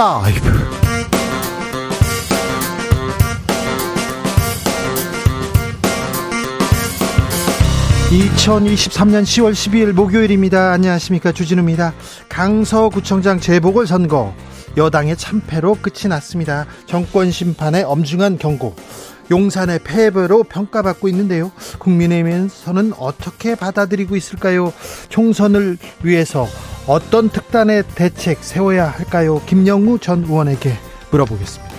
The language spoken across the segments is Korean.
라이브. 2023년 10월 12일 목요일입니다. 안녕하십니까. 주진우입니다. 강서구청장 재보궐선거 여당의 참패로 끝이 났습니다. 정권 심판의 엄중한 경고. 용산의 패배로 평가받고 있는데요. 국민의힘에서는 어떻게 받아들이고 있을까요? 총선을 위해서 어떤 특단의 대책 세워야 할까요? 김영우 전 의원에게 물어보겠습니다.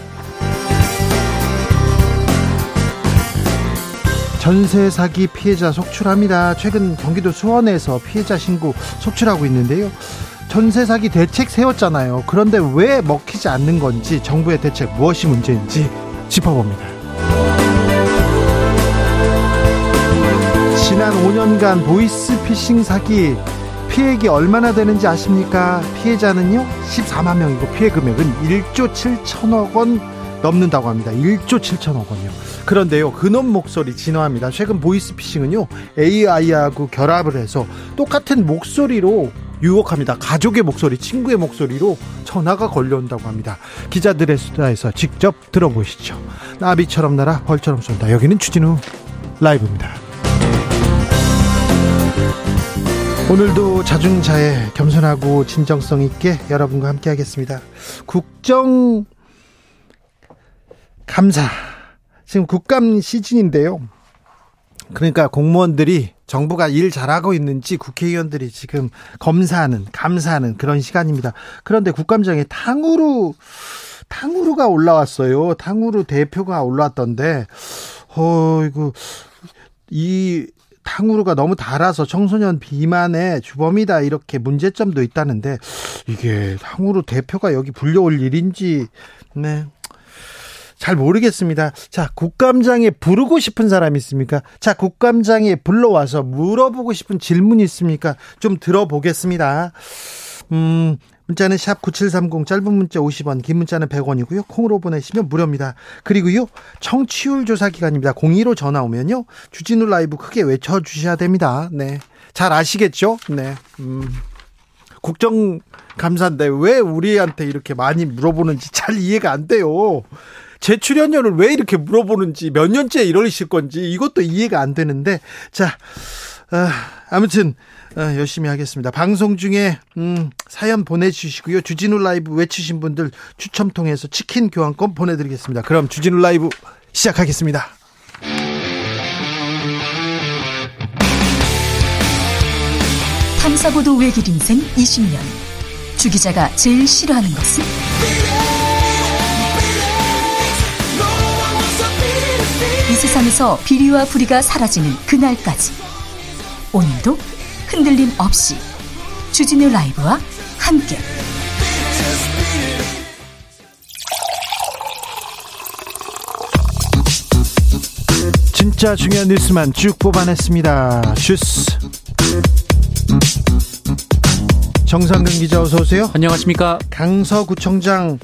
전세 사기 피해자 속출합니다. 최근 경기도 수원에서 피해자 신고 속출하고 있는데요. 전세 사기 대책 세웠잖아요. 그런데 왜 먹히지 않는 건지 정부의 대책 무엇이 문제인지 짚어봅니다. 지난 5년간 보이스피싱 사기 피해액이 얼마나 되는지 아십니까? 피해자는요 14만 명이고 피해 금액은 1조 7천억 원 넘는다고 합니다. 1조 7천억 원이요. 그런데요 근원 목소리 진화합니다. 최근 보이스피싱은요 AI하고 결합을 해서 똑같은 목소리로 유혹합니다. 가족의 목소리, 친구의 목소리로 전화가 걸려온다고 합니다. 기자들의 수다에서 직접 들어보시죠. 나비처럼 날아 벌처럼 쏜다. 여기는 추진우 라이브입니다. 오늘도 자중자애 겸손하고 진정성 있게 여러분과 함께 하겠습니다. 국정 감사 지금 국감 시즌인데요. 그러니까 공무원들이 정부가 일 잘하고 있는지 국회의원들이 지금 검사하는 감사하는 그런 시간입니다. 그런데 국감장에 탕후루 탕후루가 올라왔어요. 탕후루 대표가 올라왔던데 어 이거 이 탕후루가 너무 달아서 청소년 비만의 주범이다 이렇게 문제점도 있다는데 이게 탕후루 대표가 여기 불려올 일인지 네. 잘 모르겠습니다. 자, 국감장에 부르고 싶은 사람 있습니까? 자, 국감장에 불러와서 물어보고 싶은 질문이 있습니까? 좀 들어보겠습니다. 음, 문자는 샵 9730 짧은 문자 50원 긴 문자는 100원이고요. 콩으로 보내시면 무료입니다. 그리고요. 청취율 조사 기간입니다. 02로 전화 오면요. 주진우 라이브 크게 외쳐 주셔야 됩니다. 네. 잘 아시겠죠? 네. 음. 국정 감사인데 왜 우리한테 이렇게 많이 물어보는지 잘 이해가 안 돼요. 제 출연료를 왜 이렇게 물어보는지 몇 년째 이러실 건지 이것도 이해가 안 되는데 자 아, 아무튼 어, 열심히 하겠습니다. 방송 중에 음, 사연 보내주시고요. 주진우 라이브 외치신 분들 추첨 통해서 치킨 교환권 보내드리겠습니다. 그럼 주진우 라이브 시작하겠습니다. 탐사보도 외길 인생 20년. 주 기자가 제일 싫어하는 것은? 이 세상에서 비리와 부리가 사라지는 그날까지. 오늘도 흔들림 없이 주진우 라이브와 함께 진짜 중요한 뉴스만 쭉 뽑아냈습니다. 슈스 정상근 기자 어서 오세요. 안녕하십니까. 강서구청장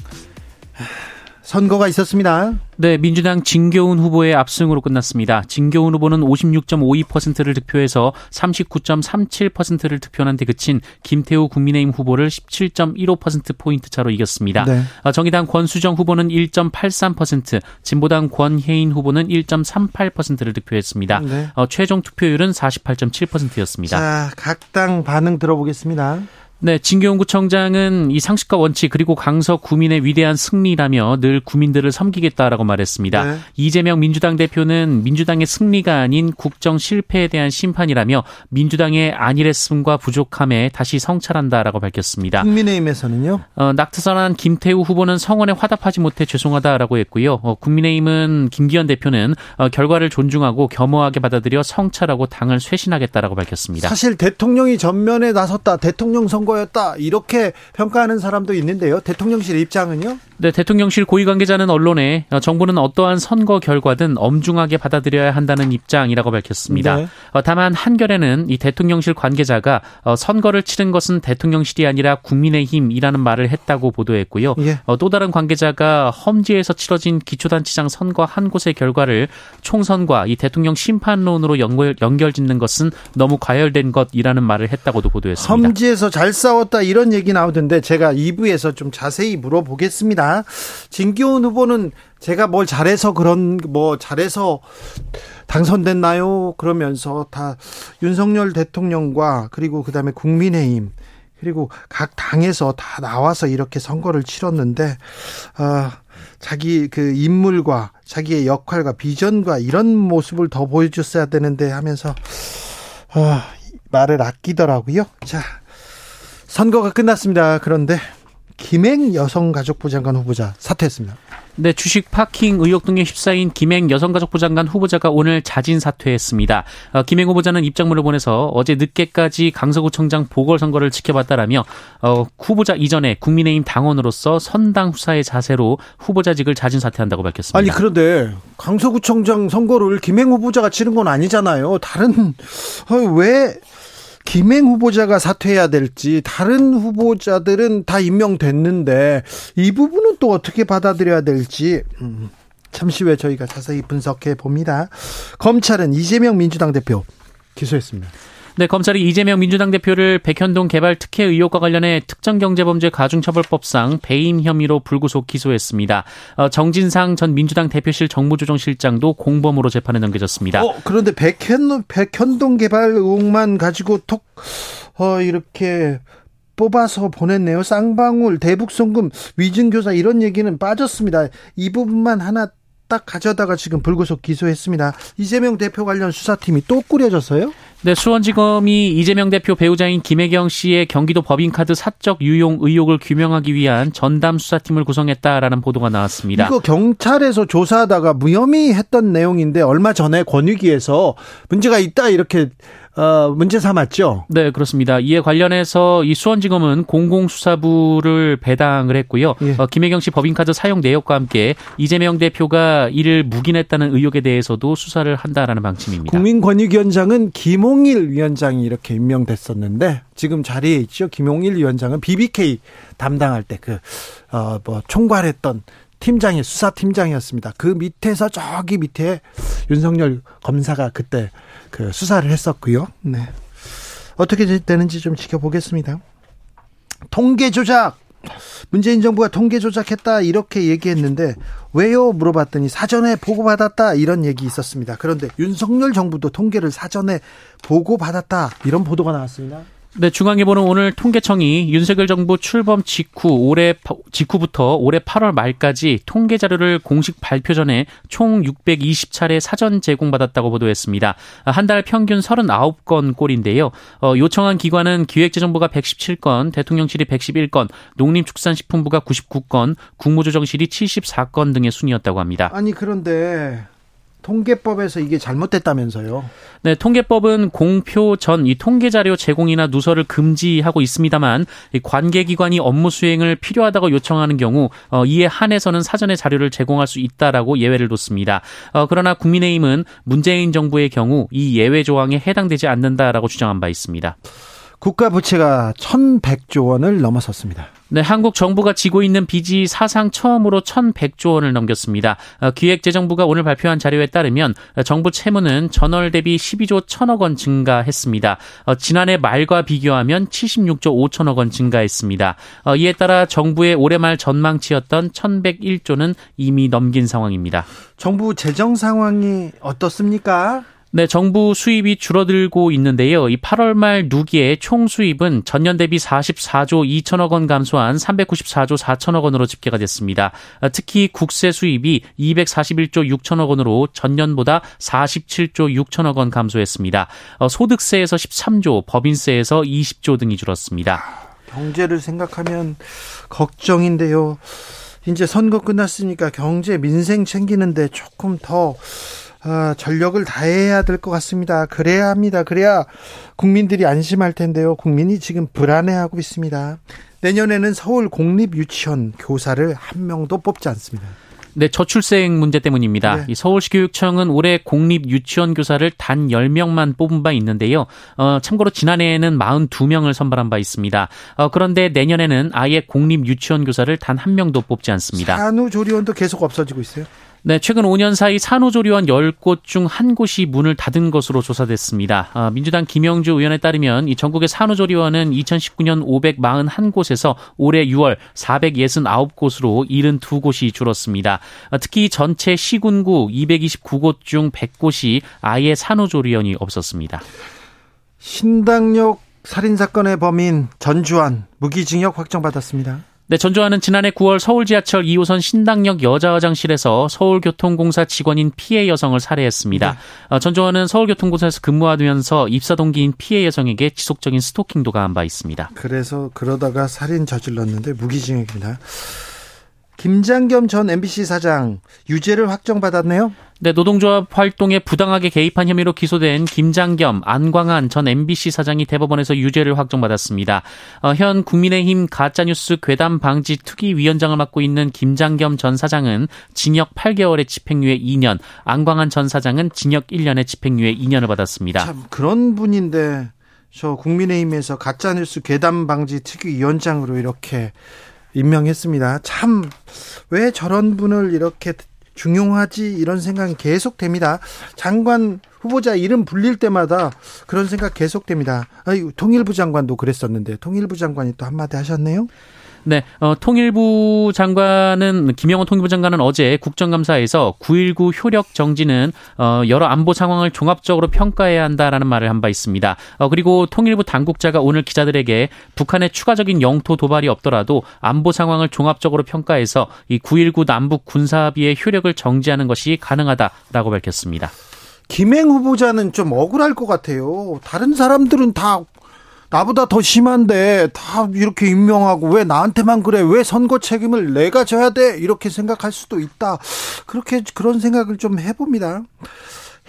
선거가 있었습니다. 네, 민주당 진교훈 후보의 압승으로 끝났습니다. 진교훈 후보는 56.52%를 득표해서 39.37%를 득표한 데 그친 김태우 국민의힘 후보를 17.15%포인트 차로 이겼습니다. 네. 아, 정의당 권수정 후보는 1.83%, 진보당 권혜인 후보는 1.38%를 득표했습니다. 네. 어, 최종 투표율은 48.7%였습니다. 자, 각 당 반응 들어보겠습니다. 네, 진경훈 구청장은 이 상식과 원칙 그리고 강서 구민의 위대한 승리라며 늘 구민들을 섬기겠다라고 말했습니다. 네. 이재명 민주당 대표는 민주당의 승리가 아닌 국정 실패에 대한 심판이라며 민주당의 안일했음과 부족함에 다시 성찰한다라고 밝혔습니다. 국민의힘에서는요? 어, 낙트선한 김태우 후보는 성원에 화답하지 못해 죄송하다라고 했고요. 어, 국민의힘은 김기현 대표는 어, 결과를 존중하고 겸허하게 받아들여 성찰하고 당을 쇄신하겠다라고 밝혔습니다. 사실 대통령이 전면에 나섰다. 대통령 선선 거였다 이렇게 평가하는 사람도 있는데요. 대통령실 입장은요? 네, 대통령실 고위 관계자는 언론에 정부는 어떠한 선거 결과든 엄중하게 받아들여야 한다는 입장이라고 밝혔습니다. 네. 어, 다만 한결에는 이 대통령실 관계자가 어, 선거를 치른 것은 대통령실이 아니라 국민의힘이라는 말을 했다고 보도했고요. 예. 어, 또 다른 관계자가 험지에서 치러진 기초단체장 선거 한 곳의 결과를 총선과 이 대통령 심판론으로 연결, 연결 짓는 것은 너무 과열된 것이라는 말을 했다고도 보도했습니다. 험지에서 잘 싸웠다 이런 얘기 나오던데 제가 2부에서 좀 자세히 물어보겠습니다. 진기훈 후보는 제가 뭘 잘해서 그런 뭐 잘해서 당선됐나요? 그러면서 다 윤석열 대통령과 그리고 그다음에 국민의힘 그리고 각 당에서 다 나와서 이렇게 선거를 치렀는데 아 자기 그 인물과 자기의 역할과 비전과 이런 모습을 더 보여줬어야 되는데 하면서 아, 말을 아끼더라고요. 자, 선거가 끝났습니다. 그런데 김행 여성가족부 장관 후보자 사퇴했습니다. 네, 주식 파킹 의혹 등에 휩싸인 김행 여성가족부 장관 후보자가 오늘 자진 사퇴했습니다. 어, 김행 후보자는 입장문을 보내서 어제 늦게까지 강서구청장 보궐선거를 지켜봤다라며 어, 후보자 이전에 국민의힘 당원으로서 선당 후사의 자세로 후보자직을 자진 사퇴한다고 밝혔습니다. 아니 그런데 강서구청장 선거를 김행 후보자가 치른 건 아니잖아요. 다른 어, 왜 김행 후보자가 사퇴해야 될지 다른 후보자들은 다 임명됐는데 이 부분은 또 어떻게 받아들여야 될지 음, 잠시 후에 저희가 자세히 분석해 봅니다. 검찰은 이재명 민주당 대표 기소했습니다. 네, 검찰이 이재명 민주당 대표를 백현동 개발 특혜 의혹과 관련해 특정경제범죄 가중처벌법상 배임 혐의로 불구속 기소했습니다. 어, 정진상 전 민주당 대표실 정무조정실장도 공범으로 재판에 넘겨졌습니다. 어, 그런데 백현, 백현동 개발 의혹만 가지고 톡, 어, 이렇게 뽑아서 보냈네요. 쌍방울, 대북송금, 위증교사 이런 얘기는 빠졌습니다. 이 부분만 하나 딱 가져다가 지금 불구속 기소했습니다. 이재명 대표 관련 수사팀이 또 꾸려졌어요? 네, 수원지검이 이재명 대표 배우자인 김혜경 씨의 경기도 법인카드 사적 유용 의혹을 규명하기 위한 전담 수사팀을 구성했다라는 보도가 나왔습니다. 이거 경찰에서 조사하다가 무혐의 했던 내용인데 얼마 전에 권익위에서 문제가 있다 이렇게 어, 문제 삼았죠? 네, 그렇습니다. 이에 관련해서 이 수원지검은 공공수사부를 배당을 했고요. 예. 어, 김혜경 씨 법인카드 사용 내역과 함께 이재명 대표가 이를 묵인했다는 의혹에 대해서도 수사를 한다라는 방침입니다. 국민권익위원장은 김홍일 위원장이 이렇게 임명됐었는데 지금 자리에 있죠. 김홍일 위원장은 BBK 담당할 때 그, 어, 뭐, 총괄했던 팀장이 수사팀장이었습니다. 그 밑에서 저기 밑에 윤석열 검사가 그때 그 수사를 했었고요. 네. 어떻게 되는지 좀 지켜보겠습니다. 통계 조작. 문재인 정부가 통계 조작했다 이렇게 얘기했는데 왜요 물어봤더니 사전에 보고받았다 이런 얘기 있었습니다. 그런데 윤석열 정부도 통계를 사전에 보고받았다 이런 보도가 나왔습니다. 네, 중앙일보는 오늘 통계청이 윤석열 정부 출범 직후 올해 직후부터 올해 8월 말까지 통계 자료를 공식 발표 전에 총 620차례 사전 제공받았다고 보도했습니다. 한 달 평균 39건 꼴인데요. 어, 요청한 기관은 기획재정부가 117건, 대통령실이 111건, 농림축산식품부가 99건, 국무조정실이 74건 등의 순이었다고 합니다. 아니 그런데 통계법에서 이게 잘못됐다면서요? 네, 통계법은 공표 전 이 통계 자료 제공이나 누설을 금지하고 있습니다만 관계 기관이 업무 수행을 필요하다고 요청하는 경우 어, 이에 한해서는 사전에 자료를 제공할 수 있다라고 예외를 뒀습니다. 어, 그러나 국민의힘은 문재인 정부의 경우 이 예외 조항에 해당되지 않는다라고 주장한 바 있습니다. 국가 부채가 1,100조 원을 넘어섰습니다. 네, 한국 정부가 지고 있는 빚이 사상 처음으로 1,100조 원을 넘겼습니다. 어, 기획재정부가 오늘 발표한 자료에 따르면 정부 채무는 전월 대비 12조 1천억 원 증가했습니다. 어, 지난해 말과 비교하면 76조 5천억 원 증가했습니다. 어, 이에 따라 정부의 올해 말 전망치였던 1,101조는 이미 넘긴 상황입니다. 정부 재정 상황이 어떻습니까? 네, 정부 수입이 줄어들고 있는데요. 이 8월 말 누기의 총 수입은 전년 대비 44조 2천억 원 감소한 394조 4천억 원으로 집계가 됐습니다. 특히 국세 수입이 241조 6천억 원으로 전년보다 47조 6천억 원 감소했습니다. 어, 소득세에서 13조, 법인세에서 20조 등이 줄었습니다. 경제를 생각하면 걱정인데요. 이제 선거 끝났으니까 경제 민생 챙기는데 조금 더 아, 전력을 다해야 될 것 같습니다. 그래야 합니다. 그래야 국민들이 안심할 텐데요. 국민이 지금 불안해하고 있습니다. 내년에는 서울 공립 유치원 교사를 한 명도 뽑지 않습니다. 네, 저출생 문제 때문입니다. 네. 서울시 교육청은 올해 공립 유치원 교사를 단 10명만 뽑은 바 있는데요. 어, 참고로 지난해에는 42명을 선발한 바 있습니다. 어, 그런데 내년에는 아예 공립 유치원 교사를 단 한 명도 뽑지 않습니다. 산후조리원도 계속 없어지고 있어요. 네, 최근 5년 사이 산후조리원 10곳 중 한 곳이 문을 닫은 것으로 조사됐습니다. 아, 민주당 김영주 의원에 따르면 이 전국의 산후조리원은 2019년 541곳에서 올해 6월 469곳으로 72곳이 줄었습니다. 아, 특히 전체 시군구 229곳 중 100곳이 아예 산후조리원이 없었습니다. 신당역 살인 사건의 범인 전주환 무기징역 확정받았습니다. 네, 전주환은 지난해 9월 서울 지하철 2호선 신당역 여자 화장실에서 서울교통공사 직원인 피해 여성을 살해했습니다. 네. 어, 전주환은 서울교통공사에서 근무하면서 입사 동기인 피해 여성에게 지속적인 스토킹도 가한 바 있습니다. 그래서 그러다가 살인 저질렀는데 무기징역입니다. 김장겸 전 MBC 사장 유죄를 확정받았네요. 네, 노동조합 활동에 부당하게 개입한 혐의로 기소된 김장겸, 안광한 전 MBC 사장이 대법원에서 유죄를 확정받았습니다. 어, 현 국민의힘 가짜뉴스 괴담 방지 특위위원장을 맡고 있는 김장겸 전 사장은 징역 8개월의 집행유예 2년, 안광한 전 사장은 징역 1년의 집행유예 2년을 받았습니다. 참 그런 분인데 저 국민의힘에서 가짜뉴스 괴담 방지 특위위원장으로 이렇게 임명했습니다. 참 왜 저런 분을 이렇게 중용하지 이런 생각이 계속됩니다. 장관 후보자 이름 불릴 때마다 그런 생각 계속됩니다. 아유, 통일부 장관도 그랬었는데 통일부 장관이 또 한마디 하셨네요. 네, 어, 통일부 장관은 김영호 통일부 장관은 어제 국정감사에서 9.19 효력 정지는 어, 여러 안보 상황을 종합적으로 평가해야 한다라는 말을 한 바 있습니다. 어, 그리고 통일부 당국자가 오늘 기자들에게 북한의 추가적인 영토 도발이 없더라도 안보 상황을 종합적으로 평가해서 이 9.19 남북 군사합의의 효력을 정지하는 것이 가능하다라고 밝혔습니다. 김행 후보자는 좀 억울할 것 같아요. 다른 사람들은 다 나보다 더 심한데 다 이렇게 임명하고 왜 나한테만 그래? 왜 선거 책임을 내가 져야 돼? 이렇게 생각할 수도 있다. 그렇게 그런 생각을 좀 해봅니다.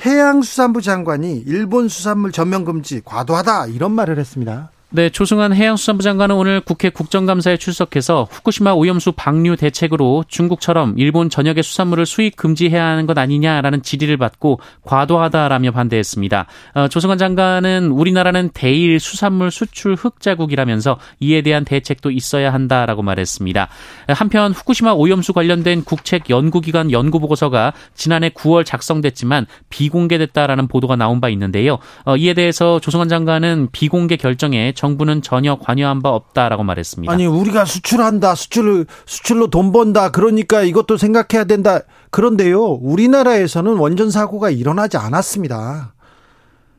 해양수산부 장관이 일본 수산물 전면 금지 과도하다 이런 말을 했습니다. 네, 조승환 해양수산부 장관은 오늘 국회 국정감사에 출석해서 후쿠시마 오염수 방류 대책으로 중국처럼 일본 전역의 수산물을 수입 금지해야 하는 것 아니냐라는 질의를 받고 과도하다라며 반대했습니다. 어, 조승환 장관은 우리나라는 대일 수산물 수출 흑자국이라면서 이에 대한 대책도 있어야 한다라고 말했습니다. 한편 후쿠시마 오염수 관련된 국책 연구기관 연구 보고서가 지난해 9월 작성됐지만 비공개됐다라는 보도가 나온 바 있는데요. 어, 이에 대해서 조승환 장관은 비공개 결정에 정부는 전혀 관여한 바 없다라고 말했습니다. 아니 우리가 수출한다, 수출 수출로 돈 번다. 그러니까 이것도 생각해야 된다. 그런데요, 우리나라에서는 원전 사고가 일어나지 않았습니다.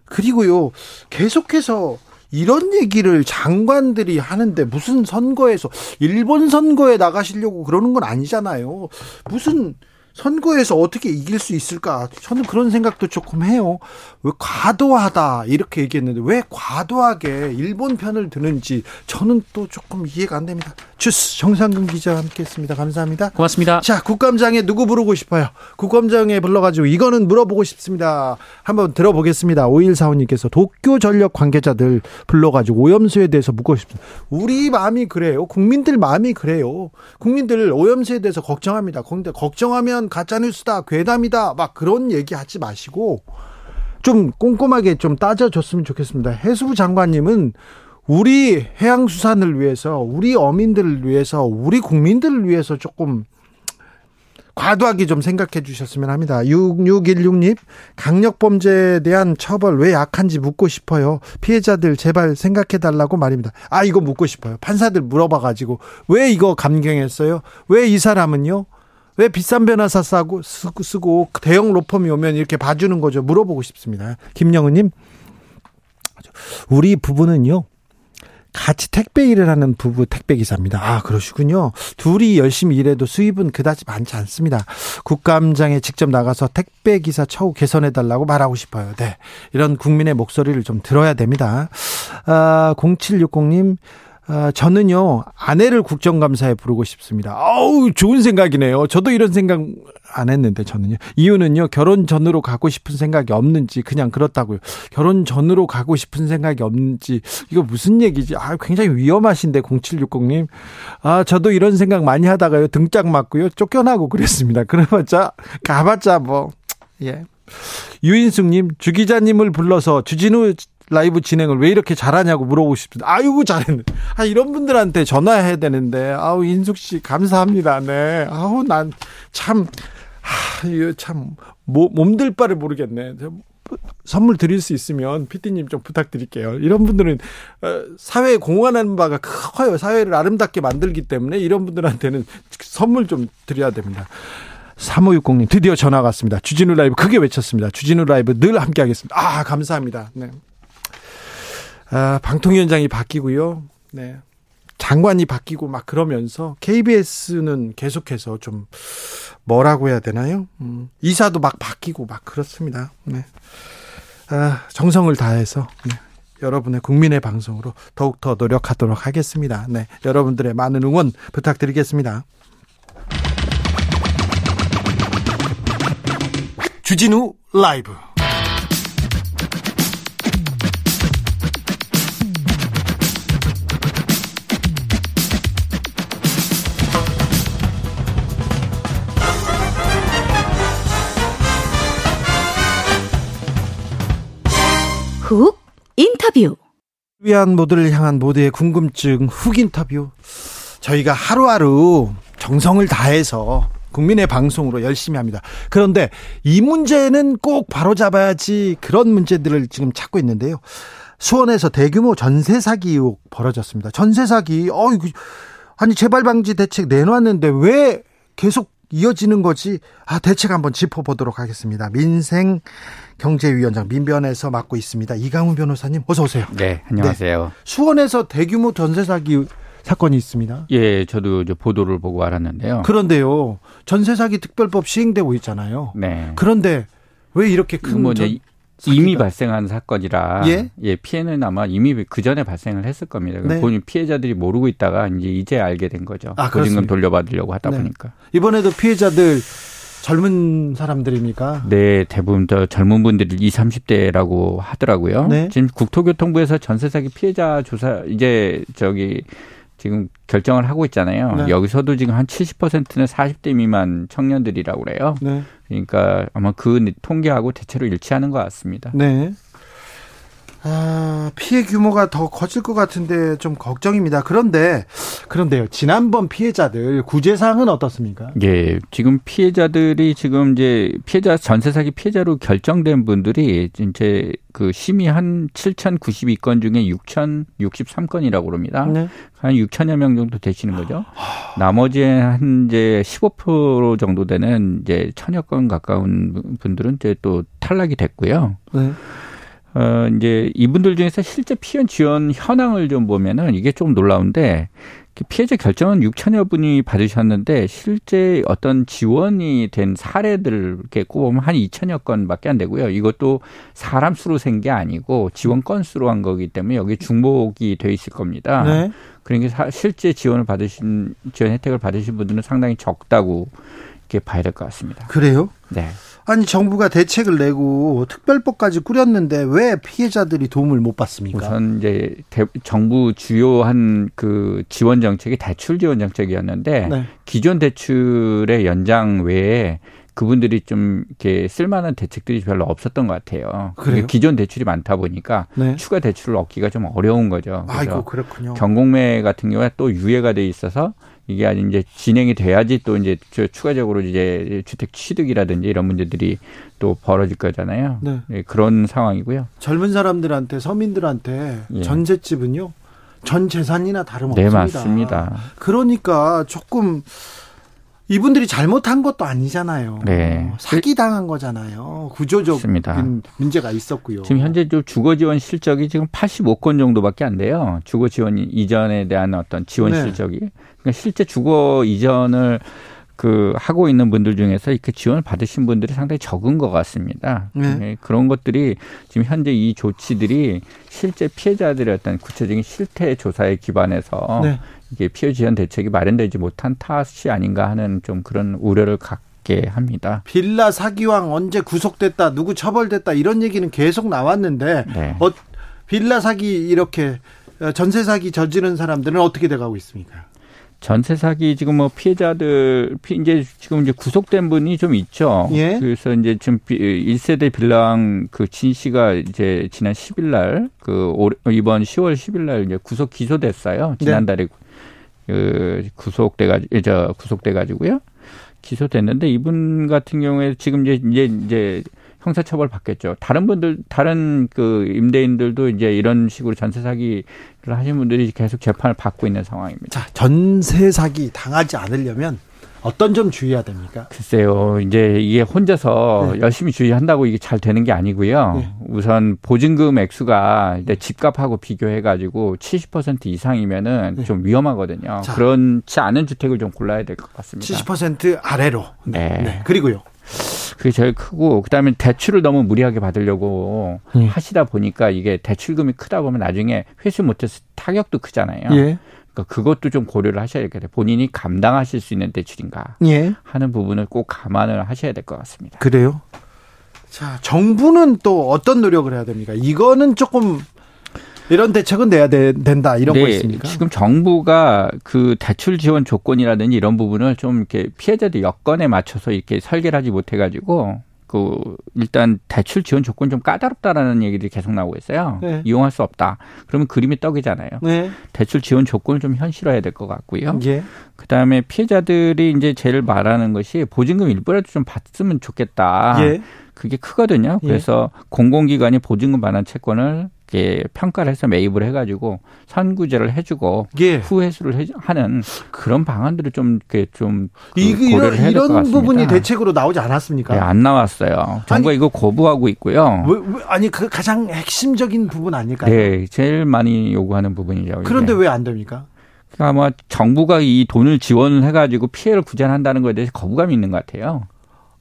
그리고요, 계속해서 이런 얘기를 장관들이 하는데 무슨 선거에서 일본 선거에 나가시려고 그러는 건 아니잖아요. 무슨 선거에서 어떻게 이길 수 있을까? 저는 그런 생각도 조금 해요. 왜 과도하다 이렇게 얘기했는데 왜 과도하게 일본 편을 드는지 저는 또 조금 이해가 안 됩니다. 주스 정상근 기자와 함께했습니다. 감사합니다. 고맙습니다. 자 국감장에 누구 부르고 싶어요? 국감장에 불러가지고 이거는 물어보고 싶습니다. 한번 들어보겠습니다. 오일사원님께서 도쿄 전력 관계자들 불러가지고 오염수에 대해서 묻고 싶습니다. 우리 마음이 그래요. 국민들 마음이 그래요. 국민들 오염수에 대해서 걱정합니다. 근데 걱정하면 가짜뉴스다, 괴담이다, 막 그런 얘기 하지 마시고 좀 꼼꼼하게 좀 따져줬으면 좋겠습니다. 해수부 장관님은 우리 해양수산을 위해서, 우리 어민들을 위해서, 우리 국민들을 위해서 조금 과도하게 좀 생각해 주셨으면 합니다. 6616님, 강력범죄에 대한 처벌 왜 약한지 묻고 싶어요. 피해자들 제발 생각해 달라고 말입니다. 아, 이거 묻고 싶어요. 판사들 물어봐가지고, 왜 이거 감경했어요? 왜 이 사람은요? 왜 비싼 변호사 싸고 쓰고, 쓰고 대형 로펌이 오면 이렇게 봐주는 거죠? 물어보고 싶습니다. 김영은님, 우리 부부는요. 같이 택배 일을 하는 부부 택배 기사입니다. 아, 그러시군요. 둘이 열심히 일해도 수입은 그다지 많지 않습니다. 국감장에 직접 나가서 택배 기사 처우 개선해 달라고 말하고 싶어요. 네. 이런 국민의 목소리를 좀 들어야 됩니다. 아, 0760님 어, 저는요, 아내를 국정감사에 부르고 싶습니다. 아우, 좋은 생각이네요. 저도 이런 생각 안 했는데, 저는요. 이유는요, 결혼 전으로 가고 싶은 생각이 없는지, 그냥 그렇다고요. 결혼 전으로 가고 싶은 생각이 없는지, 이거 무슨 얘기지? 아, 굉장히 위험하신데, 0760님. 아, 저도 이런 생각 많이 하다가요, 등짝 맞고요, 쫓겨나고 그랬습니다. 그래봤자, 가봤자 뭐, 예. 유인숙님, 주 기자님을 불러서 주진우 라이브 진행을 왜 이렇게 잘하냐고 물어보고 싶습니다. 아이고 잘했네. 아 이런 분들한테 전화해야 되는데 아우 인숙 씨 감사합니다. 네. 아우 난참 하, 이거 참 뭐, 몸들 바를 모르겠네. 선물 드릴 수 있으면 피디님 좀 부탁드릴게요. 이런 분들은 어, 사회에 공헌하는 바가 커요. 사회를 아름답게 만들기 때문에 이런 분들한테는 선물 좀 드려야 됩니다. 3560님 드디어 전화가 왔습니다. 주진우 라이브 크게 외쳤습니다. 주진우 라이브 늘 함께 하겠습니다. 아 감사합니다. 네. 아, 방통위원장이 바뀌고요. 네. 장관이 바뀌고 막 그러면서 KBS는 계속해서 좀 뭐라고 해야 되나요? 음, 이사도 막 바뀌고 막 그렇습니다. 네. 아, 정성을 다해서 네. 여러분의 국민의 방송으로 더욱더 노력하도록 하겠습니다. 네. 여러분들의 많은 응원 부탁드리겠습니다. 주진우 라이브 훅 인터뷰 위한 모두를 향한 모두의 궁금증 훅 인터뷰 저희가 하루하루 정성을 다해서 국민의 방송으로 열심히 합니다. 그런데 이 문제는 꼭 바로잡아야지 그런 문제들을 지금 찾고 있는데요. 수원에서 대규모 전세 사기 의혹 벌어졌습니다. 전세 사기, 어, 이거, 아니, 재발 방지 대책 내놨는데 왜 계속 이어지는 거지? 아, 대책 한번 짚어보도록 하겠습니다. 민생 경제위원장 민변에서 맡고 있습니다. 이강훈 변호사님, 어서 오세요. 네, 안녕하세요. 네. 수원에서 대규모 전세 사기 사건이 있습니다. 예, 저도 이제 보도를 보고 알았는데요. 그런데요, 전세 사기 특별법 시행되고 있잖아요. 네. 그런데 왜 이렇게 큰 뭐, 전... 이미 발생한 사건이라 예? 예? 피해는 아마 이미 그 전에 발생을 했을 겁니다. 네. 본인 피해자들이 모르고 있다가 이제 이제 알게 된 거죠. 아, 보증금 돌려받으려고 하다 네. 보니까 이번에도 피해자들 젊은 사람들입니까? 네, 대부분 더 젊은 분들이 20, 30대라고 하더라고요. 네. 지금 국토교통부에서 전세 사기 피해자 조사 이제 저기 지금 결정을 하고 있잖아요. 네. 여기서도 지금 한 70%는 40대 미만 청년들이라고 그래요. 네. 그러니까 아마 그 통계하고 대체로 일치하는 것 같습니다. 네. 아, 피해 규모가 더 커질 것 같은데 좀 걱정입니다. 그런데 그런데요. 지난번 피해자들 구제 사항은 어떻습니까? 예. 지금 피해자들이 지금 이제 피해자 전세 사기 피해자로 결정된 분들이 이제 그 심의 한 7,092건 중에 6,063건이라고 그럽니다. 네. 한 6천여 명 정도 되시는 거죠. 나머지 한 이제 15% 정도 되는 이제 천여 건 가까운 분들은 이제 또 탈락이 됐고요. 네. 어, 이제 이분들 중에서 실제 피해 지원 현황을 좀 보면은 이게 좀 놀라운데 피해자 결정은 6천여 분이 받으셨는데 실제 어떤 지원이 된 사례들 이렇게 꼽으면 한 2천여 건밖에 안 되고요. 이것도 사람 수로 센게 아니고 지원 건수로 한 거기 때문에 여기 중복이 돼 있을 겁니다. 네. 그러니까 실제 지원을 받으신 지원 혜택을 받으신 분들은 상당히 적다고 이렇게 봐야 될 것 같습니다. 그래요? 네. 아니 정부가 대책을 내고 특별법까지 꾸렸는데 왜 피해자들이 도움을 못 받습니까? 우선 이제 대, 정부 주요한 그 지원 정책이 대출 지원 정책이었는데 네. 기존 대출의 연장 외에 그분들이 좀 이렇게 쓸만한 대책들이 별로 없었던 것 같아요. 그래요? 기존 대출이 많다 보니까 네. 추가 대출을 얻기가 좀 어려운 거죠. 아이고 그렇군요. 경공매 같은 경우에 또 유예가 돼 있어서 이게 이제 진행이 돼야지 또 이제 추가적으로 이제 주택 취득이라든지 이런 문제들이 또 벌어질 거잖아요. 네. 네 그런 상황이고요. 젊은 사람들한테 서민들한테 예. 전셋집은요 전 재산이나 다름없습니다. 네 맞습니다. 그러니까 조금 이분들이 잘못한 것도 아니잖아요. 네. 사기 당한 거잖아요. 구조적인 문제가 있었고요. 지금 현재 주거 지원 실적이 지금 85건 정도밖에 안 돼요. 주거 지원 이전에 대한 어떤 지원 네. 실적이. 그러니까 실제 주거 이전을 그 하고 있는 분들 중에서 이렇게 지원을 받으신 분들이 상당히 적은 것 같습니다. 네. 네. 그런 것들이 지금 현재 이 조치들이 실제 피해자들의 어떤 구체적인 실태 조사에 기반해서 네. 이게 피해 지원 대책이 마련되지 못한 탓이 아닌가 하는 좀 그런 우려를 갖게 합니다. 빌라 사기왕 언제 구속됐다, 누구 처벌됐다 이런 얘기는 계속 나왔는데 네. 어, 빌라 사기 이렇게 어, 전세 사기 저지른 사람들은 어떻게 돼가고 있습니까? 전세 사기 지금 뭐 피해자들 이제 지금 이제 구속된 분이 좀 있죠. 예? 그래서 이제 지금 1세대 빌랑 그진 씨가 이제 지난 10일 날그 이번 10월 10일 날 이제 구속 기소됐어요. 지난달에 네. 그 구속돼 가지고 저 구속돼 가지고요. 기소됐는데 이분 같은 경우에 지금 이제 이제 이제 형사처벌 받겠죠. 다른 분들 다른 그 임대인들도 이제 이런 식으로 전세 사기를 하신 분들이 계속 재판을 받고 있는 상황입니다. 자, 전세 사기 당하지 않으려면 어떤 점 주의해야 됩니까? 글쎄요, 이제 이게 혼자서 네. 열심히 주의한다고 이게 잘 되는 게 아니고요. 네. 우선 보증금 액수가 이제 집값하고 비교해가지고 70% 이상이면은 네. 좀 위험하거든요. 자. 그렇지 않은 주택을 좀 골라야 될 것 같습니다. 70% 아래로. 네. 네. 그리고요. 그게 제일 크고 그다음에 대출을 너무 무리하게 받으려고 예. 하시다 보니까 이게 대출금이 크다 보면 나중에 회수 못해서 타격도 크잖아요. 예. 그러니까 그것도 좀 고려를 하셔야 같아요. 본인이 감당하실 수 있는 대출인가 예. 하는 부분을 꼭 감안을 하셔야 될 것 같습니다. 그래요? 자, 정부는 또 어떤 노력을 해야 됩니까? 이거는 조금 이런 대책은 내야 되, 된다 이런 네, 거 있습니까? 지금 정부가 그 대출 지원 조건이라든지 이런 부분을 좀 이렇게 피해자들 여건에 맞춰서 이렇게 설계를 하지 못해 가지고 그 일단 대출 지원 조건 좀 까다롭다라는 얘기들이 계속 나오고 있어요. 네. 이용할 수 없다. 그러면 그림이 떡이잖아요. 네. 대출 지원 조건을 좀 현실화해야 될 것 같고요. 예. 그다음에 피해자들이 이제 제일 말하는 것이 보증금 일부라도 좀 받으면 좋겠다. 예. 그게 크거든요. 예. 그래서 예. 공공기관이 보증금 반환 채권을 이렇게 평가를 해서 매입을 해가지고 선구제를 해주고 예. 후회수를 해, 하는 그런 방안들을 좀 이렇게 좀그 고려를 해야 될것 같습니다. 이런 부분이 대책으로 나오지 않았습니까? 네, 안 나왔어요. 정부가 아니, 이거 거부하고 있고요. 왜, 왜, 아니 그 가장 핵심적인 부분 아닐까요? 네, 제일 많이 요구하는 부분이죠. 그런데 왜 안 됩니까? 그러니까 아마 정부가 이 돈을 지원을 해가지고 피해를 구제한다는 것에 대해서 거부감이 있는 것 같아요.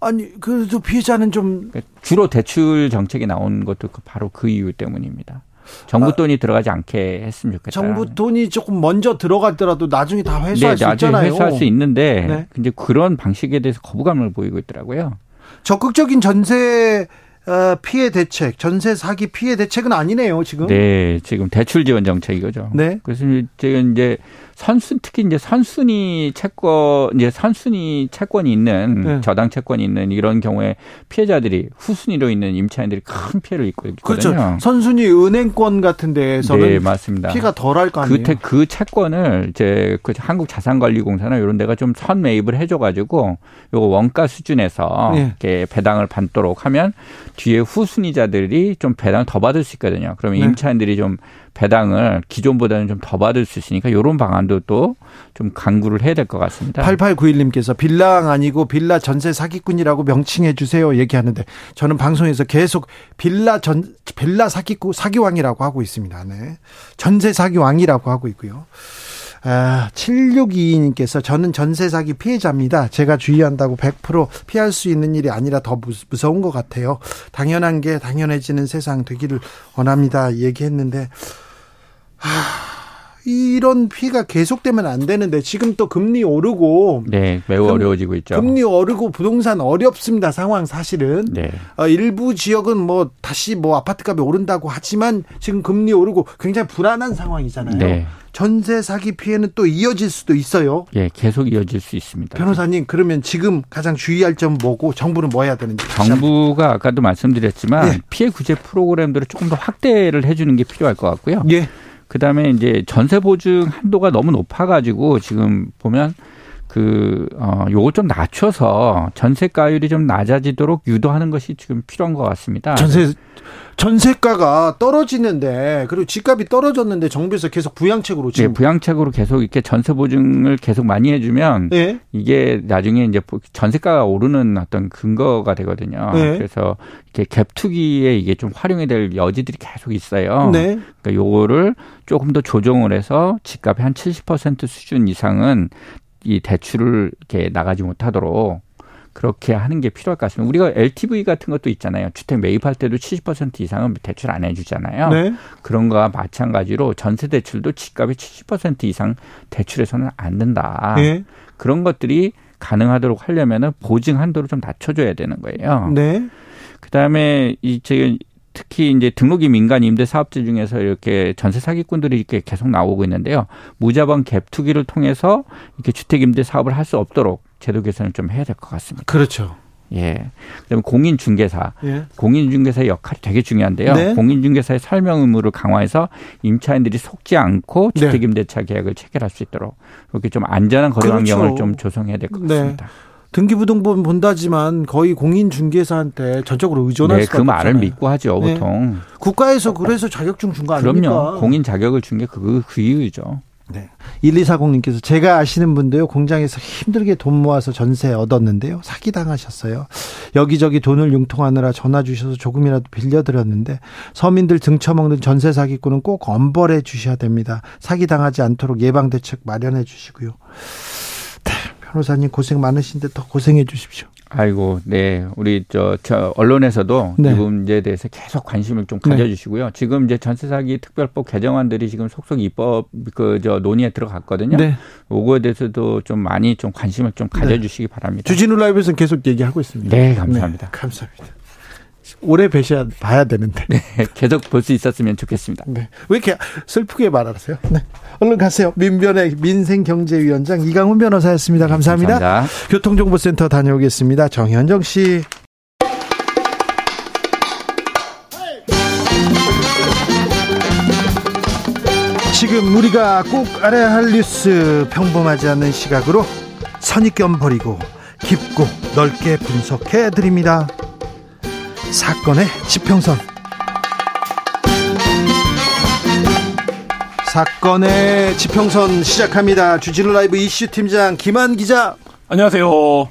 아니 그래도 피해자는 좀 그러니까 주로 대출 정책이 나온 것도 그 바로 그 이유 때문입니다. 정부 아, 돈이 아, 들어가지 않게 했으면 좋겠다. 정부 돈이 조금 먼저 들어갔더라도 나중에 다 회수할 네, 수 있잖아요. 회수할 수 있는데 네. 근데 그런 방식에 대해서 거부감을 보이고 있더라고요. 적극적인 전세 어, 피해 대책, 전세 사기 피해 대책은 아니네요, 지금. 네, 지금 대출 지원 정책이죠. 네. 그래서 지금 이제 선순 특히 이제 선순위 채권 이제 선순위 채권이 있는 네. 저당 채권이 있는 이런 경우에 피해자들이 후순위로 있는 임차인들이 큰 피해를 입고 있거든요. 그렇죠. 선순위 은행권 같은 데에서는 네, 맞습니다. 피해가 덜할 거 아니에요. 그, 그 채권을 이제 그 한국 자산관리공사나 이런 데가 좀 선 매입을 해줘 가지고 요거 원가 수준에서 네. 이렇게 배당을 받도록 하면 뒤에 후순위자들이 좀 배당 더 받을 수 있거든요. 그러면 네. 임차인들이 좀 배당을 기존보다는 좀 더 받을 수 있으니까 이런 방안도 또 좀 강구를 해야 될 것 같습니다. 8891님께서 빌랑 아니고 빌라 전세 사기꾼이라고 명칭해 주세요 얘기하는데 저는 방송에서 계속 빌라 전 빌라 사기꾼 사기왕이라고 하고 있습니다. 네. 전세 사기왕이라고 하고 있고요. 아, 7622님께서 저는 전세 사기 피해자입니다. 제가 주의한다고 100% 피할 수 있는 일이 아니라 더 무서운 것 같아요. 당연한 게 당연해지는 세상 되기를 원합니다. 얘기했는데 하, 이런 피해가 계속되면 안 되는데 지금 또 금리 오르고 네 매우 금, 어려워지고 있죠. 금리 오르고 부동산 어렵습니다 상황 사실은 네. 어, 일부 지역은 뭐 다시 뭐 아파트값이 오른다고 하지만 지금 금리 오르고 굉장히 불안한 상황이잖아요. 네. 전세 사기 피해는 또 이어질 수도 있어요. 예, 계속 이어질 수 있습니다. 변호사님, 그러면 지금 가장 주의할 점 뭐고 정부는 뭐 해야 되는지. 정부가 아까도 말씀드렸지만 예. 피해 구제 프로그램들을 조금 더 확대를 해주는 게 필요할 것 같고요. 예. 그다음에 이제 전세 보증 한도가 너무 높아 가지고 지금 보면 그, 어, 요거 좀 낮춰서 전세가율이 좀 낮아지도록 유도하는 것이 지금 필요한 것 같습니다. 전세, 전세가가 떨어지는데, 그리고 집값이 떨어졌는데 정부에서 계속 부양책으로 지금. 네, 부양책으로 계속 이렇게 전세 보증을 계속 많이 해주면 네. 이게 나중에 이제 전세가가 오르는 어떤 근거가 되거든요. 네. 그래서 이렇게 갭 투기에 이게 좀 활용이 될 여지들이 계속 있어요. 네. 그러니까 요거를 조금 더 조정을 해서 집값의 한 70% 수준 이상은 이 대출을 이렇게 나가지 못하도록 그렇게 하는 게 필요할 것 같습니다. 우리가 LTV 같은 것도 있잖아요. 주택 매입할 때도 70% 이상은 대출 안 해주잖아요. 네. 그런 거와 마찬가지로 전세 대출도 집값이 70% 이상 대출해서는 안 된다. 네. 그런 것들이 가능하도록 하려면은 보증 한도를 좀 낮춰줘야 되는 거예요. 네. 그다음에 이 제 특히 이제 등록이 민간 임대 사업자 중에서 이렇게 전세 사기꾼들이 이렇게 계속 나오고 있는데요. 무자본 갭 투기를 통해서 이렇게 주택 임대 사업을 할 수 없도록 제도 개선을 좀 해야 될 것 같습니다. 그렇죠. 예. 그다음에 공인중개사. 예. 공인중개사의 역할이 되게 중요한데요. 네. 공인중개사의 설명 의무를 강화해서 임차인들이 속지 않고 주택임대차 계약을 체결할 수 있도록 그렇게 좀 안전한 거래 그렇죠. 환경을 좀 조성해야 될 것 같습니다. 네. 등기부등본 본다지만 거의 공인중개사한테 전적으로 의존할 네, 수밖에 그 말을 없잖아요. 믿고 하죠, 네. 보통. 국가에서 그래서 자격증 준 거 아닙니까? 그럼요. 공인 자격을 준 게 그, 그 이유죠. 네. 1240님께서 제가 아시는 분도요, 공장에서 힘들게 돈 모아서 전세 얻었는데요, 사기당하셨어요. 여기저기 돈을 융통하느라 전화 주셔서 조금이라도 빌려드렸는데, 서민들 등쳐먹는 전세 사기꾼은 꼭 엄벌해 주셔야 됩니다. 사기당하지 않도록 예방대책 마련해 주시고요. 네, 변호사님 고생 많으신데 더 고생해 주십시오. 아이고, 네. 우리 저, 저 언론에서도 네. 이 문제에 대해서 계속 관심을 좀 가져주시고요. 지금 이제 전세 사기 특별법 개정안들이 지금 속속 입법 그 저 논의에 들어갔거든요. 네. 요거에 대해서도 좀 많이 좀 관심을 좀 가져주시기 바랍니다. 주진우 라이브에서는 계속 얘기하고 있습니다. 네, 감사합니다. 네, 감사합니다. 오래 뵈셔야 봐야 되는데. 네, 계속 볼 수 있었으면 좋겠습니다. 네. 왜 이렇게 슬프게 말하세요? 네. 얼른 가세요. 민변의 민생경제위원장 이강훈 변호사였습니다. 감사합니다. 감사합니다. 교통정보센터 다녀오겠습니다. 정현정 씨. 지금 우리가 꼭 알아야 할 뉴스 평범하지 않은 시각으로 선입견 버리고 깊고 넓게 분석해 드립니다. 사건의 지평선. 사건의 지평선 시작합니다. 주진우 라이브 이슈 팀장 김한 기자, 안녕하세요.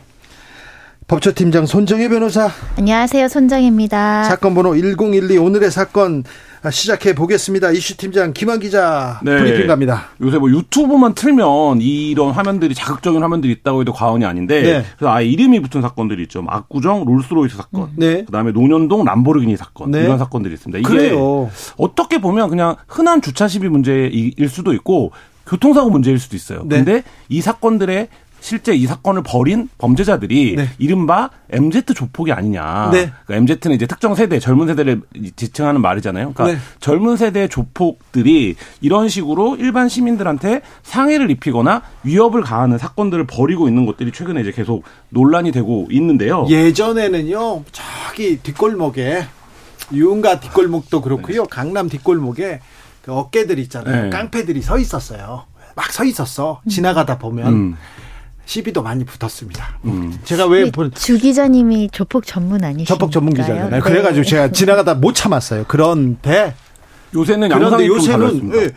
법조팀장 손정혜 변호사, 안녕하세요. 손정혜입니다. 사건 번호 1012 오늘의 사건 시작해 보겠습니다. 이슈 팀장 김한 기자 네. 브리핑 갑니다. 요새 뭐 유튜브만 틀면 이런 화면들이 자극적인 화면들이 있다고 해도 과언이 아닌데 네. 그래서 아예 이름이 붙은 사건들이 있죠. 뭐 압구정 롤스로이스 사건, 네. 그다음에 논현동 람보르기니 사건 네. 이런 사건들이 있습니다. 이게 그래요. 어떻게 보면 그냥 흔한 주차 시비 문제일 수도 있고 교통사고 문제일 수도 있어요. 네. 근데 이 사건들의 실제 이 사건을 벌인 범죄자들이 네. 이른바 MZ 조폭이 아니냐. 네. 그러니까 MZ는 이제 특정 세대, 젊은 세대를 지칭하는 말이잖아요. 그러니까 네. 젊은 세대의 조폭들이 이런 식으로 일반 시민들한테 상해를 입히거나 위협을 가하는 사건들을 벌이고 있는 것들이 최근에 이제 계속 논란이 되고 있는데요. 예전에는요 저기 뒷골목에 유흥가 뒷골목도 그렇고요 강남 뒷골목에 그 어깨들 있잖아요 네. 깡패들이 서 있었어요 막 서 있었어 지나가다 보면 음. 시비도 많이 붙었습니다 음. 제가 왜 주 기자님이 조폭 전문 아니신가요? 접폭 전문 기자잖아요 네. 그래가지고 제가 지나가다 못 참았어요 그런데 요새는 그런데 요새는. 예,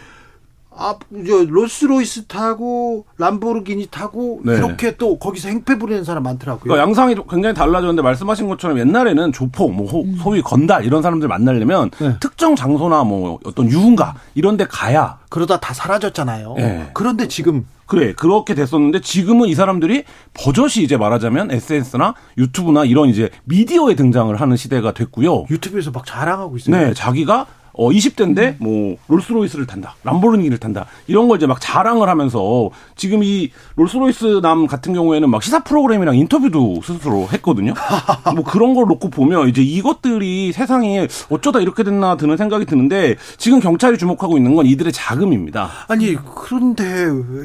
아, 저 롤스로이스 타고 람보르기니 타고 네. 이렇게 또 거기서 행패 부리는 사람 많더라고요. 그러니까 양상이 굉장히 달라졌는데 말씀하신 것처럼 옛날에는 조폭, 뭐 호- 소위 건달 이런 사람들 만나려면 네. 특정 장소나 뭐 어떤 유흥가 이런 데 가야 그러다 다 사라졌잖아요. 네. 그런데 지금 그래 그렇게 됐었는데 지금은 이 사람들이 버젓이 이제 말하자면 SNS나 유튜브나 이런 이제 미디어에 등장을 하는 시대가 됐고요. 유튜브에서 막 자랑하고 있어요. 네, 자기가 어 20대인데 뭐 롤스로이스를 탄다, 람보르기니를 탄다 이런 걸 이제 막 자랑을 하면서 지금 이 롤스로이스 남 같은 경우에는 막 시사 프로그램이랑 인터뷰도 스스로 했거든요. 뭐 그런 걸 놓고 보면 이제 이것들이 세상에 어쩌다 이렇게 됐나 드는 생각이 드는데 지금 경찰이 주목하고 있는 건 이들의 자금입니다. 아니 그런데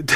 네,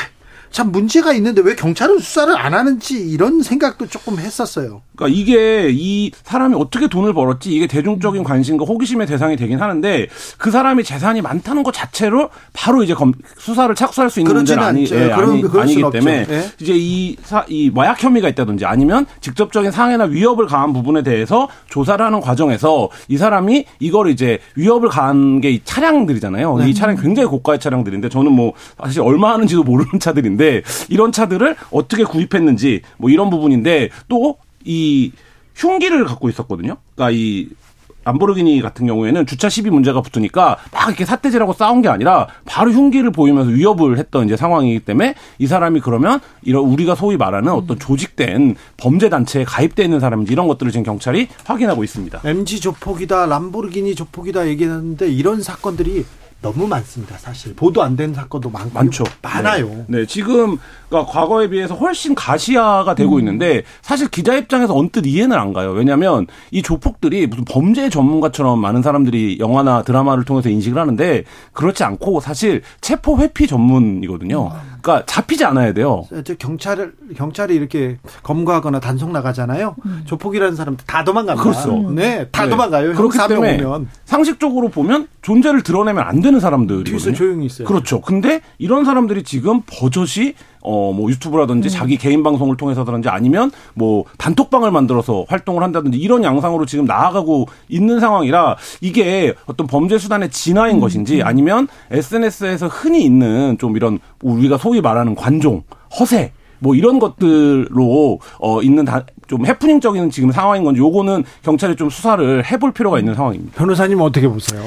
참 문제가 있는데 왜 경찰은 수사를 안 하는지 이런 생각도 조금 했었어요. 그러니까 이게 이 사람이 어떻게 돈을 벌었지 이게 대중적인 관심과 호기심의 대상이 되긴 하는데 그 사람이 재산이 많다는 것 자체로 바로 이제 검, 수사를 착수할 수 있는 문제는 아니. 예, 아니, 아니기. 때문에 예. 이제 이, 사, 이 마약 혐의가 있다든지 아니면 직접적인 상해나 위협을 가한 부분에 대해서 조사를 하는 과정에서 이 사람이 이걸 이제 위협을 가한 게 이 차량들이잖아요. 네. 이 차량 굉장히 고가의 차량들인데 저는 뭐 사실 얼마 하는지도 모르는 차들인데 이런 차들을 어떻게 구입했는지 뭐 이런 부분인데 또 이 흉기를 갖고 있었거든요. 그러니까 이 람보르기니 같은 경우에는 주차 시비 문제가 붙으니까 막 이렇게 사태질하고 싸운 게 아니라 바로 흉기를 보이면서 위협을 했던 이제 상황이기 때문에 이 사람이 그러면 이런 우리가 소위 말하는 어떤 조직된 범죄 단체에 가입돼 있는 사람인지 이런 것들을 지금 경찰이 확인하고 있습니다. MG 조폭이다, 람보르기니 조폭이다 얘기하는데 이런 사건들이 너무 많습니다. 사실 보도 안 된 사건도 많고 많죠. 많아요. 네, 네, 지금 그러니까 과거에 비해서 훨씬 가시화가 되고 음. 있는데 사실 기자 입장에서 언뜻 이해는 안 가요. 왜냐하면 이 조폭들이 무슨 범죄 전문가처럼 많은 사람들이 영화나 드라마를 통해서 인식을 하는데 그렇지 않고 사실 체포 회피 전문이거든요. 그러니까 잡히지 않아야 돼요. 경찰을 경찰이 이렇게 검거하거나 단속 나가잖아요. 조폭이라는 사람들 다 도망갑니다. 그렇죠. 네, 다 네. 도망가요. 그렇기 때문에 오면 상식적으로 보면 존재를 드러내면 안 되는 사람들이거든요. 뒤에서 조용히 있어요. 그렇죠. 근데 이런 사람들이 지금 버젓이 어 뭐 유튜브라든지 음. 자기 개인 방송을 통해서든지 아니면 뭐 단톡방을 만들어서 활동을 한다든지 이런 양상으로 지금 나아가고 있는 상황이라 이게 어떤 범죄 수단의 진화인 음. 것인지 아니면 SNS에서 흔히 있는 좀 이런 우리가 소위 말하는 관종 허세 뭐 이런 것들로 어 있는 다, 좀 해프닝적인 지금 상황인 건지 요거는 경찰이 좀 수사를 해볼 필요가 있는 상황입니다. 변호사님 어떻게 보세요?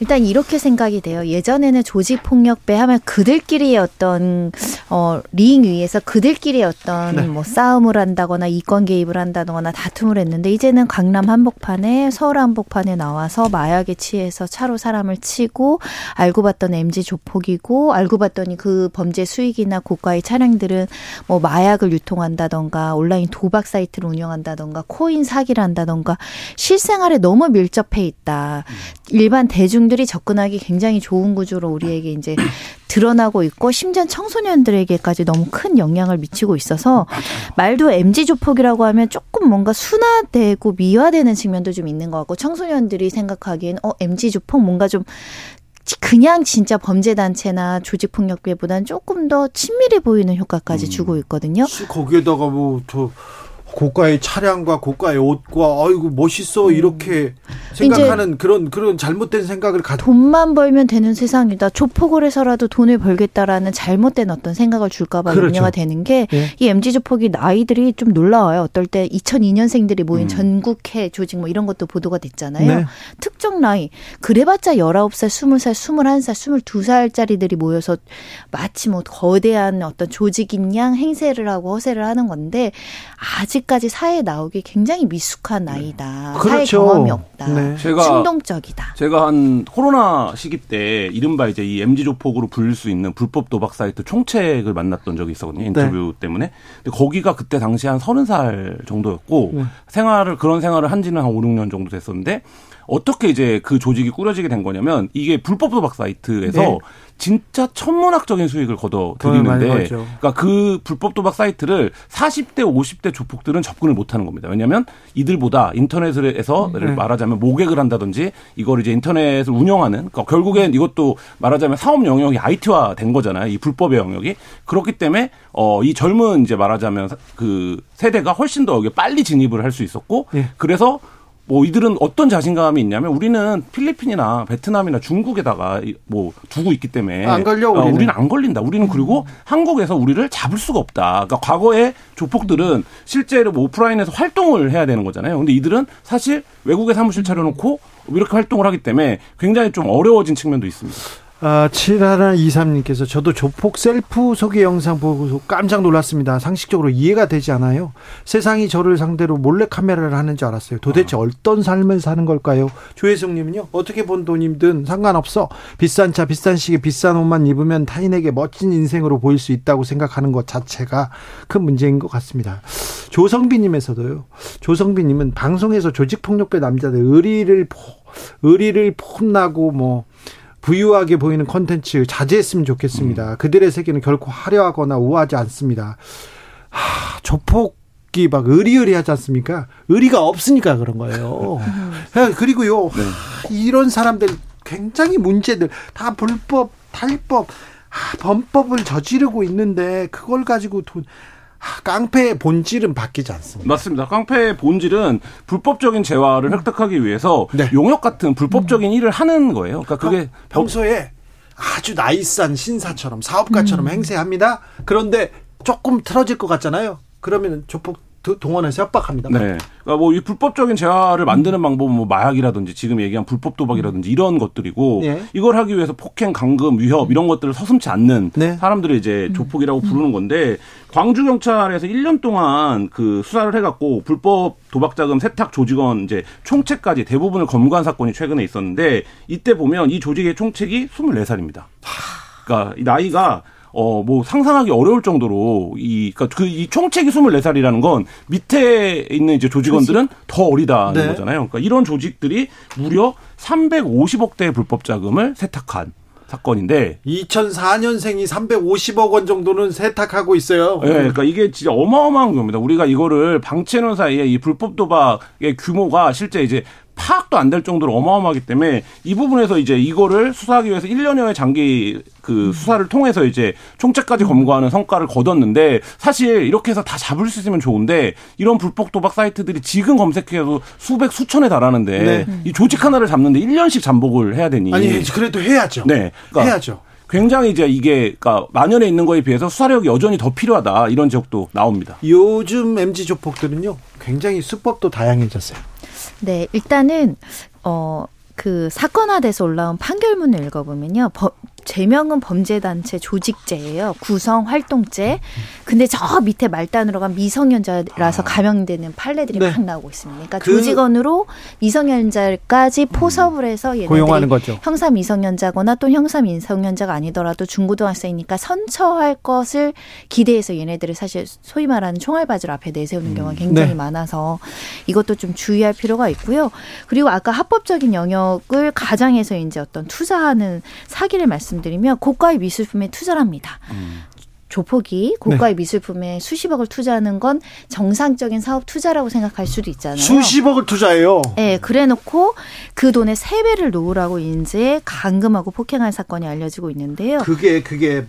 일단 이렇게 생각이 돼요. 예전에는 조직 폭력배 하면 그들끼리의 어떤 어 링 위에서 그들끼리 어떤 네. 뭐 싸움을 한다거나 이권 개입을 한다거나 다툼을 했는데 이제는 강남 한복판에 서울 한복판에 나와서 마약에 취해서 차로 사람을 치고 알고 봤던 MG 조폭이고 알고 봤더니 그 범죄 수익이나 고가의 차량들은 뭐 마약을 유통한다던가 온라인 도박 사이트를 운영한다던가 코인 사기를 한다던가 실생활에 너무 밀접해 있다. 일반 대중들이 접근하기 굉장히 좋은 구조로 우리에게 이제 드러나고 있고 심지어 청소년들에게까지 너무 큰 영향을 미치고 있어서 말도 MZ 조폭이라고 하면 조금 뭔가 순화되고 미화되는 측면도 좀 있는 것 같고 청소년들이 생각하기엔 어 MZ 조폭 뭔가 좀 그냥 진짜 범죄 단체나 조직 폭력배보다는 조금 더 친밀해 보이는 효과까지 음. 주고 있거든요. 거기에다가 뭐저 고가의 차량과 고가의 옷과 아이고 멋있어 음. 이렇게 생각하는 그런 그런 잘못된 생각을 가 돈만 벌면 되는 세상이다. 조폭을 해서라도 돈을 벌겠다라는 잘못된 어떤 생각을 줄까봐 그렇죠. 염려가 되는 게이 네. MZ 조폭이 나이들이 좀 놀라워요. 어떨 때 2002년생들이 모인 음. 전국회 조직 뭐 이런 것도 보도가 됐잖아요. 네. 특정 나이 그래봤자 19살, 20살, 21살, 22살짜리들이 모여서 마치 뭐 거대한 어떤 조직인 양 행세를 하고 허세를 하는 건데 아직 아직까지 사회에 나오기 굉장히 미숙한 나이다. 네. 그렇죠. 사회 경험이 없다. 네. 제가 충동적이다. 제가 한 코로나 시기 때 이른바 이제 이 MZ 조폭으로 불릴 수 있는 불법 도박 사이트 총책을 만났던 적이 있었거든요. 인터뷰 네. 때문에. 근데 거기가 그때 당시 한 서른 살 정도였고 네. 생활을 그런 생활을 한지는 한 5, 6년 정도 됐었는데 어떻게 이제 그 조직이 꾸려지게 된 거냐면 이게 불법 도박 사이트에서 네. 진짜 천문학적인 수익을 거둬 들이는데 그러니까 그 불법 도박 사이트를 40대 50대 조폭들은 접근을 못 하는 겁니다. 왜냐하면 이들보다 인터넷에서 네. 말하자면 모객을 한다든지 이걸 이제 인터넷을 운영하는 그러니까 결국엔 이것도 말하자면 사업 영역이 IT화 된 거잖아요. 이 불법의 영역이 그렇기 때문에 어 이 젊은 이제 말하자면 그 세대가 훨씬 더 여기 빨리 진입을 할 수 있었고 네. 그래서 뭐 이들은 어떤 자신감이 있냐면 우리는 필리핀이나 베트남이나 중국에다가 뭐 두고 있기 때문에 안 걸려 우리는. 어, 우리는 안 걸린다. 우리는 그리고 음. 한국에서 우리를 잡을 수가 없다. 그러니까 과거에 조폭들은 실제로 뭐 오프라인에서 활동을 해야 되는 거잖아요. 근데 이들은 사실 외국에 사무실 차려놓고 이렇게 활동을 하기 때문에 굉장히 좀 어려워진 측면도 있습니다. 아, 7123님께서 저도 조폭 셀프 소개 영상 보고 깜짝 놀랐습니다. 상식적으로 이해가 되지 않아요. 세상이 저를 상대로 몰래 카메라를 하는 줄 알았어요. 도대체 어. 떤 삶을 사는 걸까요? 조혜숙님은요, 어떻게 본 돈이든 상관없어. 비싼 차, 비싼 시계, 비싼 옷만 입으면 타인에게 멋진 인생으로 보일 수 있다고 생각하는 것 자체가 큰 문제인 것 같습니다. 조성비님에서도요, 조성비님은 방송에서 조직폭력배 남자들 의리를, 의리를 폼나고 뭐, 부유하게 보이는 콘텐츠 자제했으면 좋겠습니다. 음. 그들의 세계는 결코 화려하거나 우아하지 않습니다. 하, 조폭이 막 의리의리하지 않습니까? 의리가 없으니까 그런 거예요. 그리고요, 네. 하, 이런 사람들 굉장히 문제들 다 불법, 탈법, 하, 범법을 저지르고 있는데 그걸 가지고 돈 깡패의 본질은 바뀌지 않습니다. 맞습니다. 깡패의 본질은 불법적인 재화를 획득하기 위해서 네. 용역 같은 불법적인 음. 일을 하는 거예요. 그러니까 그게 평소에 아주 나이스한 신사처럼 사업가처럼 음. 행세합니다. 그런데 조금 틀어질 것 같잖아요. 그러면 조폭 동원해서 협박합니다. 네. 그러니까 뭐 이 불법적인 재화를 만드는 방법은 뭐 마약이라든지 지금 얘기한 불법 도박이라든지 이런 것들이고 네. 이걸 하기 위해서 폭행, 강금, 위협 이런 것들을 서슴지 않는 네. 사람들을 이제 조폭이라고 부르는 건데 광주 경찰에서 1년 동안 그 수사를 해갖고 불법 도박 자금 세탁 조직원 이제 총책까지 대부분을 검거한 사건이 최근에 있었는데 이때 보면 이 조직의 총책이 24살입니다. 그러니까 이 나이가 어, 뭐 상상하기 어려울 정도로 이, 그니까 그, 이 총책이 24살이라는 건 밑에 있는 이제 조직원들은 더 어리다는 네. 거잖아요. 그러니까 이런 조직들이 무려 350억 대의 불법 자금을 세탁한 사건인데 2004년생이 350억 원 정도는 세탁하고 있어요. 네, 그러니까 이게 진짜 어마어마한 겁니다. 우리가 이거를 방치해놓은 사이에 이 불법 도박의 규모가 실제 이제 파악도 안 될 정도로 어마어마하기 때문에 이 부분에서 이제 이거를 수사하기 위해서 1년여의 장기 그 수사를 통해서 이제 총책까지 검거하는 성과를 거뒀는데 사실 이렇게 해서 다 잡을 수 있으면 좋은데 이런 불법 도박 사이트들이 지금 검색해도 수백 수천에 달하는데 네. 이 조직 하나를 잡는데 1년씩 잠복을 해야 되니 아니 그래도 해야죠. 네. 그러니까 해야죠. 굉장히 이제 이게 그러니까 만연에 있는 거에 비해서 수사력이 여전히 더 필요하다 이런 지적도 나옵니다. 요즘 MZ 조폭들은요 굉장히 수법도 다양해졌어요. 네, 일단은 어. 그 사건화돼서 올라온 판결문을 읽어보면요. 제명은 범죄단체 조직죄예요. 구성 활동죄. 근데 저 밑에 말단으로 간 미성년자라서 아. 감형되는 판례들이 네. 막 나오고 있습니다. 그러니까 그 조직원으로 미성년자까지 음. 포섭을 해서 고용하는 거죠. 형사 미성년자거나 또 형사 미성년자가 아니더라도 중고등학생이니까 선처할 것을 기대해서 얘네들을 사실 소위 말하는 총알바지로 앞에 내세우는 경우가 음. 굉장히 네. 많아서 이것도 좀 주의할 필요가 있고요. 그리고 아까 합법적인 영역을 가장해서 이제 어떤 투자하는 사기를 말씀 말씀드리면 고가의 미술품에 투자를 합니다. 음. 조폭이 고가의 네. 미술품에 수십억을 투자하는 건 정상적인 사업 투자라고 생각할 수도 있잖아요. 수십억을 투자해요. 네, 그래놓고 그 돈의 세 배를 놓으라고 이제 감금하고 폭행한 사건이 알려지고 있는데요. 그게 그게 어,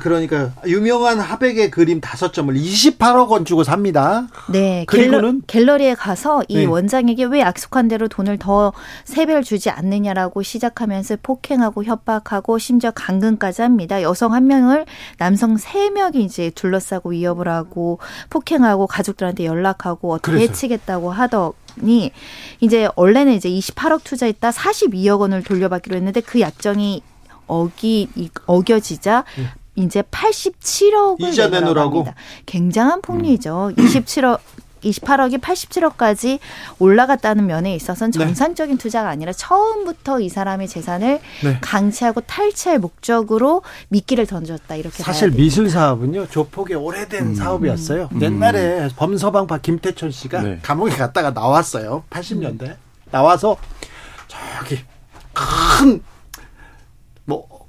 그러니까 유명한 하백의 그림 다섯 점을 28억 원 주고 삽니다. 네, 그리고는 갤러, 리에 가서 이 네. 원장에게 왜 약속한 대로 돈을 더 세 배를 주지 않느냐라고 시작하면서 폭행하고 협박하고 심지어 감금까지 합니다. 여성 한 명을 남성 세 명이 이제 둘러싸고 위협을 하고 폭행하고 가족들한테 연락하고 어떻게 그래서. 해치겠다고 하더 니 이제 원래는 이제 28억 투자했다 42억 원을 돌려받기로 했는데 그 약정이 어기 어겨지자 네. 이제 87억을 이자 내놓으라고 굉장한 폭리죠. 음. 27억 28억이 87억까지 올라갔다는 면에 있어서는 네. 정상적인 네. 투자가 아니라 처음부터 이 사람의 재산을 네. 강취하고 탈취할 목적으로 미끼를 던졌다 이렇게 사실 미술 사업은요 조폭의 오래된 음. 사업이었어요. 음. 옛날에 범서방파 김태철 씨가 네. 감옥에 갔다가 나왔어요. 80년대 나와서 저기 큰 뭐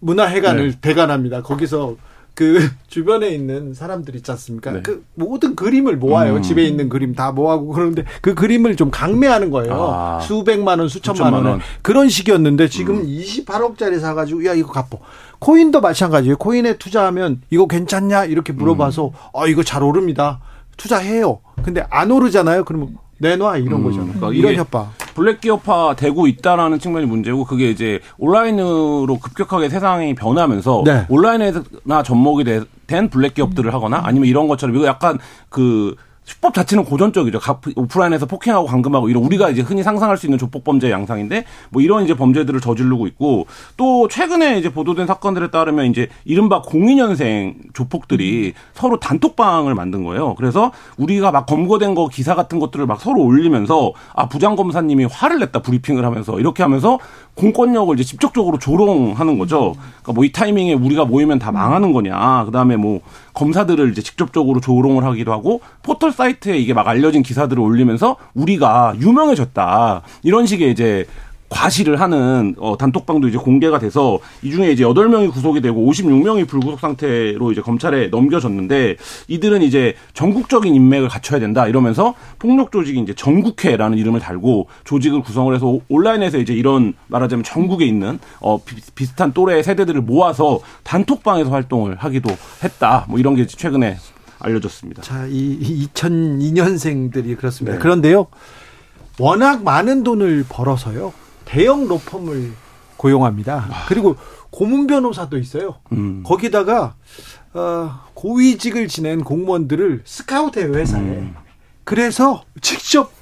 문화회관을 네. 대관합니다. 거기서 그 주변에 있는 사람들 있지 않습니까? 네. 그 모든 그림을 모아요. 음. 집에 있는 그림 다 모아고 그러는데 그 그림을 좀 강매하는 거예요. 아. 수백만 원, 수천만, 수천만 원. 그런 식이었는데 지금 음. 28억짜리 사가지고 야 이거 갚어. 코인도 마찬가지예요. 코인에 투자하면 이거 괜찮냐 이렇게 물어봐서 음. 아 이거 잘 오릅니다. 투자해요. 근데 안 오르잖아요. 그러면 내놔 이런 음. 거잖아요. 그러니까 이런 협박. 블랙 기업화 되고 있다라는 측면이 문제고 그게 이제 온라인으로 급격하게 세상이 변하면서 네. 온라인에나 접목이 된 블랙 기업들을 하거나 아니면 이런 것처럼 이거 약간 그 수법 자체는 고전적이죠. 오프라인에서 폭행하고 감금하고 이런 우리가 이제 흔히 상상할 수 있는 조폭 범죄 양상인데 뭐 이런 이제 범죄들을 저지르고 있고 또 최근에 이제 보도된 사건들에 따르면 이제 이른바 02년생 조폭들이 서로 단톡방을 만든 거예요. 그래서 우리가 막 검거된 거 기사 같은 것들을 막 서로 올리면서 아 부장 검사님이 화를 냈다 브리핑을 하면서 이렇게 하면서 공권력을 이제 직접적으로 조롱하는 거죠. 그러니까 뭐 이 타이밍에 우리가 모이면 다 망하는 거냐. 그다음에 뭐 검사들을 이제 직접적으로 조롱을 하기도 하고 포털 사이트에 이게 막 알려진 기사들을 올리면서 우리가 유명해졌다. 이런 식의 이제 과시를 하는 어, 단톡방도 이제 공개가 돼서 이 중에 이제 8명이 구속이 되고 56명이 불구속 상태로 이제 검찰에 넘겨졌는데 이들은 이제 전국적인 인맥을 갖춰야 된다 이러면서 폭력 조직이 이제 전국회라는 이름을 달고 조직을 구성을 해서 온라인에서 이제 이런 말하자면 전국에 있는 어 비, 슷한 또래 세대들을 모아서 단톡방에서 활동을 하기도 했다. 뭐 이런 게 최근에 알려졌습니다. 자, 이 2002년생들이 그렇습니다. 네. 그런데요. 워낙 많은 돈을 벌어서요. 대형 로펌을 고용합니다. 아. 그리고 고문 변호사도 있어요. 음. 거기다가 어, 고위직을 지낸 공무원들을 스카우트해 회사에. 음. 그래서 직접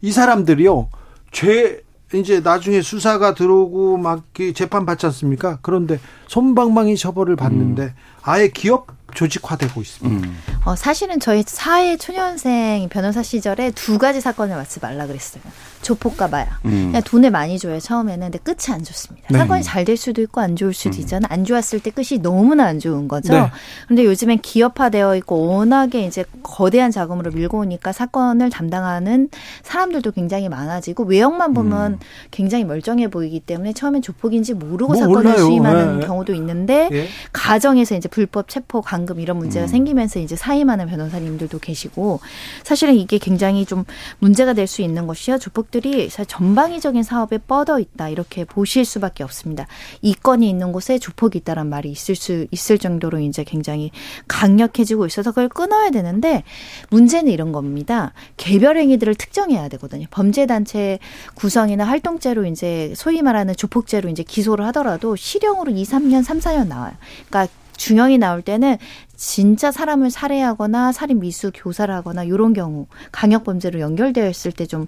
이 사람들이요. 죄 이제 나중에 수사가 들어오고 막 재판 받지 않습니까? 그런데 손방망이 처벌을 받는데 음. 아예 기업 조직화되고 있습니다. 음. 어, 사실은 저희 사회 초년생 변호사 시절에 두 가지 사건을 맞지 말라 그랬어요. 조폭과 마약. 음. 그냥 돈을 많이 줘요 처음에는. 근데 끝이 안 좋습니다. 네. 사건이 잘 될 수도 있고 안 좋을 수도 음. 있잖아요. 안 좋았을 때 끝이 너무나 안 좋은 거죠. 네. 근데 요즘엔 기업화되어 있고 워낙에 이제 거대한 자금으로 밀고 오니까 사건을 담당하는 사람들도 굉장히 많아지고 외형만 보면 음. 굉장히 멀쩡해 보이기 때문에 처음엔 조폭인지 모르고 뭐 사건을 몰라요. 수임하는 네. 경우도 있는데 예. 가정에서 이제 불법 체포 감금 이런 문제가 음. 생기면서 이제 사회 사임하는 변호사님들도 계시고 사실은 이게 굉장히 좀 문제가 될 수 있는 것이요. 조폭들이 사실 전방위적인 사업에 뻗어 있다 이렇게 보실 수밖에 없습니다. 이 건이 있는 곳에 조폭이 있다란 말이 있을 수 있을 정도로 이제 굉장히 강력해지고 있어서 그걸 끊어야 되는데 문제는 이런 겁니다. 개별 행위들을 특정해야 되거든요. 범죄 단체 구성이나 활동죄로 이제 소위 말하는 조폭죄로 이제 기소를 하더라도 실형으로 2, 3년, 3, 4년 나와요. 그러니까 중형이 나올 때는 진짜 사람을 살해하거나 살인 미수 교사를 하거나 이런 경우 강력 범죄로 연결되어 있을 때 좀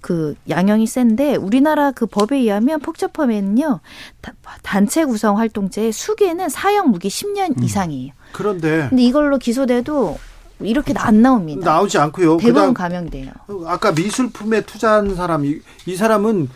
그 양형이 센데 우리나라 그 법에 의하면 폭처범에는요 단체 구성 활동죄의 수계는 사형 무기 10년 음. 이상이에요. 그런데 근데 이걸로 기소돼도 이렇게 안 나옵니다. 나오지 않고요. 대부분 감형돼요. 아까 미술품에 투자한 사람 이, 이 사람은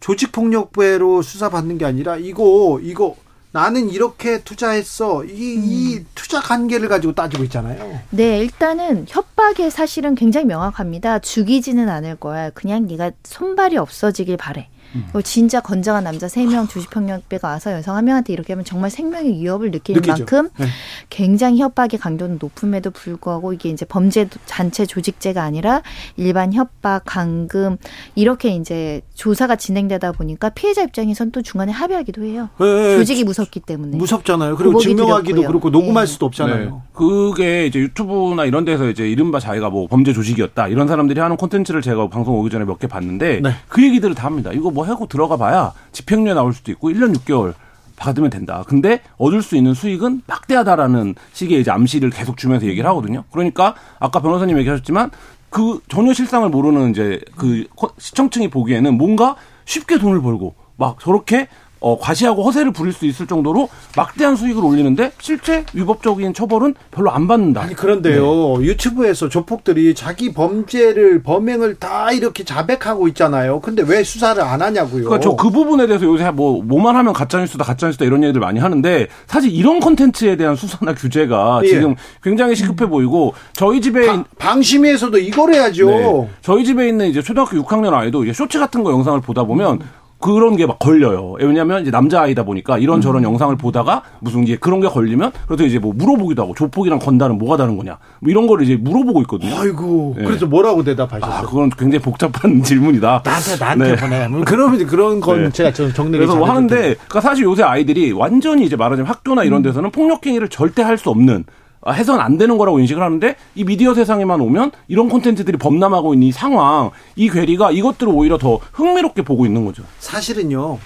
조직폭력배로 수사받는 게 아니라 이거 이거 나는 이렇게 투자했어. 이, 이 음. 투자 관계를 가지고 따지고 있잖아요. 네, 일단은 협박의 사실은 굉장히 명확합니다. 죽이지는 않을 거야. 그냥 네가 손발이 없어지길 바래. 뭐 진짜 건장한 남자 세 명 주식평력배가 와서 여성 한 명한테 이렇게 하면 정말 생명의 위협을 느끼는 느끼죠. 만큼 네. 굉장히 협박의 강도는 높음에도 불구하고 이게 이제 범죄 단체 조직죄가 아니라 일반 협박, 감금 이렇게 이제 조사가 진행되다 보니까 피해자 입장에선 또 중간에 합의하기도 해요. 네, 조직이 무섭기 때문에. 무섭잖아요. 그리고 증명하기도 두렵고요. 그렇고 녹음할 네. 수도 없잖아요. 네. 그게 이제 유튜브나 이런 데서 이제 이른바 자기가 뭐 범죄 조직이었다 이런 사람들이 하는 콘텐츠를 제가 방송 오기 전에 몇 개 봤는데 네. 그 얘기들을 다 합니다. 이거 뭐 하고 들어가 봐야 집행유예 나올 수도 있고 1년 6개월 받으면 된다. 근데 얻을 수 있는 수익은 막대하다라는 식의 이제 암시를 계속 주면서 얘기를 하거든요. 그러니까 아까 변호사님 얘기하셨지만 그 전혀 실상을 모르는 이제 그 시청층이 보기에는 뭔가 쉽게 돈을 벌고 막 저렇게 어, 과시하고 허세를 부릴 수 있을 정도로 막대한 수익을 올리는데 실제 위법적인 처벌은 별로 안 받는다. 아니 그런데요 네. 유튜브에서 조폭들이 자기 범죄를 범행을 다 이렇게 자백하고 있잖아요. 근데 왜 수사를 안 하냐고요? 그러니까 저 그 부분에 대해서 요새 뭐 뭐만 하면 가짜뉴스다 가짜뉴스다 이런 얘기들 많이 하는데 사실 이런 콘텐츠에 대한 수사나 규제가 예. 지금 굉장히 시급해 보이고 저희 집에 방- 방심위에서도 이걸 해야죠. 네. 저희 집에 있는 이제 초등학교 6학년 아이도 이제 쇼츠 같은 거 영상을 보다 보면 그런 게 막 걸려요. 왜냐면 이제 남자 아이다 보니까 이런 저런 음. 영상을 보다가 무슨 이제 그런 게 걸리면 그래서 이제 뭐 물어보기도 하고 조폭이랑 건달은 뭐가 다른 거냐 뭐 이런 거를 이제 물어보고 있거든요. 아이고 네. 그래서 뭐라고 아, 대답하셨어요? 그건 굉장히 복잡한 질문이다. 나한테 나한테 네. 보내. 뭐 그러면 이제 그런 건 네. 제가 좀 정리를 그래서 뭐 하는데. 그러니까 사실 요새 아이들이 완전히 이제 말하자면 학교나 음. 이런 데서는 폭력 행위를 절대 할 수 없는 아, 해서는 안 되는 거라고 인식을 하는데 이 미디어 세상에만 오면 이런 콘텐츠들이 범람하고 있는 이 상황, 이 괴리가 이것들을 오히려 더 흥미롭게 보고 있는 거죠. 사실은요.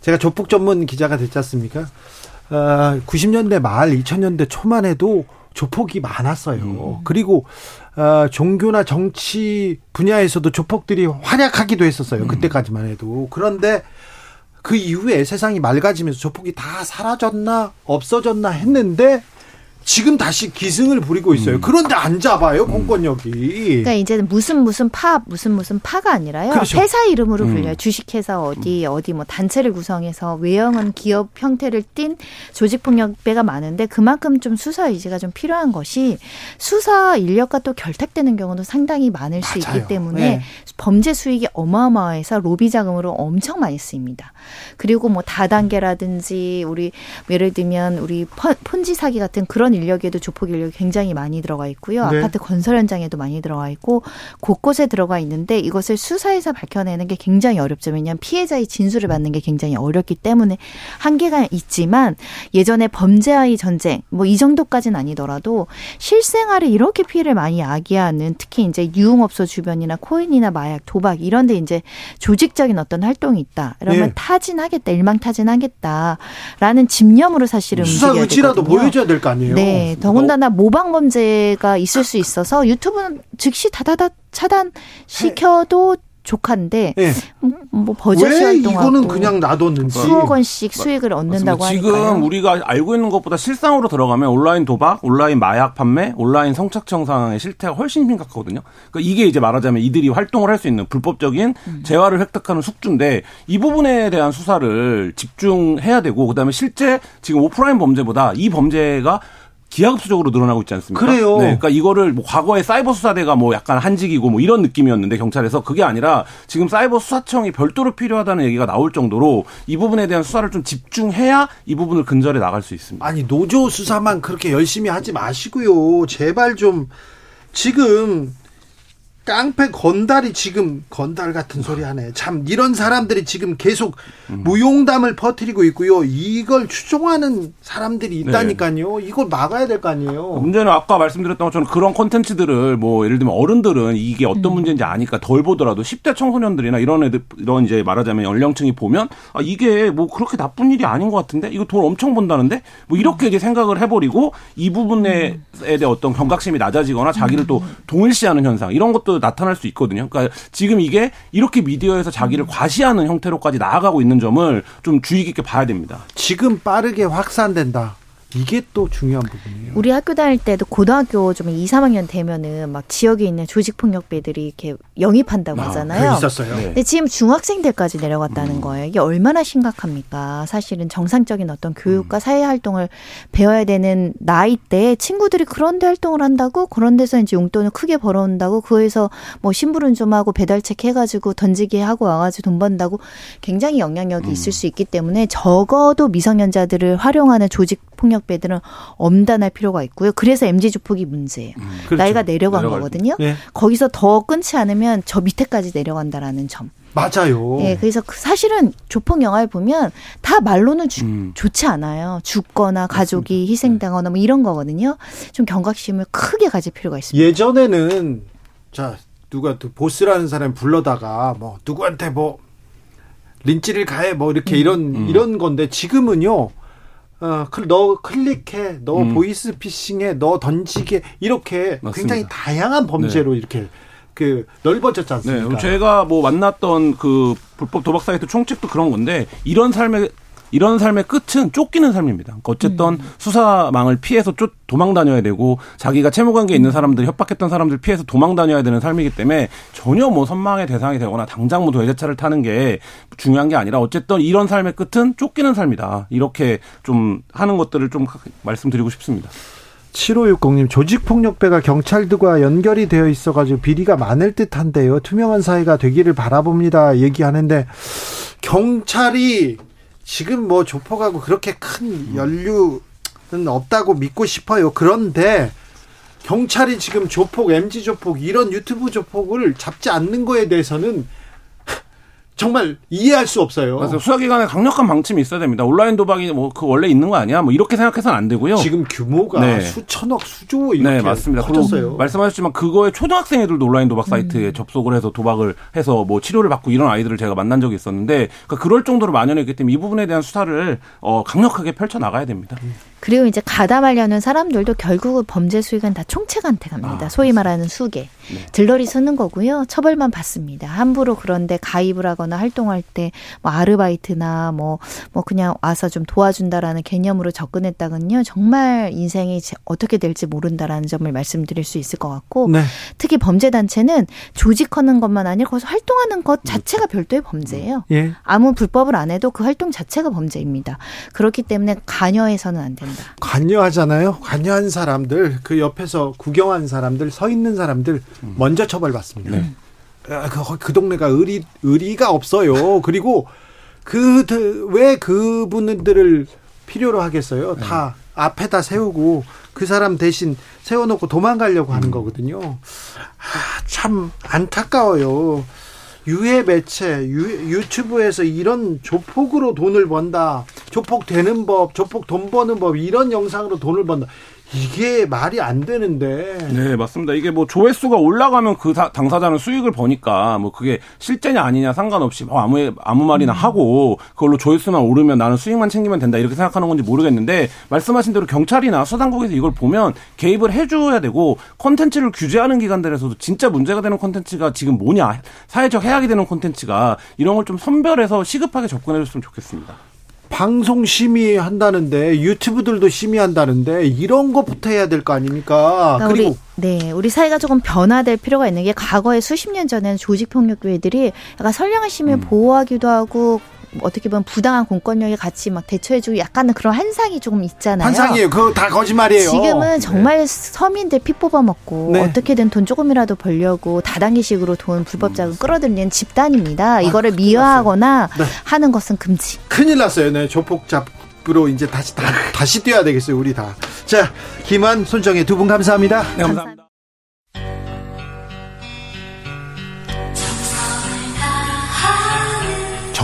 제가 조폭 전문 기자가 됐지 않습니까? 아, 90년대 말 2000년대 초만 해도 조폭이 많았어요. 그리고 아, 종교나 정치 분야에서도 조폭들이 활약하기도 했었어요. 그때까지만 해도. 그런데 그 이후에 세상이 맑아지면서 조폭이 다 사라졌나 없어졌나 했는데 지금 다시 기승을 부리고 있어요. 그런데 안 잡아요 공권력이. 그러니까 이제는 무슨 무슨 파 무슨 무슨 파가 아니라요. 그렇죠. 회사 이름으로 불려요. 주식회사 어디 어디 뭐 단체를 구성해서 외형은 기업 형태를 띤 조직 폭력배가 많은데 그만큼 좀 수사 의지가 좀 필요한 것이 수사 인력과 또 결탁되는 경우도 상당히 많을 수 맞아요. 있기 때문에 네. 범죄 수익이 어마어마해서 로비 자금으로 엄청 많이 쓰입니다. 그리고 뭐 다단계라든지 우리 예를 들면 우리 펀- 폰지 사기 같은 그런 인력에도 조폭 인력이 굉장히 많이 들어가 있고요. 네. 아파트 건설 현장에도 많이 들어가 있고 곳곳에 들어가 있는데 이것을 수사에서 밝혀내는 게 굉장히 어렵죠. 왜냐하면 피해자의 진술을 받는 게 굉장히 어렵기 때문에 한계가 있지만 예전에 범죄와의 전쟁 뭐 이 정도까지는 아니더라도 실생활에 이렇게 피해를 많이 야기하는 특히 이제 유흥업소 주변이나 코인이나 마약, 도박 이런 데 이제 조직적인 어떤 활동이 있다. 이러면 네. 타진하겠다, 일망타진하겠다라는 집념으로 사실은 수사 의지라도. 보여줘야 될 거 아니에요. 네, 더군다나 모방 범죄가 있을 수 있어서 유튜브는 즉시 다다다 차단 시켜도 족한데 네. 뭐 버젓이 왜 활동하고 이거는 그냥 놔뒀는지. 수억 원씩 수익을 얻는다고. 하니까요. 지금 우리가 알고 있는 것보다 실상으로 들어가면 온라인 도박, 온라인 마약 판매, 온라인 성착취 상의 실태가 훨씬 심각하거든요. 그러니까 이게 이제 말하자면 이들이 활동을 할 수 있는 불법적인 음. 재화를 획득하는 숙주인데 이 부분에 대한 수사를 집중해야 되고 그다음에 실제 지금 오프라인 범죄보다 이 범죄가 기하급수적으로 늘어나고 있지 않습니까? 그래요. 네, 그러니까 이거를 뭐 과거에 사이버 수사대가 뭐 약간 한직이고 뭐 이런 느낌이었는데 경찰에서 그게 아니라 지금 사이버 수사청이 별도로 필요하다는 얘기가 나올 정도로 이 부분에 대한 수사를 좀 집중해야 이 부분을 근절해 나갈 수 있습니다. 아니 노조 수사만 그렇게 열심히 하지 마시고요. 제발 좀 지금 깡패 건달이 지금 건달 같은 소리 하네. 참 이런 사람들이 지금 계속 무용담을 퍼뜨리고 있고요. 이걸 추종하는 사람들이 있다니까요. 이걸 막아야 될 거 아니에요. 문제는 아까 말씀드렸던 것처럼 그런 콘텐츠들을 뭐 예를 들면 어른들은 이게 어떤 문제인지 아니까 덜 보더라도 10대 청소년들이나 이런 애들 이런 이제 말하자면 연령층이 보면 아 이게 뭐 그렇게 나쁜 일이 아닌 것 같은데 이거 돈 엄청 번다는데 뭐 이렇게 이제 생각을 해버리고 이 부분에 대해 어떤 경각심이 낮아지거나 자기를 또 동일시하는 현상 이런 것도 나타날 수 있거든요. 그러니까 지금 이게 이렇게 미디어에서 자기를 과시하는 형태로까지 나아가고 있는 점을 좀 주의 깊게 봐야 됩니다. 지금 빠르게 확산된다. 이게 또 중요한 부분이에요. 우리 학교 다닐 때도 고등학교 좀 2, 3학년 되면은 막 지역에 있는 조직폭력배들이 이렇게 영입한다고 아, 하잖아요. 그 있었어요. 네. 근데 지금 중학생들까지 내려갔다는 거예요. 이게 얼마나 심각합니까? 사실은 정상적인 어떤 교육과 사회 활동을 배워야 되는 나이 때 친구들이 그런데 활동을 한다고 그런 데서 이제 용돈을 크게 벌어온다고 그에서 뭐 심부름 좀 하고 배달책 해가지고 던지기 하고 와가지고 돈 번다고 굉장히 영향력이 있을 수 있기 때문에 적어도 미성년자들을 활용하는 조직 폭력 배들은 엄단할 필요가 있고요. 그래서 MZ 조폭이 문제예요. 그렇죠. 나이가 내려간 내려갈 거거든요. 예. 거기서 더 끊지 않으면 저 밑에까지 내려간다라는 점. 맞아요. 예, 그래서 그 사실은 조폭 영화를 보면 다 말로는 주- 음. 좋지 않아요. 죽거나 가족이 희생당하거나 뭐 이런 거거든요. 좀 경각심을 크게 가질 필요가 있습니다. 예전에는 자 누가 또 보스라는 사람 불러다가 뭐 누구한테 뭐 린치를 가해 뭐 이렇게 이런 이런 건데 지금은요. 어, 클- 너 클릭해, 너 음. 보이스 피싱해, 너 던지기 이렇게 맞습니다. 굉장히 다양한 범죄로 이렇게 그 넓어졌지 네, 않습니까? 제가 뭐 만났던 그 불법 도박 사이트 총책도 그런 건데 이런 삶의 이런 삶의 끝은 쫓기는 삶입니다. 그러니까 어쨌든 수사망을 피해서 쫓 도망 다녀야 되고 자기가 채무 관계에 있는 사람들 협박했던 사람들 피해서 도망 다녀야 되는 삶이기 때문에 전혀 뭐 선망의 대상이 되거나 당장 뭐 외제차를 타는 게 중요한 게 아니라 어쨌든 이런 삶의 끝은 쫓기는 삶이다. 이렇게 좀 하는 것들을 좀 말씀드리고 싶습니다. 7560님 조직폭력배가 경찰들과 연결이 되어 있어가지고 비리가 많을 듯한데요. 투명한 사회가 되기를 바라봅니다. 얘기하는데 경찰이 지금 뭐 조폭하고 그렇게 큰 연류는 없다고 믿고 싶어요. 그런데 경찰이 지금 조폭, MG 조폭 이런 유튜브 조폭을 잡지 않는 거에 대해서는 정말 이해할 수 없어요. 그래서 수사기관에 강력한 방침이 있어야 됩니다. 온라인 도박이 뭐 그 원래 있는 거 아니야? 뭐 이렇게 생각해서는 안 되고요. 지금 규모가 네. 수천억, 수조 이렇게 네, 맞습니다. 커졌어요. 말씀하셨지만 그거에 초등학생 애들도 온라인 도박 음. 사이트에 접속을 해서 도박을 해서 뭐 치료를 받고 이런 아이들을 제가 만난 적이 있었는데 그러니까 그럴 정도로 만연했기 때문에 이 부분에 대한 수사를 어, 강력하게 펼쳐 나가야 됩니다. 그리고 이제 가담하려는 사람들도 결국은 범죄 수익은 다 총책한테 갑니다. 아, 소위 말하는 수계. 들러리 서는 거고요. 처벌만 받습니다. 함부로 그런데 가입을 하거나 활동할 때 뭐 아르바이트나 뭐, 뭐 그냥 와서 좀 도와준다라는 개념으로 접근했다군요. 정말 인생이 제- 어떻게 될지 모른다라는 점을 말씀드릴 수 있을 것 같고 네. 특히 범죄 단체는 조직하는 것만 아니라 거기서 활동하는 것 자체가 별도의 범죄예요. 예. 아무 불법을 안 해도 그 활동 자체가 범죄입니다. 그렇기 때문에 관여해서는 안 된다. 관여하잖아요. 관여한 사람들, 그 옆에서 구경한 사람들, 서 있는 사람들 먼저 처벌받습니다. 네. 아, 그, 그 동네가 의리 의리가 없어요. 그리고 그왜 그분들을 필요로 하겠어요? 다 앞에다 세우고 그 사람 대신 세워놓고 도망가려고 하는 거거든요. 아, 참 안타까워요. 유해 매체, 유, 유튜브에서 이런 조폭으로 돈을 번다. 조폭 되는 법, 조폭 돈 버는 법, 이런 영상으로 돈을 번다. 이게 말이 안 되는데. 네, 맞습니다. 이게 뭐 조회수가 올라가면 그 다- 당사자는 수익을 버니까 뭐 그게 실제냐 아니냐 상관없이 뭐 아무 아무 말이나 하고 그걸로 조회수만 오르면 나는 수익만 챙기면 된다 이렇게 생각하는 건지 모르겠는데 말씀하신 대로 경찰이나 수사당국에서 이걸 보면 개입을 해줘야 되고 콘텐츠를 규제하는 기관들에서도 진짜 문제가 되는 콘텐츠가 지금 뭐냐 사회적 해악이 되는 콘텐츠가 이런 걸 좀 선별해서 시급하게 접근해줬으면 좋겠습니다. 방송 심의한다는데 유튜브들도 심의한다는데 이런 것부터 해야 될 거 아닙니까? 그러니까 그리고 우리 네 우리 사회가 조금 변화될 필요가 있는 게 과거에 수십 년 전에는 조직 폭력 교회들이 약간 선량한 시민을 보호하기도 하고 어떻게 보면 부당한 공권력에 같이 막 대처해주고 약간은 그런 한상이 조금 있잖아요. 환상이에요. 그거 다 거짓말이에요. 지금은 정말 네. 서민들 피 뽑아먹고 네. 어떻게든 돈 조금이라도 벌려고 다단계식으로 돈 불법 자금 끌어들이는 집단입니다. 아, 이거를 미화하거나 네. 하는 것은 금지. 큰일 났어요. 네, 조폭 잡으로 이제 다시 다, 다시 뛰어야 되겠어요. 우리 다. 자, 김한, 손정혜 두분 감사합니다. 네, 감사합니다.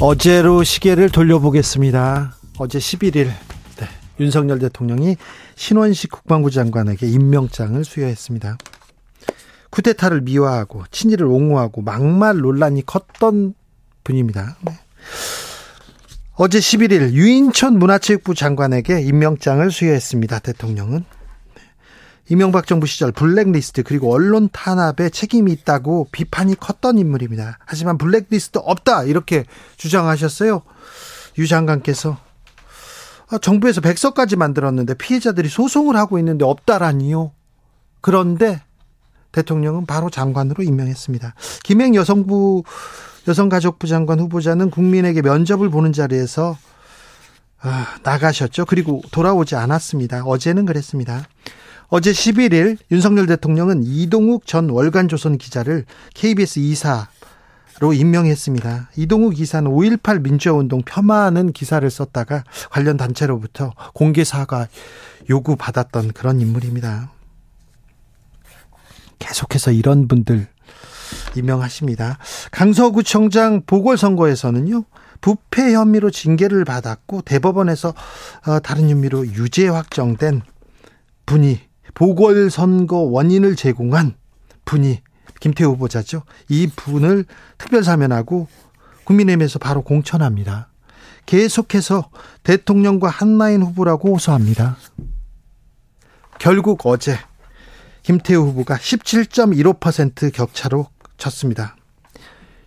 어제로 시계를 돌려보겠습니다. 어제 11일 네, 윤석열 대통령이 신원식 국방부 장관에게 임명장을 수여했습니다. 쿠데타를 미화하고 친일을 옹호하고 막말 논란이 컸던 분입니다. 네. 어제 11일 유인천 문화체육부 장관에게 임명장을 수여했습니다. 대통령은 이명박 정부 시절 블랙리스트 그리고 언론 탄압에 책임이 있다고 비판이 컸던 인물입니다. 하지만 블랙리스트 없다 이렇게 주장하셨어요. 유 장관께서 아, 정부에서 백서까지 만들었는데 피해자들이 소송을 하고 있는데 없다라니요. 그런데 대통령은 바로 장관으로 임명했습니다. 김행 여성부 여성가족부 장관 후보자는 국민에게 면접을 보는 자리에서 아, 나가셨죠. 그리고 돌아오지 않았습니다. 어제는 그랬습니다. 어제 11일 윤석열 대통령은 이동욱 전 월간조선 기자를 KBS 이사 로 임명했습니다. 이동욱 이사는 5.18 민주화운동 폄하하는 기사를 썼다가 관련 단체로부터 공개 사과 요구받았던 그런 인물입니다. 계속해서 이런 분들 임명하십니다. 강서구청장 보궐선거에서는요, 부패 혐의로 징계를 받았고 대법원에서 어, 다른 혐의로 유죄 확정된 분이 보궐선거 원인을 제공한 분이 김태우 후보자죠. 이 분을 특별 사면하고 국민의힘에서 바로 공천합니다. 계속해서 대통령과 한라인 후보라고 호소합니다. 결국 어제 김태우 후보가 17.15% 격차로 졌습니다.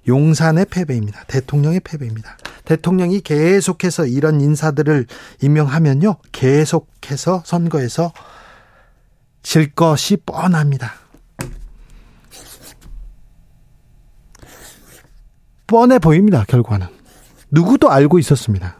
용산의 패배입니다. 대통령의 패배입니다. 대통령이 계속해서 이런 인사들을 임명하면요. 계속해서 선거에서 질 것이 뻔합니다. 뻔해 보입니다, 결과는. 누구도 알고 있었습니다.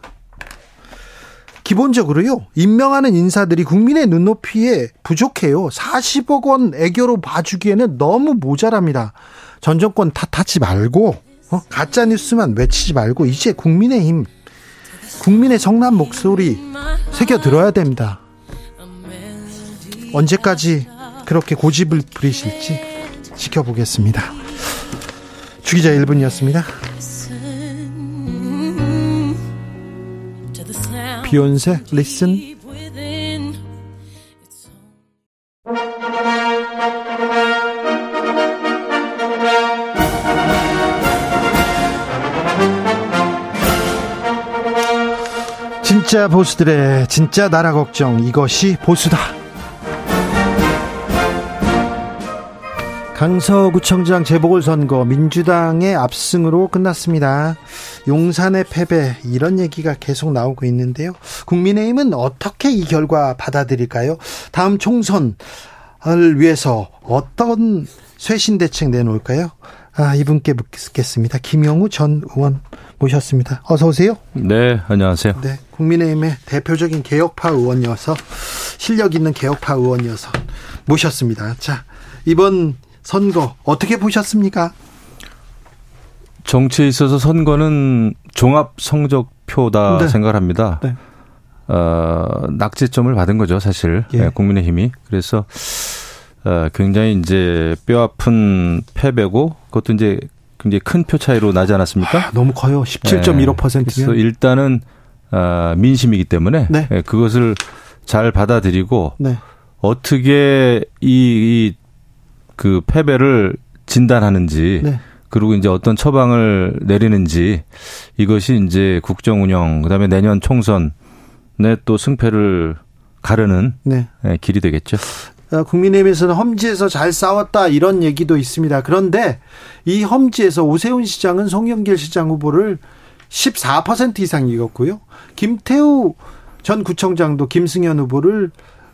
기본적으로요, 임명하는 인사들이 국민의 눈높이에 부족해요. 40억 원 애교로 봐주기에는 너무 모자랍니다. 전 정권 탓하지 말고, 어? 가짜 뉴스만 외치지 말고, 이제 국민의힘, 국민의 성난 목소리 새겨 들어야 됩니다. 언제까지 그렇게 고집을 부리실지 지켜보겠습니다. 주기자 1분이었습니다. 비욘세 리슨 진짜 보수들의 진짜 나라 걱정 이것이 보수다. 강서구청장 재보궐선거 민주당의 압승으로 끝났습니다. 용산의 패배 이런 얘기가 계속 나오고 있는데요. 국민의힘은 어떻게 이 결과 받아들일까요? 다음 총선을 위해서 어떤 쇄신 대책 내놓을까요? 아, 이분께 묻겠습니다. 김영우 전 의원 모셨습니다. 어서 오세요. 네, 안녕하세요. 네, 국민의힘의 대표적인 개혁파 의원이어서 실력 있는 개혁파 의원이어서 모셨습니다. 자, 이번 선거 어떻게 보셨습니까? 정치에 있어서 선거는 종합 성적표다 네. 생각합니다. 네. 어, 낙제점을 받은 거죠, 사실. 예. 네, 국민의힘이. 그래서 어, 굉장히 이제 뼈 아픈 패배고 그것도 이제 굉장히 큰 표 차이로 나지 않았습니까? 아, 너무 커요. 17.15%. 네. 그래서 일단은 어, 민심이기 때문에 네. 네, 그것을 잘 받아들이고 네. 어떻게 이, 이 그 패배를 진단하는지 네. 그리고 이제 어떤 처방을 내리는지 이것이 이제 국정 운영 그다음에 내년 총선의 또 승패를 가르는 네. 예, 길이 되겠죠. 어, 국민의힘에서는 험지에서 잘 싸웠다 이런 얘기도 있습니다. 그런데 이 험지에서 오세훈 시장은 송영길 시장 후보를 14% 이상 이겼고요. 김태우 전 구청장도 김승현 후보를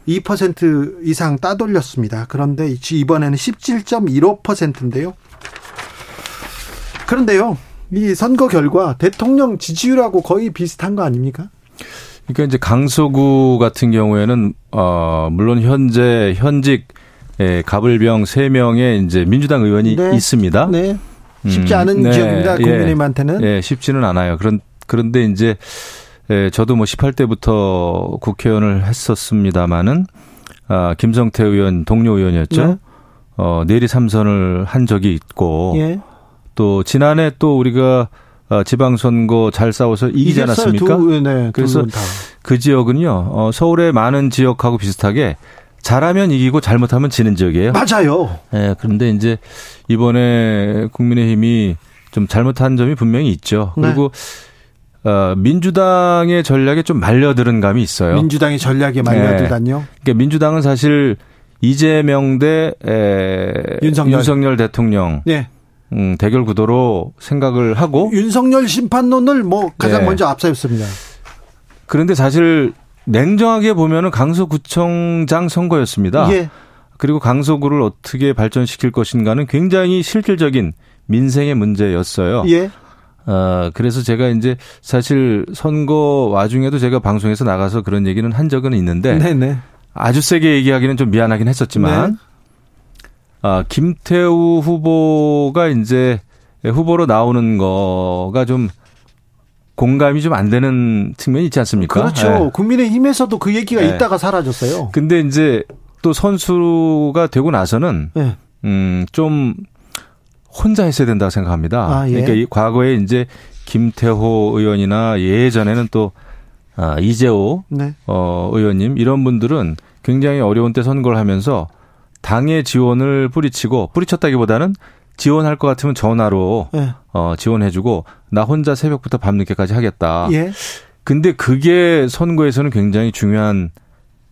2% 이상 따돌렸습니다. 그런데 이번에는 17.15%인데요. 그런데요, 이 선거 결과 대통령 지지율하고 거의 비슷한 거 아닙니까? 그러니까 이제 강서구 같은 경우에는 어 물론 현재 현직 예, 가불병 3명의 이제 민주당 의원이 네. 있습니다. 네. 쉽지 않은 음, 네. 지역입니다. 예. 국민의힘한테는. 예, 쉽지는 않아요. 그런 그런데 이제 예, 저도 뭐 18대부터 국회의원을 했었습니다마는 아, 김성태 의원 동료 의원이었죠. 네. 어, 내리 삼선을 한 적이 있고 예. 또 지난해 또 우리가 어, 지방선거 잘 싸워서 이기지 않았습니까? 두, 네, 그래서 그 지역은요, 어, 서울의 많은 지역하고 비슷하게 잘하면 이기고 잘못하면 지는 지역이에요. 맞아요. 예, 네, 그런데 이제 이번에 국민의힘이 좀 잘못한 점이 분명히 있죠. 네. 그리고 네. 어, 민주당의 전략에 좀 말려드는 감이 있어요. 민주당의 전략에 말려들다뇨? 네. 그러니까 민주당은 사실 이재명 대 에, 윤석열. 윤석열 대통령. 네. 음, 대결 구도로 생각을 하고 윤석열 심판론을 뭐 가장 네. 먼저 앞세웠습니다. 그런데 사실 냉정하게 보면은 강서구청장 선거였습니다. 예. 그리고 강서구를 어떻게 발전시킬 것인가는 굉장히 실질적인 민생의 문제였어요. 예. 어, 그래서 제가 이제 사실 선거 와중에도 제가 방송에서 나가서 그런 얘기는 한 적은 있는데 네네. 네. 아주 세게 얘기하기는 좀 미안하긴 했었지만 네. 아, 김태우 후보가 이제 후보로 나오는 거가 좀 공감이 좀 안 되는 측면이 있지 않습니까? 그렇죠. 네. 국민의힘에서도 그 얘기가 네. 있다가 사라졌어요. 근데 이제 또 선수가 되고 나서는 네. 음 좀 혼자 했어야 된다고 생각합니다. 아, 예. 그러니까 이 과거에 이제 김태호 의원이나 예전에는 또 아, 이재호 네. 어, 의원님 이런 분들은 굉장히 어려운 때 선거를 하면서 당의 지원을 뿌리치고 뿌리쳤다기보다는 지원할 것 같으면 전화로 네. 어, 지원해주고 나 혼자 새벽부터 밤늦게까지 하겠다. 예. 근데 그게 선거에서는 굉장히 중요한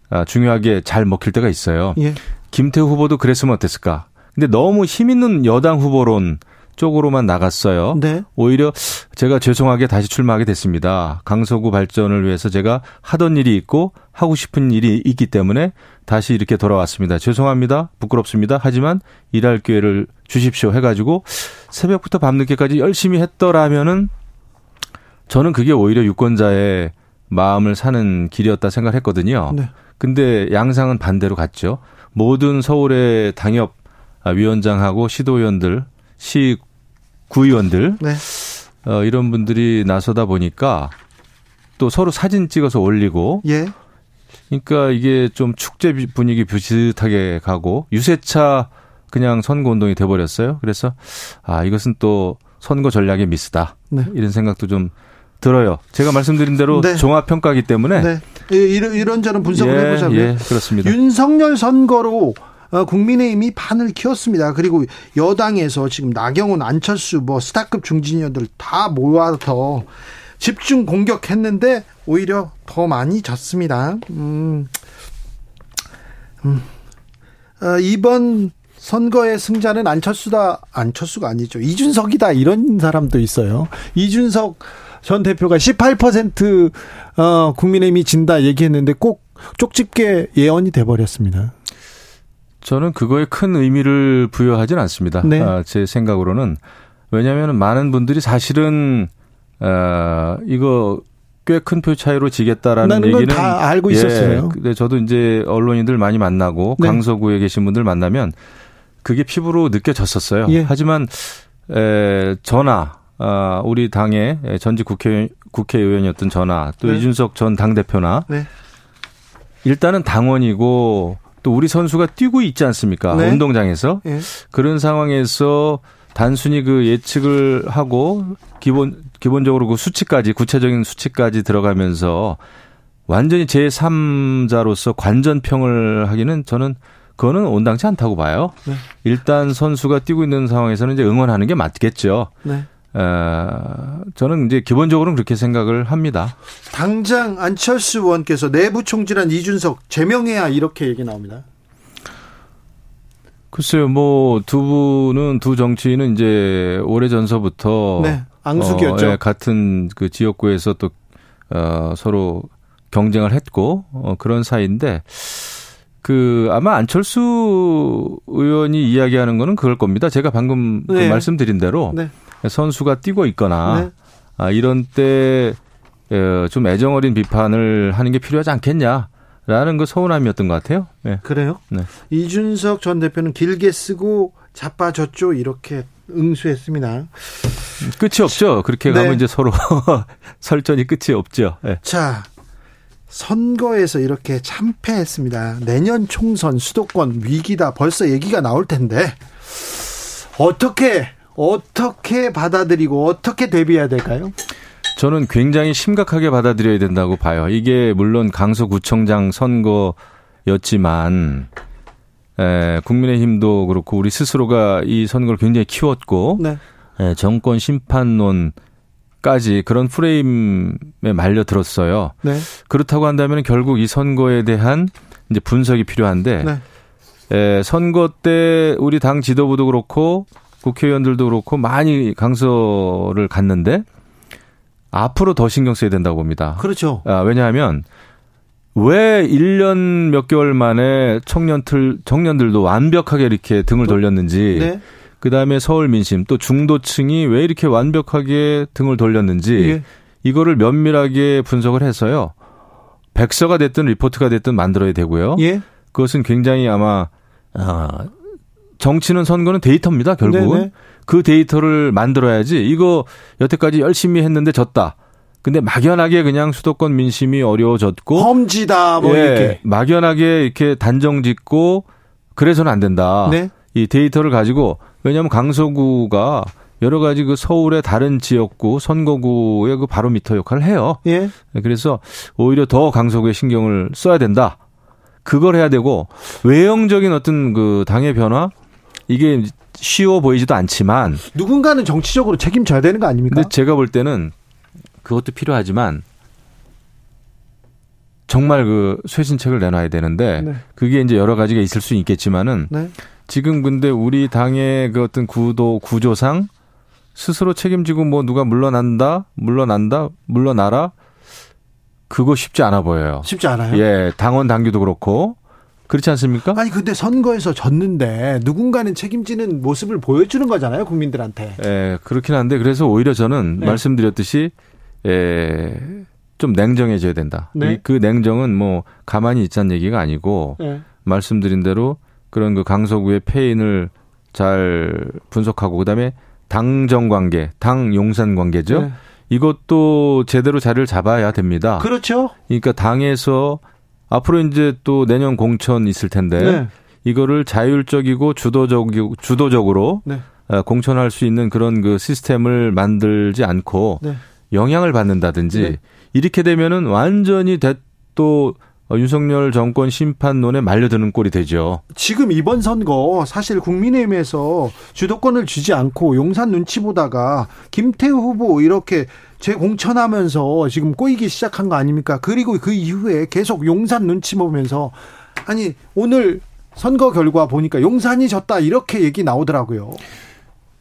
아, 중요하게 잘 먹힐 때가 있어요. 예. 김태우 후보도 그랬으면 어땠을까? 근데 너무 힘 있는 여당 후보론 쪽으로만 나갔어요. 네. 오히려 제가 죄송하게 다시 출마하게 됐습니다. 강서구 발전을 위해서 제가 하던 일이 있고 하고 싶은 일이 있기 때문에 다시 이렇게 돌아왔습니다. 죄송합니다. 부끄럽습니다. 하지만 일할 기회를 주십시오 해가지고 새벽부터 밤늦게까지 열심히 했더라면은 저는 그게 오히려 유권자의 마음을 사는 길이었다 생각했거든요. 네. 근데 양상은 반대로 갔죠. 모든 서울의 당협 위원장하고 시도위원들 시 구의원들 네. 어, 이런 분들이 나서다 보니까 또 서로 사진 찍어서 올리고 예. 그러니까 이게 좀 축제 분위기 비슷하게 가고 유세차 그냥 선거 운동이 돼 버렸어요. 그래서 아 이것은 또 선거 전략의 미스다. 네. 이런 생각도 좀 들어요. 제가 말씀드린 대로 네. 종합 평가기 때문에 네. 이런 이런저런 분석을 예, 해보자면 예, 그렇습니다. 윤석열 선거로 어, 국민의힘이 판을 키웠습니다. 그리고 여당에서 지금 나경원, 안철수, 뭐 스타급 중진위원들 다 모아서 집중 공격했는데 오히려 더 많이 졌습니다. 음, 음. 어, 이번 선거의 승자는 안철수다, 안철수가 아니죠. 이준석이다, 이런 사람도 있어요. 이준석 전 대표가 18% 어, 국민의힘이 진다 얘기했는데 꼭 쪽집게 예언이 돼버렸습니다. 저는 그거에 큰 의미를 부여하진 않습니다. 네. 아, 제 생각으로는 왜냐하면 많은 분들이 사실은 아, 이거 꽤 큰 표 차이로 지겠다라는 얘기는 다 알고 있었어요. 예, 근데 저도 이제 언론인들 많이 만나고 네. 강서구에 계신 분들 만나면 그게 피부로 느껴졌었어요. 예. 하지만 에, 전화 아, 우리 당의 전직 국회 국회의원이었던 전화 또 네. 이준석 전 당 대표나 네. 일단은 당원이고 또 우리 선수가 뛰고 있지 않습니까? 네. 운동장에서. 네. 그런 상황에서 단순히 그 예측을 하고 기본 기본적으로 그 수치까지 구체적인 수치까지 들어가면서 완전히 제3자로서 관전평을 하기는 저는 그거는 온당치 않다고 봐요. 네. 일단 선수가 뛰고 있는 상황에서는 이제 응원하는 게 맞겠죠. 네. 어, 저는 이제 기본적으로는 그렇게 생각을 합니다. 당장 안철수 의원께서 내부 총질한 이준석 제명해야 이렇게 얘기 나옵니다. 글쎄요, 뭐 두 분은 두 정치인은 이제 오래 전서부터 네, 앙숙이었죠. 어, 예, 같은 그 지역구에서 또 어, 서로 경쟁을 했고 어, 그런 사이인데 그 아마 안철수 의원이 이야기하는 거는 그럴 겁니다. 제가 방금 그 네. 그 말씀드린 대로 네. 선수가 뛰고 있거나 네. 아, 이런 때좀 어, 애정어린 비판을 하는 게 필요하지 않겠냐. 라는 그 서운함이었던 것 같아요. 네. 그래요? 네. 이준석 전 대표는 길게 쓰고 자빠졌죠. 이렇게 응수했습니다. 끝이 없죠. 그렇게 가면 네. 이제 서로 설전이 끝이 없죠. 네. 자, 선거에서 이렇게 참패했습니다. 내년 총선 수도권 위기다. 벌써 얘기가 나올 텐데 어떻게 어떻게 받아들이고 어떻게 대비해야 될까요? 저는 굉장히 심각하게 받아들여야 된다고 봐요. 이게 물론 강서구청장 선거였지만 에, 국민의힘도 그렇고 우리 스스로가 이 선거를 굉장히 키웠고 네. 에, 정권 심판론까지 그런 프레임에 말려 들었어요. 네. 그렇다고 한다면 결국 이 선거에 대한 이제 분석이 필요한데 네. 에, 선거 때 우리 당 지도부도 그렇고 국회의원들도 그렇고 많이 강서를 갔는데 앞으로 더 신경 써야 된다고 봅니다. 그렇죠. 아, 왜냐하면 왜 1년 몇 개월 만에 청년들, 청년들도 완벽하게 이렇게 등을 돌렸는지, 네. 그 다음에 서울 민심, 또 중도층이 왜 이렇게 완벽하게 등을 돌렸는지, 예. 이거를 면밀하게 분석을 해서요. 백서가 됐든 리포트가 됐든 만들어야 되고요. 예. 그것은 굉장히 아마, 아, 정치는 선거는 데이터입니다, 결국은. 네네. 그 데이터를 만들어야지 이거 여태까지 열심히 했는데 졌다. 근데 막연하게 그냥 수도권 민심이 어려워졌고 험지다 뭐 예, 이렇게 막연하게 이렇게 단정 짓고 그래서는 안 된다. 네? 이 데이터를 가지고 왜냐하면 강서구가 여러 가지 그 서울의 다른 지역구 선거구의 그 바로미터 역할을 해요. 예. 그래서 오히려 더 강서구에 신경을 써야 된다. 그걸 해야 되고 외형적인 어떤 그 당의 변화 이게 쉬워 보이지도 않지만 누군가는 정치적으로 책임져야 되는 거 아닙니까? 근데 제가 볼 때는 그것도 필요하지만 정말 그 쇄신책을 내놔야 되는데 네. 그게 이제 여러 가지가 있을 수 있겠지만은 네. 지금 근데 우리 당의 그 어떤 구도 구조상 스스로 책임지고 뭐 누가 물러난다 물러난다 물러나라 그거 쉽지 않아 보여요. 쉽지 않아요. 예, 당원 당규도 그렇고 그렇지 않습니까? 아니 근데 선거에서 졌는데 누군가는 책임지는 모습을 보여주는 거잖아요 국민들한테. 예, 그렇긴 한데 그래서 오히려 저는 네. 말씀드렸듯이 예, 좀 냉정해져야 된다. 네. 그 냉정은 뭐 가만히 있자는 얘기가 아니고 네. 말씀드린 대로 그런 그 강서구의 폐인을 잘 분석하고 그다음에 당정 관계, 당 용산 관계죠. 네. 이것도 제대로 자리를 잡아야 됩니다. 그렇죠. 그러니까 당에서 앞으로 이제 또 내년 공천 있을 텐데 네. 이거를 자율적이고 주도적 주도적으로 네. 어, 공천할 수 있는 그런 그 시스템을 만들지 않고 네. 영향을 받는다든지 네. 이렇게 되면은 완전히 또 윤석열 정권 심판론에 말려드는 꼴이 되죠. 지금 이번 선거 사실 국민의힘에서 주도권을 주지 않고 용산 눈치 보다가 김태우 후보 이렇게 재공천하면서 지금 꼬이기 시작한 거 아닙니까? 그리고 그 이후에 계속 용산 눈치 보면서 아니 오늘 선거 결과 보니까 용산이 졌다 이렇게 얘기 나오더라고요.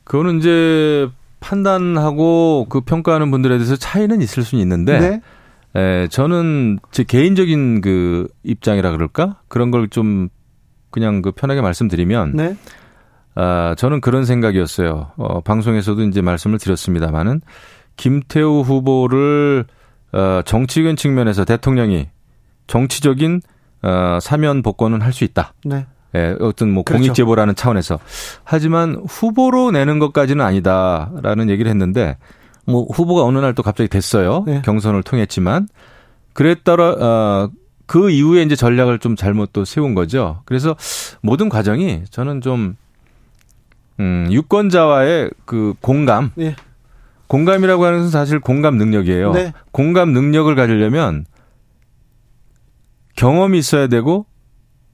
그거는 이제 판단하고 그 평가하는 분들에 대해서 차이는 있을 수는 있는데 네? 에, 저는 제 개인적인 그 입장이라 그럴까 그런 걸 좀 그냥 그 편하게 말씀드리면 네? 아 저는 그런 생각이었어요. 어, 방송에서도 이제 말씀을 드렸습니다만은 김태우 후보를 어, 정치적인 측면에서 대통령이 정치적인 어, 사면 복권은 할 수 있다. 네. 예, 어떤 뭐 그렇죠. 공익 제보라는 차원에서 하지만 후보로 내는 것까지는 아니다라는 얘기를 했는데 뭐 후보가 어느 날 또 갑자기 됐어요. 네. 경선을 통했지만 그랬더라 어, 그 이후에 이제 전략을 좀 잘못 또 세운 거죠. 그래서 모든 과정이 저는 좀 음, 유권자와의 그 공감 네. 공감이라고 하는 것은 사실 공감 능력이에요. 네. 공감 능력을 가지려면 경험이 있어야 되고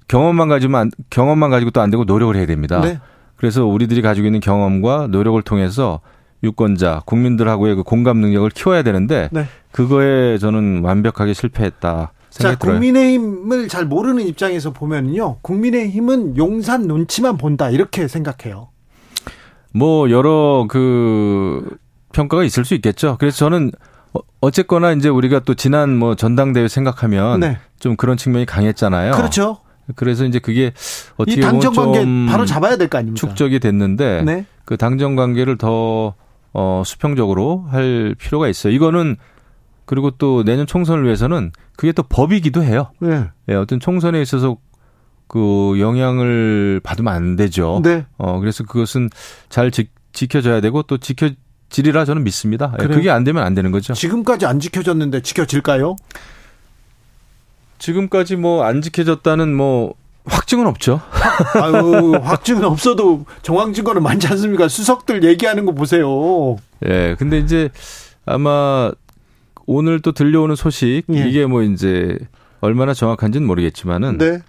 경험만 가지면 경험만 가지고 또 안 되고 노력을 해야 됩니다. 네. 그래서 우리들이 가지고 있는 경험과 노력을 통해서 유권자 국민들하고의 그 공감 능력을 키워야 되는데 네. 그거에 저는 완벽하게 실패했다. 자, 국민의힘을 잘 모르는 입장에서 보면요. 국민의힘은 용산 눈치만 본다. 이렇게 생각해요. 뭐, 여러 그 평가가 있을 수 있겠죠. 그래서 저는 어, 어쨌거나 이제 우리가 또 지난 뭐 전당대회 생각하면 네. 좀 그런 측면이 강했잖아요. 그렇죠. 그래서 이제 그게 어떻게 당정 관계 바로 잡아야 될 거 아닙니까? 축적이 됐는데 네. 그 당정 관계를 더 어, 수평적으로 할 필요가 있어요. 이거는 그리고 또 내년 총선을 위해서는 그게 또 법이기도 해요. 네. 네 어떤 총선에 있어서 그 영향을 받으면 안 되죠. 네. 어, 그래서 그것은 잘 지, 지켜져야 되고 또 지켜 지리라 저는 믿습니다. 예, 그래요. 그게 안 되면 안 되는 거죠. 지금까지 안 지켜졌는데 지켜질까요? 지금까지 뭐 안 지켜졌다는 뭐 확증은 없죠. 아유, 확증은 없어도 정황 증거는 많지 않습니까? 수석들 얘기하는 거 보세요. 예. 근데 이제 아마 오늘 또 들려오는 소식 예. 이게 뭐 이제 얼마나 정확한지는 모르겠지만은 네.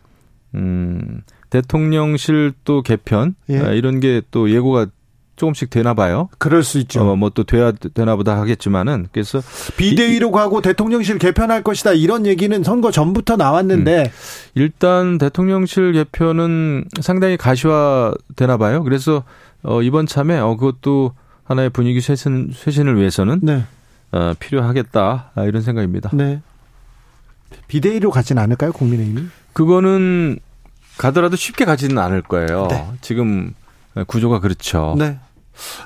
음, 대통령실 또 개편 예. 아, 이런 게 또 예고가 조금씩 되나 봐요. 그럴 수 있죠. 어, 뭐 또 돼야 되나 보다 하겠지만은 그래서 비대위로 이, 가고 대통령실 개편할 것이다 이런 얘기는 선거 전부터 나왔는데 음, 일단 대통령실 개편은 상당히 가시화 되나 봐요. 그래서 어, 이번 참에 어, 그것도 하나의 분위기 쇄신, 쇄신을 위해서는 네. 어, 필요하겠다 아, 이런 생각입니다. 네. 비대위로 가지는 않을까요, 국민의힘이? 그거는 가더라도 쉽게 가지는 않을 거예요. 네. 지금 구조가 그렇죠. 네.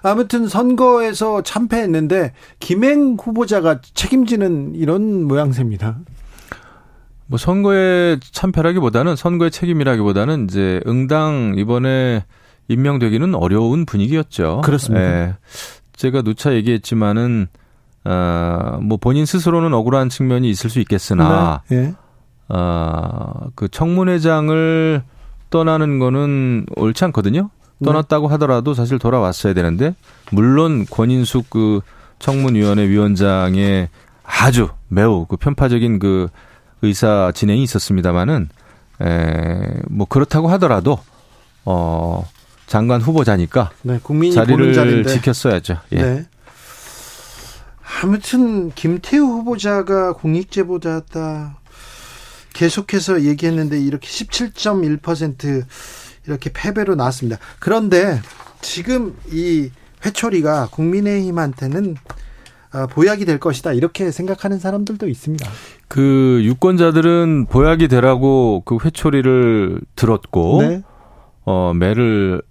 아무튼 선거에서 참패했는데 김행 후보자가 책임지는 이런 모양새입니다. 뭐 선거의 참패라기보다는 선거의 책임이라기보다는 이제 응당 이번에 임명되기는 어려운 분위기였죠. 그렇습니다. 예. 제가 누차 얘기했지만은 어뭐 본인 스스로는 억울한 측면이 있을 수 있겠으나 네. 예. 어그 청문회장을 떠나는 거는 옳지 않거든요. 네. 떠났다고 하더라도 사실 돌아왔어야 되는데 물론 권인숙 그 청문위원회 위원장의 아주 매우 그 편파적인 그 의사 진행이 있었습니다마는 에뭐 그렇다고 하더라도 어 장관 후보자니까 네, 국민이 자리를 지켰어야죠. 예. 네. 아무튼 김태우 후보자가 공익제보자다 계속해서 얘기했는데 이렇게 17.1% 이렇게 패배로 나왔습니다. 그런데 지금 이 회초리가 국민의힘한테는 어, 보약이 될 것이다 이렇게 생각하는 사람들도 있습니다. 그 유권자들은 보약이 되라고 그 회초리를 들었고 네. 어 매를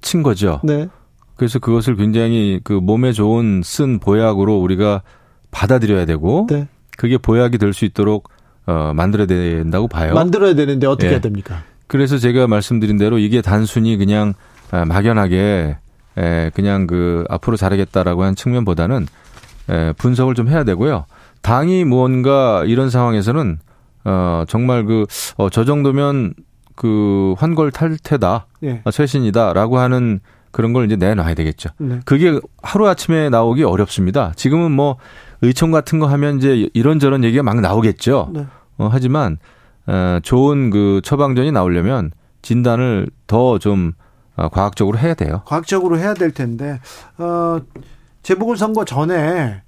친 거죠. 네. 그래서 그것을 굉장히 그 몸에 좋은 쓴 보약으로 우리가 받아들여야 되고 네. 그게 보약이 될 수 있도록 어 만들어야 된다고 봐요. 만들어야 되는데 어떻게 예. 해야 됩니까? 그래서 제가 말씀드린 대로 이게 단순히 그냥 아, 막연하게 그냥 그 앞으로 잘하겠다라고 한 측면보다는 분석을 좀 해야 되고요. 당이 무언가 이런 상황에서는 어 정말 그저 어, 정도면 그 환골 탈퇴다, 예. 어, 쇄신이다라고 하는 그런 걸 이제 내놔야 되겠죠. 네. 그게 하루 아침에 나오기 어렵습니다. 지금은 뭐 의총 같은 거 하면 이제 이런저런 얘기가 막 나오겠죠. 네. 어, 하지만 어, 좋은 그 처방전이 나오려면 진단을 더좀 어, 과학적으로 해야 돼요. 과학적으로 해야 될 텐데 어, 재보궐 선거 전에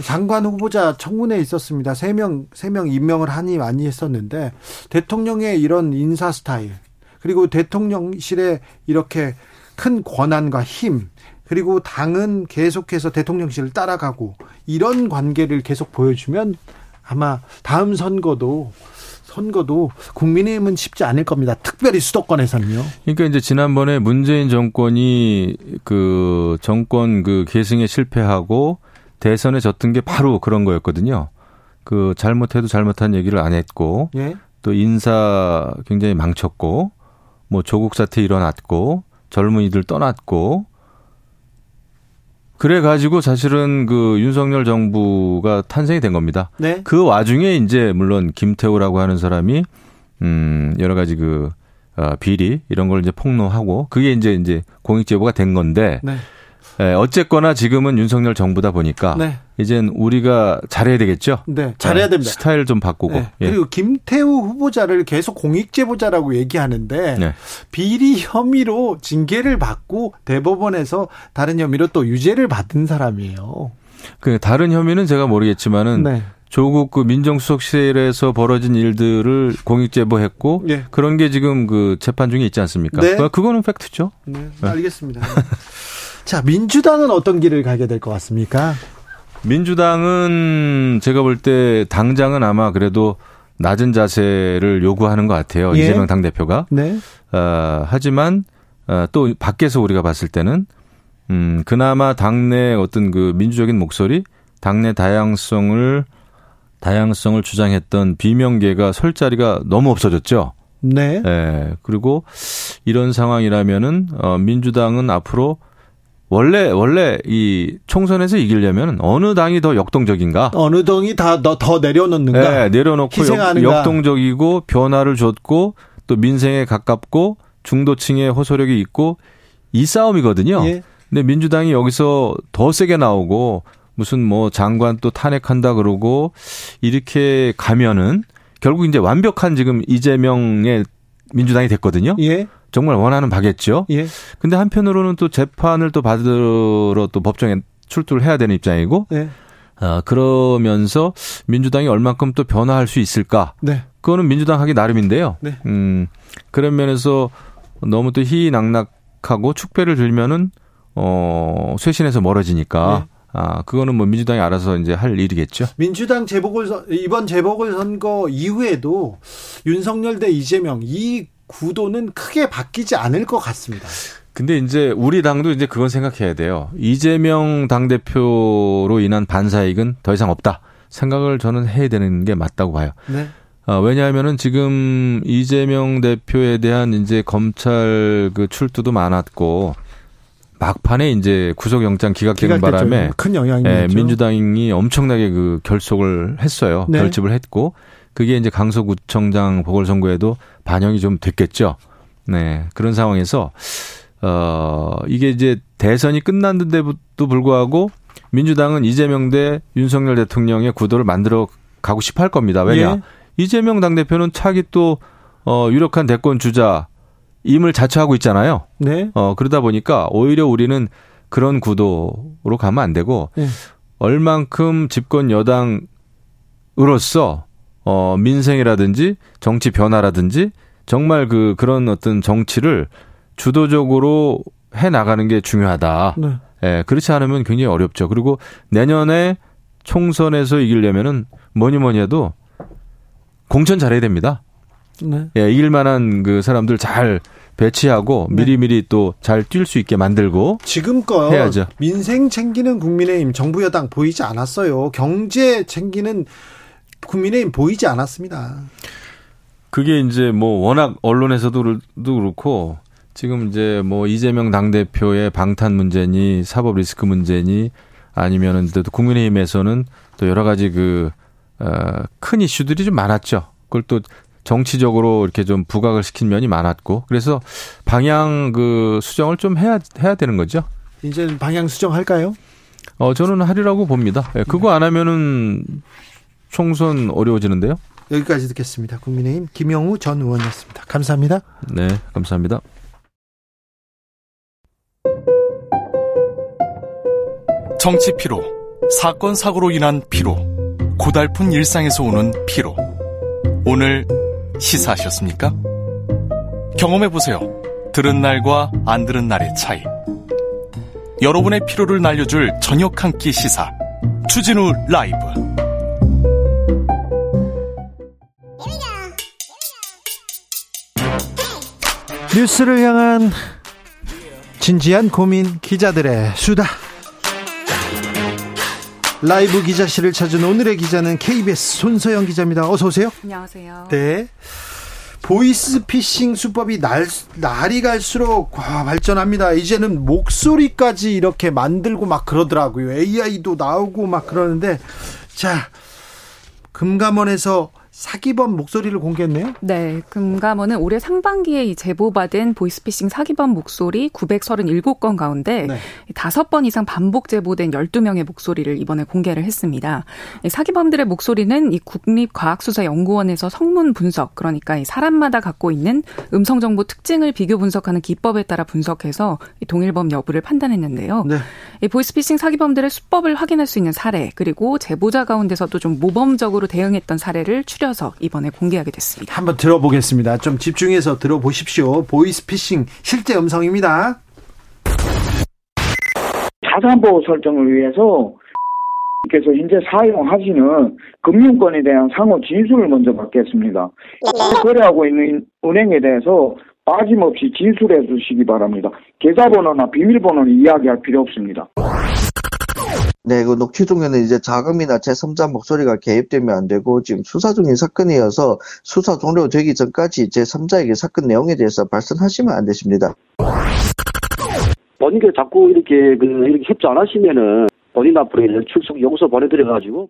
장관 후보자 청문회 있었습니다. 세 명, 세 명 임명을 하니 많이 했었는데, 대통령의 이런 인사 스타일, 그리고 대통령실에 이렇게 큰 권한과 힘, 그리고 당은 계속해서 대통령실을 따라가고, 이런 관계를 계속 보여주면 아마 다음 선거도 선거도 국민의힘은 쉽지 않을 겁니다. 특별히 수도권에서는요. 그러니까 이제 지난번에 문재인 정권이 그 정권 그 계승에 실패하고 대선에 졌던 게 바로 그런 거였거든요. 그 잘못해도 잘못한 얘기를 안 했고 예? 또 인사 굉장히 망쳤고 뭐 조국 사태 일어났고 젊은이들 떠났고 그래 가지고 사실은 그 윤석열 정부가 탄생이 된 겁니다. 네. 그 와중에 이제 물론 김태우라고 하는 사람이 음 여러 가지 그 어, 비리 이런 걸 이제 폭로하고 그게 이제 이제 공익 제보가 된 건데 네. 네, 어쨌거나 지금은 윤석열 정부다 보니까 네. 이젠 우리가 잘해야 되겠죠. 네, 잘해야 됩니다. 스타일 좀 바꾸고. 네. 예. 그리고 김태우 후보자를 계속 공익 제보자라고 얘기하는데 네. 비리 혐의로 징계를 받고 대법원에서 다른 혐의로 또 유죄를 받은 사람이에요. 그 다른 혐의는 제가 모르겠지만은 네. 조국 그 민정수석실에서 벌어진 일들을 공익 제보했고 네. 그런 게 지금 그 재판 중에 있지 않습니까? 네. 그거는 팩트죠. 네, 알겠습니다. 자, 민주당은 어떤 길을 가게 될 것 같습니까? 민주당은 제가 볼 때 당장은 아마 그래도 낮은 자세를 요구하는 것 같아요. 예. 이재명 당대표가. 네. 어, 하지만 어, 또 밖에서 우리가 봤을 때는 음, 그나마 당내 어떤 그 민주적인 목소리, 당내 다양성을 다양성을 주장했던 비명계가 설 자리가 너무 없어졌죠. 네. 예. 그리고 이런 상황이라면은 어 민주당은 앞으로 원래 원래 이 총선에서 이기려면 어느 당이 더 역동적인가? 어느 당이 다더 더 내려놓는가? 네, 내려놓고 희생하는가? 역, 역동적이고 변화를 줬고 또 민생에 가깝고 중도층의 호소력이 있고 이 싸움이거든요. 예. 근데 민주당이 여기서 더 세게 나오고 무슨 뭐 장관 또 탄핵한다 그러고 이렇게 가면은 결국 이제 완벽한 지금 이재명의 민주당이 됐거든요. 예. 정말 원하는 바겠죠. 예. 근데 한편으로는 또 재판을 또 받으러 또 법정에 출두를 해야 되는 입장이고. 예. 아, 그러면서 민주당이 얼만큼 또 변화할 수 있을까? 네. 그거는 민주당 하기 나름인데요. 네. 음, 그런 면에서 너무 또 희낙낙하고 축배를 들면은 어, 쇄신에서 멀어지니까 네. 아, 그거는 뭐 민주당이 알아서 이제 할 일이겠죠. 민주당 재보궐 이번 재보궐 선거 이후에도 윤석열 대 이재명 이 구도는 크게 바뀌지 않을 것 같습니다. 근데 이제 우리 당도 이제 그건 생각해야 돼요. 이재명 당대표로 인한 반사익은 더 이상 없다. 생각을 저는 해야 되는 게 맞다고 봐요. 네. 아, 왜냐하면은 지금 이재명 대표에 대한 이제 검찰 그 출두도 많았고 막판에 이제 구속영장 기각되는 바람에 큰 영향이 예, 민주당이 엄청나게 그 결속을 했어요. 네. 결집을 했고 그게 이제 강서구청장 보궐선거에도 반영이 좀 됐겠죠. 네. 그런 상황에서 어 이게 이제 대선이 끝났는데도 불구하고 민주당은 이재명 대 윤석열 대통령의 구도를 만들어 가고 싶어 할 겁니다. 왜냐? 예. 이재명 당대표는 차기 또 어, 유력한 대권 주자 임을 자처하고 있잖아요. 네. 어, 그러다 보니까 오히려 우리는 그런 구도로 가면 안 되고 네. 얼만큼 집권 여당으로서 어, 민생이라든지 정치 변화라든지 정말 그 그런 어떤 정치를 주도적으로 해 나가는 게 중요하다. 네. 예, 그렇지 않으면 굉장히 어렵죠. 그리고 내년에 총선에서 이기려면은 뭐니 뭐니 해도 공천 잘해야 됩니다. 네. 예, 이길 만한 그 사람들 잘 배치하고 네. 미리미리 또 잘 뛸 수 있게 만들고 지금껏 해야죠. 민생 챙기는 국민의힘 정부 여당 보이지 않았어요. 경제 챙기는 국민의힘 보이지 않았습니다. 그게 이제 뭐 워낙 언론에서도 그렇고 지금 이제 뭐 이재명 당대표의 방탄 문제니 사법 리스크 문제니 아니면은 또 국민의힘에서는 또 여러 가지 그, 어, 큰 이슈들이 좀 많았죠. 그걸 또 정치적으로 이렇게 좀 부각을 시킨 면이 많았고 그래서 방향 그 수정을 좀 해야 해야 되는 거죠. 이제는 방향 수정할까요? 어 저는 하리라고 봅니다. 예, 그거 안 하면은 총선 어려워지는데요. 여기까지 듣겠습니다. 국민의힘 김영우 전 의원이었습니다. 감사합니다. 네, 감사합니다. 정치 피로, 사건 사고로 인한 피로, 고달픈 일상에서 오는 피로. 오늘 시사하셨습니까? 경험해 보세요. 들은 날과 안 들은 날의 차이. 여러분의 피로를 날려줄 저녁 한 끼 시사. 추진우 라이브. 뉴스를 향한 진지한 고민 기자들의 수다. 라이브 기자실을 찾은 오늘의 기자는 KBS 손서영 기자입니다. 어서 오세요. 안녕하세요. 네. 보이스피싱 수법이 날, 날이 갈수록 와, 발전합니다. 이제는 목소리까지 이렇게 만들고 막 그러더라고요. AI도 나오고 막 그러는데 자 금감원에서 사기범 목소리를 공개했네요. 네, 금감원은 올해 상반기에 이 제보받은 보이스피싱 사기범 목소리 937건 가운데 네. 5번 이상 반복 제보된 12명의 목소리를 이번에 공개를 했습니다. 사기범들의 목소리는 이 국립과학수사연구원에서 성문 분석, 그러니까 이 사람마다 갖고 있는 음성 정보 특징을 비교 분석하는 기법에 따라 분석해서 동일범 여부를 판단했는데요. 네. 이 보이스피싱 사기범들의 수법을 확인할 수 있는 사례, 그리고 제보자 가운데서도 좀 모범적으로 대응했던 사례를 추려 서 이번에 공개하게 됐습니다. 한번 들어보겠습니다. 좀 집중해서 들어보십시오. 보이스피싱 실제 음성입니다. 자산보호 설정을 위해서 그래서 현재 사용하시는 금융권에 대한 상호 진술을 먼저 받겠습니다. 거래하고 있는 은행에 대해서 빠짐없이 진술해 주시기 바랍니다. 계좌번호나 비밀번호는 이야기할 필요 없습니다. 네, 그 녹취 중에는 이제 자금이나 제3자 목소리가 개입되면 안 되고 지금 수사 중인 사건이어서 수사 종료되기 전까지 제3자에게 사건 내용에 대해서 발선하시면 안 되십니다. 본인께 자꾸 이렇게 그 이렇게 협조 안 하시면은 본인 앞으로 출석 요구서 보내드려가지고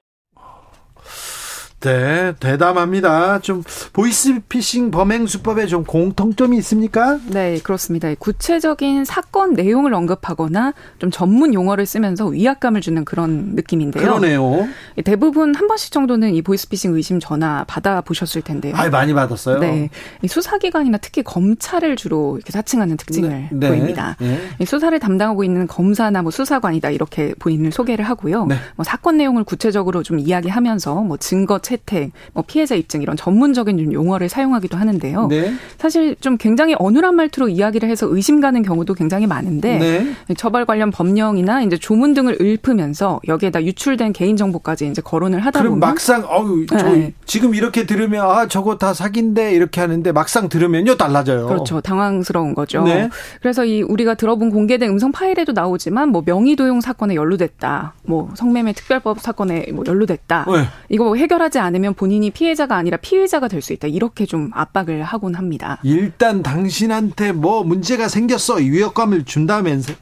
네, 대담합니다. 좀 보이스피싱 범행 수법에 좀 공통점이 있습니까? 네, 그렇습니다. 구체적인 사건 내용을 언급하거나 좀 전문 용어를 쓰면서 위압감을 주는 그런 느낌인데요. 그러네요. 대부분 한 번씩 정도는 이 보이스피싱 의심 전화 받아 보셨을 텐데요. 아, 많이 받았어요. 네, 이 수사기관이나 특히 검찰을 주로 이렇게 사칭하는 특징을 네. 보입니다. 네. 수사를 담당하고 있는 검사나 뭐 수사관이다 이렇게 본인을 소개를 하고요. 네. 뭐 사건 내용을 구체적으로 좀 이야기하면서 뭐 증거 채택, 뭐 피해자 입증 이런 전문적인 좀 용어를 사용하기도 하는데요. 네. 사실 좀 굉장히 어눌한 말투로 이야기를 해서 의심 가는 경우도 굉장히 많은데 네. 처벌 관련 법령이나 이제 조문 등을 읊으면서 여기에다 유출된 개인 정보까지 이제 거론을 하다 그럼 보면 막상 어우 네. 지금 이렇게 들으면 아 저거 다 사기인데 이렇게 하는데 막상 들으면요 달라져요. 그렇죠. 당황스러운 거죠. 네. 그래서 이 우리가 들어본 공개된 음성 파일에도 나오지만 뭐 명의도용 사건에 연루됐다. 뭐 성매매 특별법 사건에 뭐 연루됐다. 네. 이거 뭐 해결하지 않으면 본인이 피해자가 아니라 피의자가 될 수 있다. 이렇게 좀 압박을 하곤 합니다. 일단 당신한테 뭐 문제가 생겼어. 위협감을 준다면서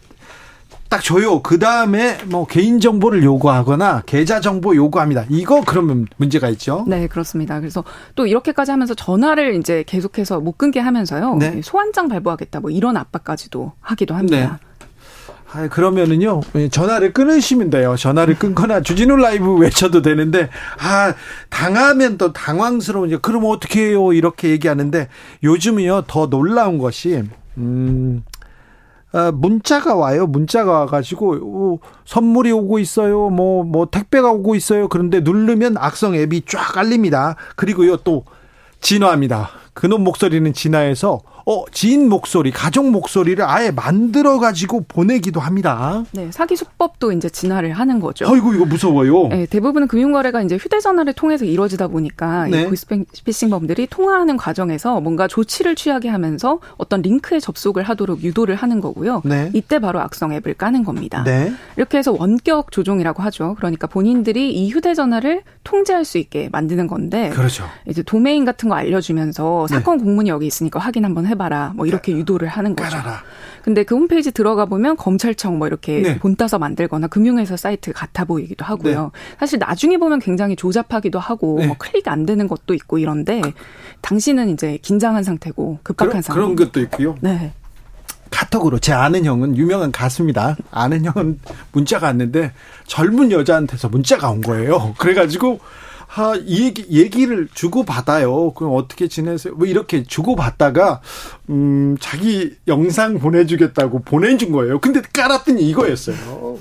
딱 줘요. 그 다음에 뭐 개인 정보를 요구하거나 계좌 정보 요구합니다. 이거 그러면 문제가 있죠. 네, 그렇습니다. 그래서 또 이렇게까지 하면서 전화를 이제 계속해서 못 끊게 하면서요. 네. 소환장 발부하겠다. 뭐 이런 압박까지도 하기도 합니다. 네. 아, 그러면은요, 전화를 끊으시면 돼요. 전화를 끊거나 주진우 라이브 외쳐도 되는데, 아, 당하면 또 당황스러운, 그럼 어떻게 해요? 이렇게 얘기하는데, 요즘은요, 더 놀라운 것이, 음, 아, 문자가 와요. 문자가 와가지고, 어, 선물이 오고 있어요. 뭐, 뭐, 택배가 오고 있어요. 그런데 누르면 악성 앱이 쫙 깔립니다. 그리고요, 또, 진화합니다. 그놈 목소리는 진화해서 어, 지인 목소리, 가족 목소리를 아예 만들어 가지고 보내기도 합니다. 네, 사기 수법도 이제 진화를 하는 거죠. 아이고 이거 무서워요. 네, 대부분 금융 거래가 이제 휴대 전화를 통해서 이루어지다 보니까 네. 이 보이스피싱범들이 통화하는 과정에서 뭔가 조치를 취하게 하면서 어떤 링크에 접속을 하도록 유도를 하는 거고요. 네. 이때 바로 악성 앱을 까는 겁니다. 네. 이렇게 해서 원격 조종이라고 하죠. 그러니까 본인들이 이 휴대 전화를 통제할 수 있게 만드는 건데 그렇죠. 이제 도메인 같은 거 알려주면서 네. 사건 공문이 여기 있으니까 확인 한번 해 봐라. 뭐 이렇게 유도를 하는 거죠. 깔아라. 근데 그 홈페이지 들어가 보면 검찰청 뭐 이렇게 네. 본 따서 만들거나 금융회사 사이트 같아 보이기도 하고요. 네. 사실 나중에 보면 굉장히 조잡하기도 하고 네. 뭐 클릭 안 되는 것도 있고 이런데 당신은 이제 긴장한 상태고 급박한 상태. 그런 것도 있고요. 네. 카톡으로 제 아는 형은 유명한 가수입니다. 아는 형은 문자가 왔는데 젊은 여자한테서 문자가 온 거예요. 그래가지고 아, 이 얘기, 얘기를 주고받아요. 그럼 어떻게 지내세요? 뭐 이렇게 주고받다가, 음, 자기 영상 보내주겠다고 보내준 거예요. 근데 깔았더니 이거였어요.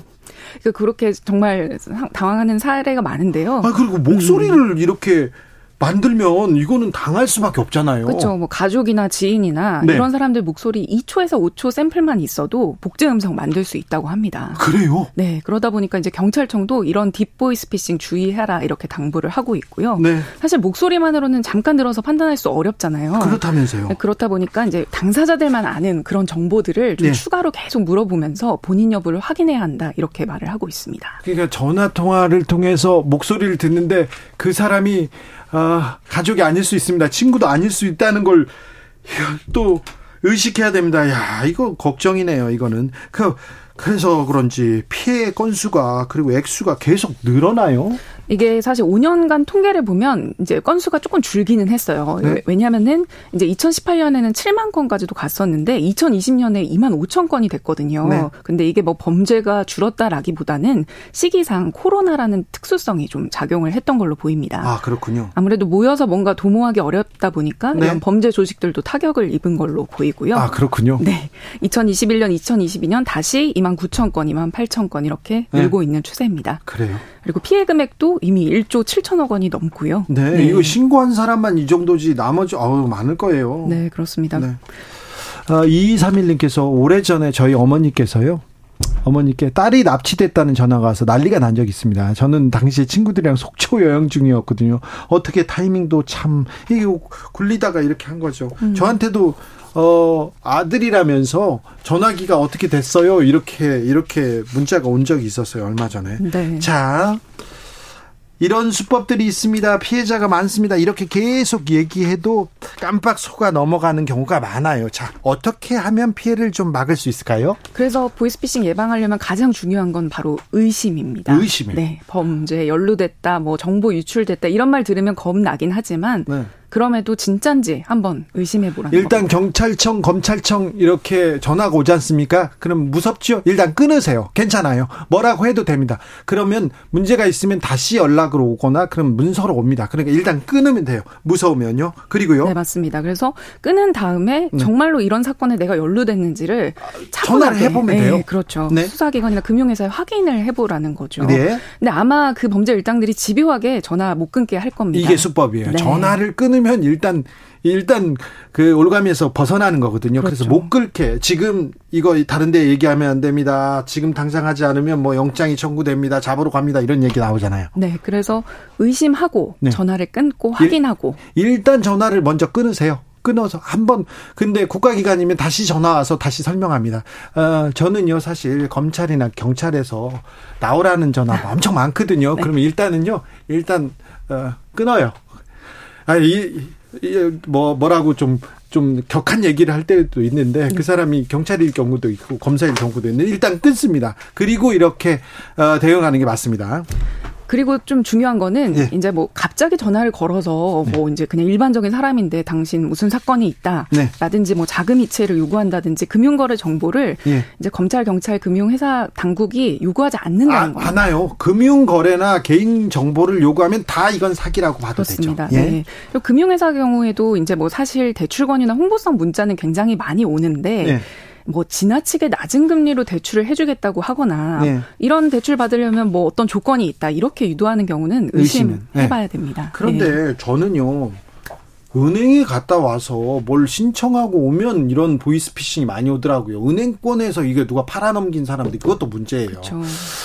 그렇게 정말 당황하는 사례가 많은데요. 아, 그리고 목소리를 음. 이렇게 만들면 이거는 당할 수밖에 없잖아요. 그렇죠. 뭐 가족이나 지인이나 네. 이런 사람들 목소리 2초에서 5초 샘플만 있어도 복제 음성 만들 수 있다고 합니다. 그래요? 네. 그러다 보니까 이제 경찰청도 이런 deep voice 피싱 주의해라 이렇게 당부를 하고 있고요. 네. 사실 목소리만으로는 잠깐 들어서 판단할 수 어렵잖아요. 그렇다면서요. 네, 그렇다 보니까 이제 당사자들만 아는 그런 정보들을 좀 네. 추가로 계속 물어보면서 본인 여부를 확인해야 한다 이렇게 말을 하고 있습니다. 그러니까 전화 통화를 통해서 목소리를 듣는데 그 사람이 아, 가족이 아닐 수 있습니다. 친구도 아닐 수 있다는 걸 또 의식해야 됩니다. 야, 이거 걱정이네요. 이거는 그 그래서 그런지 피해 건수가 그리고 액수가 계속 늘어나요. 이게 사실 5년간 통계를 보면 이제 건수가 조금 줄기는 했어요. 네. 왜냐하면은 이제 2018년에는 7만 건까지도 갔었는데 2020년에 2만 5천 건이 됐거든요. 네. 근데 이게 뭐 범죄가 줄었다라기보다는 시기상 코로나라는 특수성이 좀 작용을 했던 걸로 보입니다. 아 그렇군요. 아무래도 모여서 뭔가 도모하기 어렵다 보니까 네. 이런 범죄 조직들도 타격을 입은 걸로 보이고요. 아 그렇군요. 네. 2021년, 2022년 다시 2만 9천 건, 2만 8천 건 이렇게 네. 늘고 있는 추세입니다. 그래요. 그리고 피해 금액도 이미 1조 7천억 원이 넘고요. 네, 네. 이거 신고한 사람만 이 정도지 나머지 어우 많을 거예요. 네, 그렇습니다. 네. 어, 2231님께서 오래전에 저희 어머니께서요. 어머니께 딸이 납치됐다는 전화가 와서 난리가 난 적이 있습니다. 저는 당시에 친구들이랑 속초 여행 중이었거든요. 어떻게 타이밍도 참 이게 굴리다가 이렇게 한 거죠. 음. 저한테도 어 아들이라면서 전화기가 어떻게 됐어요? 이렇게 이렇게 문자가 온 적이 있었어요 얼마 전에. 네. 자 이런 수법들이 있습니다. 피해자가 많습니다. 이렇게 계속 얘기해도 깜빡 속아 넘어가는 경우가 많아요. 자, 어떻게 하면 피해를 좀 막을 수 있을까요? 그래서 보이스피싱 예방하려면 가장 중요한 건 바로 의심입니다. 의심. 네. 범죄에 연루됐다, 뭐 정보 유출됐다 이런 말 들으면 겁나긴 하지만 네. 그럼에도 진짠지 한번 의심해 보라는 일단 겁니다. 경찰청, 검찰청 이렇게 전화가 오지 않습니까? 그럼 무섭죠? 일단 끊으세요. 괜찮아요. 뭐라고 해도 됩니다. 그러면 문제가 있으면 다시 연락으로 오거나 그럼 문서로 옵니다. 그러니까 일단 끊으면 돼요. 무서우면요. 그리고요. 네, 맞습니다. 그래서 끊은 다음에 네. 정말로 이런 사건에 내가 연루됐는지를 전화를 해 보면 돼요. 네, 그렇죠. 네. 수사기관이나 금융회사에 확인을 해 보라는 거죠. 네. 근데 아마 그 범죄 일당들이 집요하게 전화 못 끊게 할 겁니다. 이게 수법이에요. 네. 전화를 끊으면 끊으면 일단 일단 그 올가미에서 벗어나는 거거든요. 그렇죠. 그래서 못 끊게 지금 이거 다른데 얘기하면 안 됩니다. 지금 당장 하지 않으면 뭐 영장이 청구됩니다. 잡으러 갑니다. 이런 얘기 나오잖아요. 네, 그래서 의심하고 네. 전화를 끊고 확인하고 일, 단 전화를 먼저 끊으세요. 끊어서 한번 근데 국가기관이면 다시 전화 와서 다시 설명합니다. 어, 저는요 사실 검찰이나 경찰에서 나오라는 전화가 엄청 많거든요. 네. 그러면 일단은요 일단 어, 끊어요. 아니 뭐 뭐라고 좀 좀 격한 얘기를 할 때도 있는데 그 사람이 경찰일 경우도 있고 검사일 경우도 있는데 일단 끊습니다. 그리고 이렇게 어, 대응하는 게 맞습니다. 그리고 좀 중요한 거는 예. 이제 뭐 갑자기 전화를 걸어서 네. 뭐 이제 그냥 일반적인 사람인데 당신 무슨 사건이 있다. 네. 라든지 뭐 자금 이체를 요구한다든지 금융 거래 정보를 예. 이제 검찰, 경찰, 금융 회사 당국이 요구하지 않는다는 아, 거예요. 않아요. 금융 거래나 개인 정보를 요구하면 다 이건 사기라고 봐도 그렇습니다. 되죠. 예. 네. 금융 회사 경우에도 이제 뭐 사실 대출권이나 홍보성 문자는 굉장히 많이 오는데 예. 뭐 지나치게 낮은 금리로 대출을 해주겠다고 하거나 네. 이런 대출 받으려면 뭐 어떤 조건이 있다 이렇게 유도하는 경우는 의심해봐야 네. 됩니다. 그런데 네. 저는요. 은행에 갔다 와서 뭘 신청하고 오면 이런 보이스피싱이 많이 오더라고요. 은행권에서 이게 누가 팔아넘긴 사람들 그것도 문제예요. 그렇죠.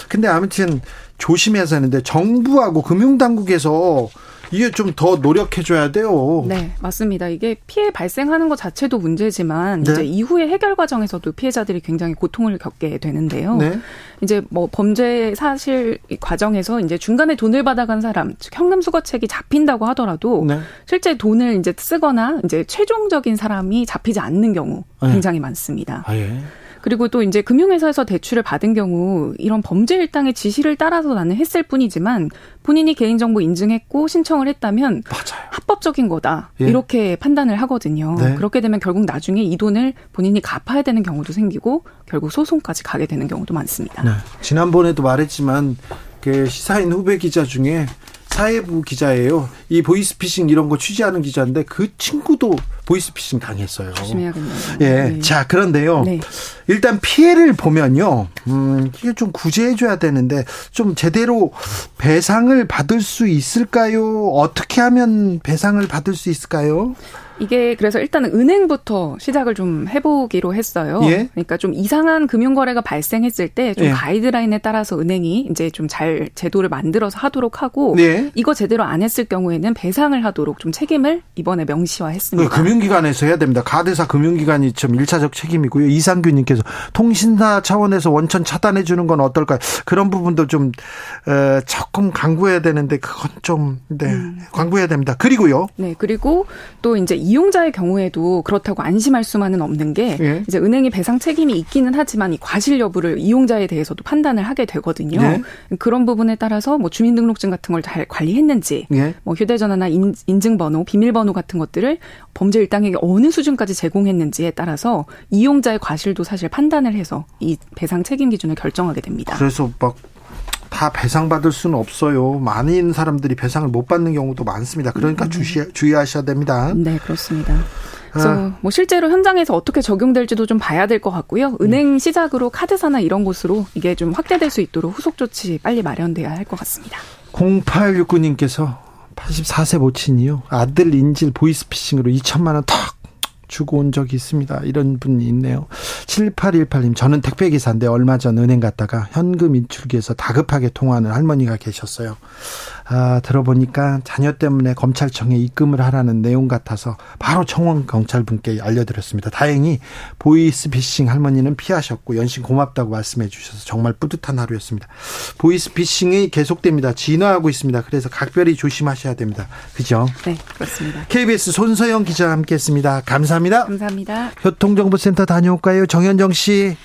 근데 아무튼 조심해서 하는데 정부하고 금융당국에서 이게 좀 더 노력해줘야 돼요. 네, 맞습니다. 이게 피해 발생하는 것 자체도 문제지만 네. 이제 이후의 해결 과정에서도 피해자들이 굉장히 고통을 겪게 되는데요. 네. 이제 뭐 범죄 사실 과정에서 이제 중간에 돈을 받아간 사람, 즉 현금 수거책이 잡힌다고 하더라도 네. 실제 돈을 이제 쓰거나 이제 최종적인 사람이 잡히지 않는 경우 네. 굉장히 많습니다. 아, 예. 그리고 또 이제 금융회사에서 대출을 받은 경우 이런 범죄 일당의 지시를 따라서 나는 했을 뿐이지만 본인이 개인정보 인증했고 신청을 했다면 맞아요. 합법적인 거다 예. 이렇게 판단을 하거든요. 네. 그렇게 되면 결국 나중에 이 돈을 본인이 갚아야 되는 경우도 생기고 결국 소송까지 가게 되는 경우도 많습니다. 네. 지난번에도 말했지만 그 시사인 후배 기자 중에 사회부 기자예요. 이 보이스피싱 이런 거 취재하는 기자인데 그 친구도 보이스피싱 당했어요. 조심해야겠네요. 예. 네. 자, 그런데요. 네. 일단 피해를 보면요. 음, 이게 좀 구제해줘야 되는데 좀 제대로 배상을 받을 수 있을까요? 어떻게 하면 배상을 받을 수 있을까요? 이게 그래서 일단은 은행부터 시작을 좀 해보기로 했어요. 예? 그러니까 좀 이상한 금융거래가 발생했을 때좀 예. 가이드라인에 따라서 은행이 이제 좀 잘 제도를 만들어서 하도록 하고 예? 이거 제대로 안 했을 경우에는 배상을 하도록 좀 책임을 이번에 명시화했습니다. 그 금융기관에서 해야 됩니다. 카드사 금융기관이 좀 1차적 책임이고요. 이상규님께서 통신사 차원에서 원천 차단해 주는 건 어떨까요? 그런 부분도 좀 에, 조금 강구해야 되는데 그건 좀 네, 음. 강구해야 됩니다. 그리고요. 네, 그리고 또 이제 이용자의 경우에도 그렇다고 안심할 수만은 없는 게 예. 이제 은행이 배상 책임이 있기는 하지만 이 과실 여부를 이용자에 대해서도 판단을 하게 되거든요. 예. 그런 부분에 따라서 뭐 주민등록증 같은 걸 잘 관리했는지, 예. 뭐 휴대전화나 인, 인증번호, 비밀번호 같은 것들을 범죄 일당에게 어느 수준까지 제공했는지에 따라서 이용자의 과실도 사실 판단을 해서 이 배상 책임 기준을 결정하게 됩니다. 그래서 막 다 배상받을 수는 없어요. 많은 사람들이 배상을 못 받는 경우도 많습니다. 그러니까 음. 주시, 주의하셔야 됩니다. 네, 그렇습니다. 그래서 아. 뭐 실제로 현장에서 어떻게 적용될지도 좀 봐야 될 것 같고요. 은행 시작으로 카드사나 이런 곳으로 이게 좀 확대될 수 있도록 후속 조치 빨리 마련돼야 할 것 같습니다. 0869님께서 84세 모친이요. 아들 인질 보이스피싱으로 2천만 원 턱 주고 온 적이 있습니다. 이런 분이 있네요. 7818님, 저는 택배기사인데 얼마 전 은행 갔다가 현금 인출기에서 다급하게 통화하는 할머니가 계셨어요. 아, 들어보니까 자녀 때문에 검찰청에 입금을 하라는 내용 같아서 바로 청원 경찰분께 알려드렸습니다. 다행히 보이스피싱 할머니는 피하셨고 연신 고맙다고 말씀해 주셔서 정말 뿌듯한 하루였습니다. 보이스피싱이 계속됩니다. 진화하고 있습니다. 그래서 각별히 조심하셔야 됩니다. 그죠? 네, 그렇습니다. KBS 손서영 기자와 함께했습니다. 감사합니다. 감사합니다. 교통정보센터 다녀올까요? 정현정 씨.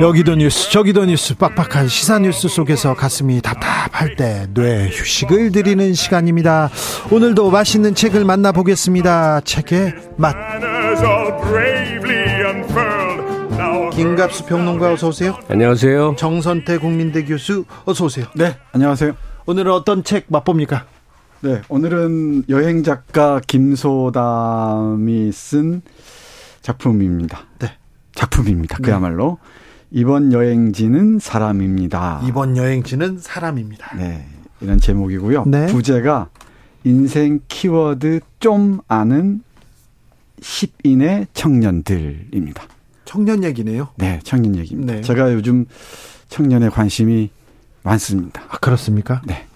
여기도 뉴스 저기도 뉴스 빡빡한 시사 뉴스 속에서 가슴이 답답할 때 뇌 휴식을 드리는 시간입니다. 오늘도 맛있는 책을 만나보겠습니다. 책의 맛. 김갑수 평론가 어서 오세요. 안녕하세요. 정선태 국민대 교수 어서 오세요. 네, 안녕하세요. 오늘은 어떤 책 맛봅니까? 네, 오늘은 여행 작가 김소담이 쓴 작품입니다. 네. 작품입니다. 네. 그야말로 이번 여행지는 사람입니다. 이번 여행지는 사람입니다. 네. 이런 제목이고요. 네. 부제가 인생 키워드 좀 아는 10인의 청년들입니다. 청년 얘기네요. 네, 청년 얘기입니다. 네. 제가 요즘 청년에 관심이 많습니다. 아, 그렇습니까? 네.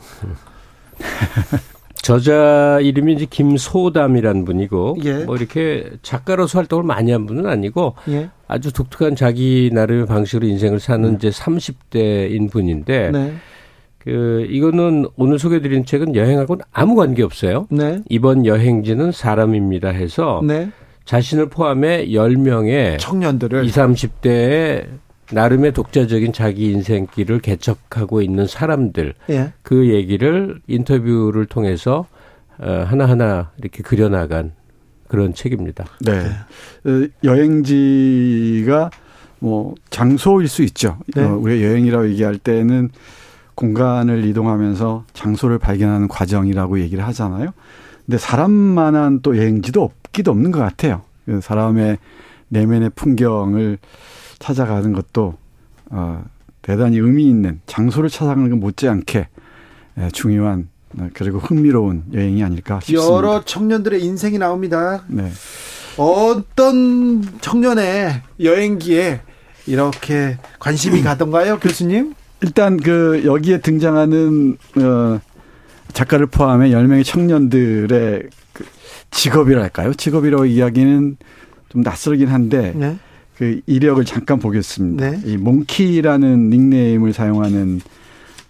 저자 이름이 이제 김소담이라는 분이고 예. 뭐 이렇게 작가로서 활동을 많이 한 분은 아니고 예. 아주 독특한 자기 나름의 방식으로 인생을 사는 네. 이제 30대인 분인데 네. 그 이거는 오늘 소개드린 책은 여행하고는 아무 관계 없어요. 네. 이번 여행지는 사람입니다 해서 네. 자신을 포함해 10명의 청년들을 20, 30대의 나름의 독자적인 자기 인생길을 개척하고 있는 사람들 예. 그 얘기를 인터뷰를 통해서 어, 하나하나 이렇게 그려나간 그런 책입니다. 네. 어, 여행지가 뭐 장소일 수 있죠. 네. 어, 우리가 여행이라고 얘기할 때는 공간을 이동하면서 장소를 발견하는 과정이라고 얘기를 하잖아요. 근데 사람만한 또 여행지도 없기도 없는 것 같아요. 그 사람의 내면의 풍경을 찾아가는 것도 어, 대단히 의미 있는 장소를 찾아가는 것 못지않게 예, 중요한 어, 그리고 흥미로운 여행이 아닐까 싶습니다. 여러 청년들의 인생이 나옵니다. 네. 어떤 청년의 여행기에 이렇게 관심이 가던가요, 교수님? 일단 그 여기에 등장하는 어 작가를 포함해 10명의 청년들의 그 직업이랄까요? 직업이라고 이야기는 좀 낯설긴 한데 네. 그 이력을 잠깐 보겠습니다. 네. 이 몽키라는 닉네임을 사용하는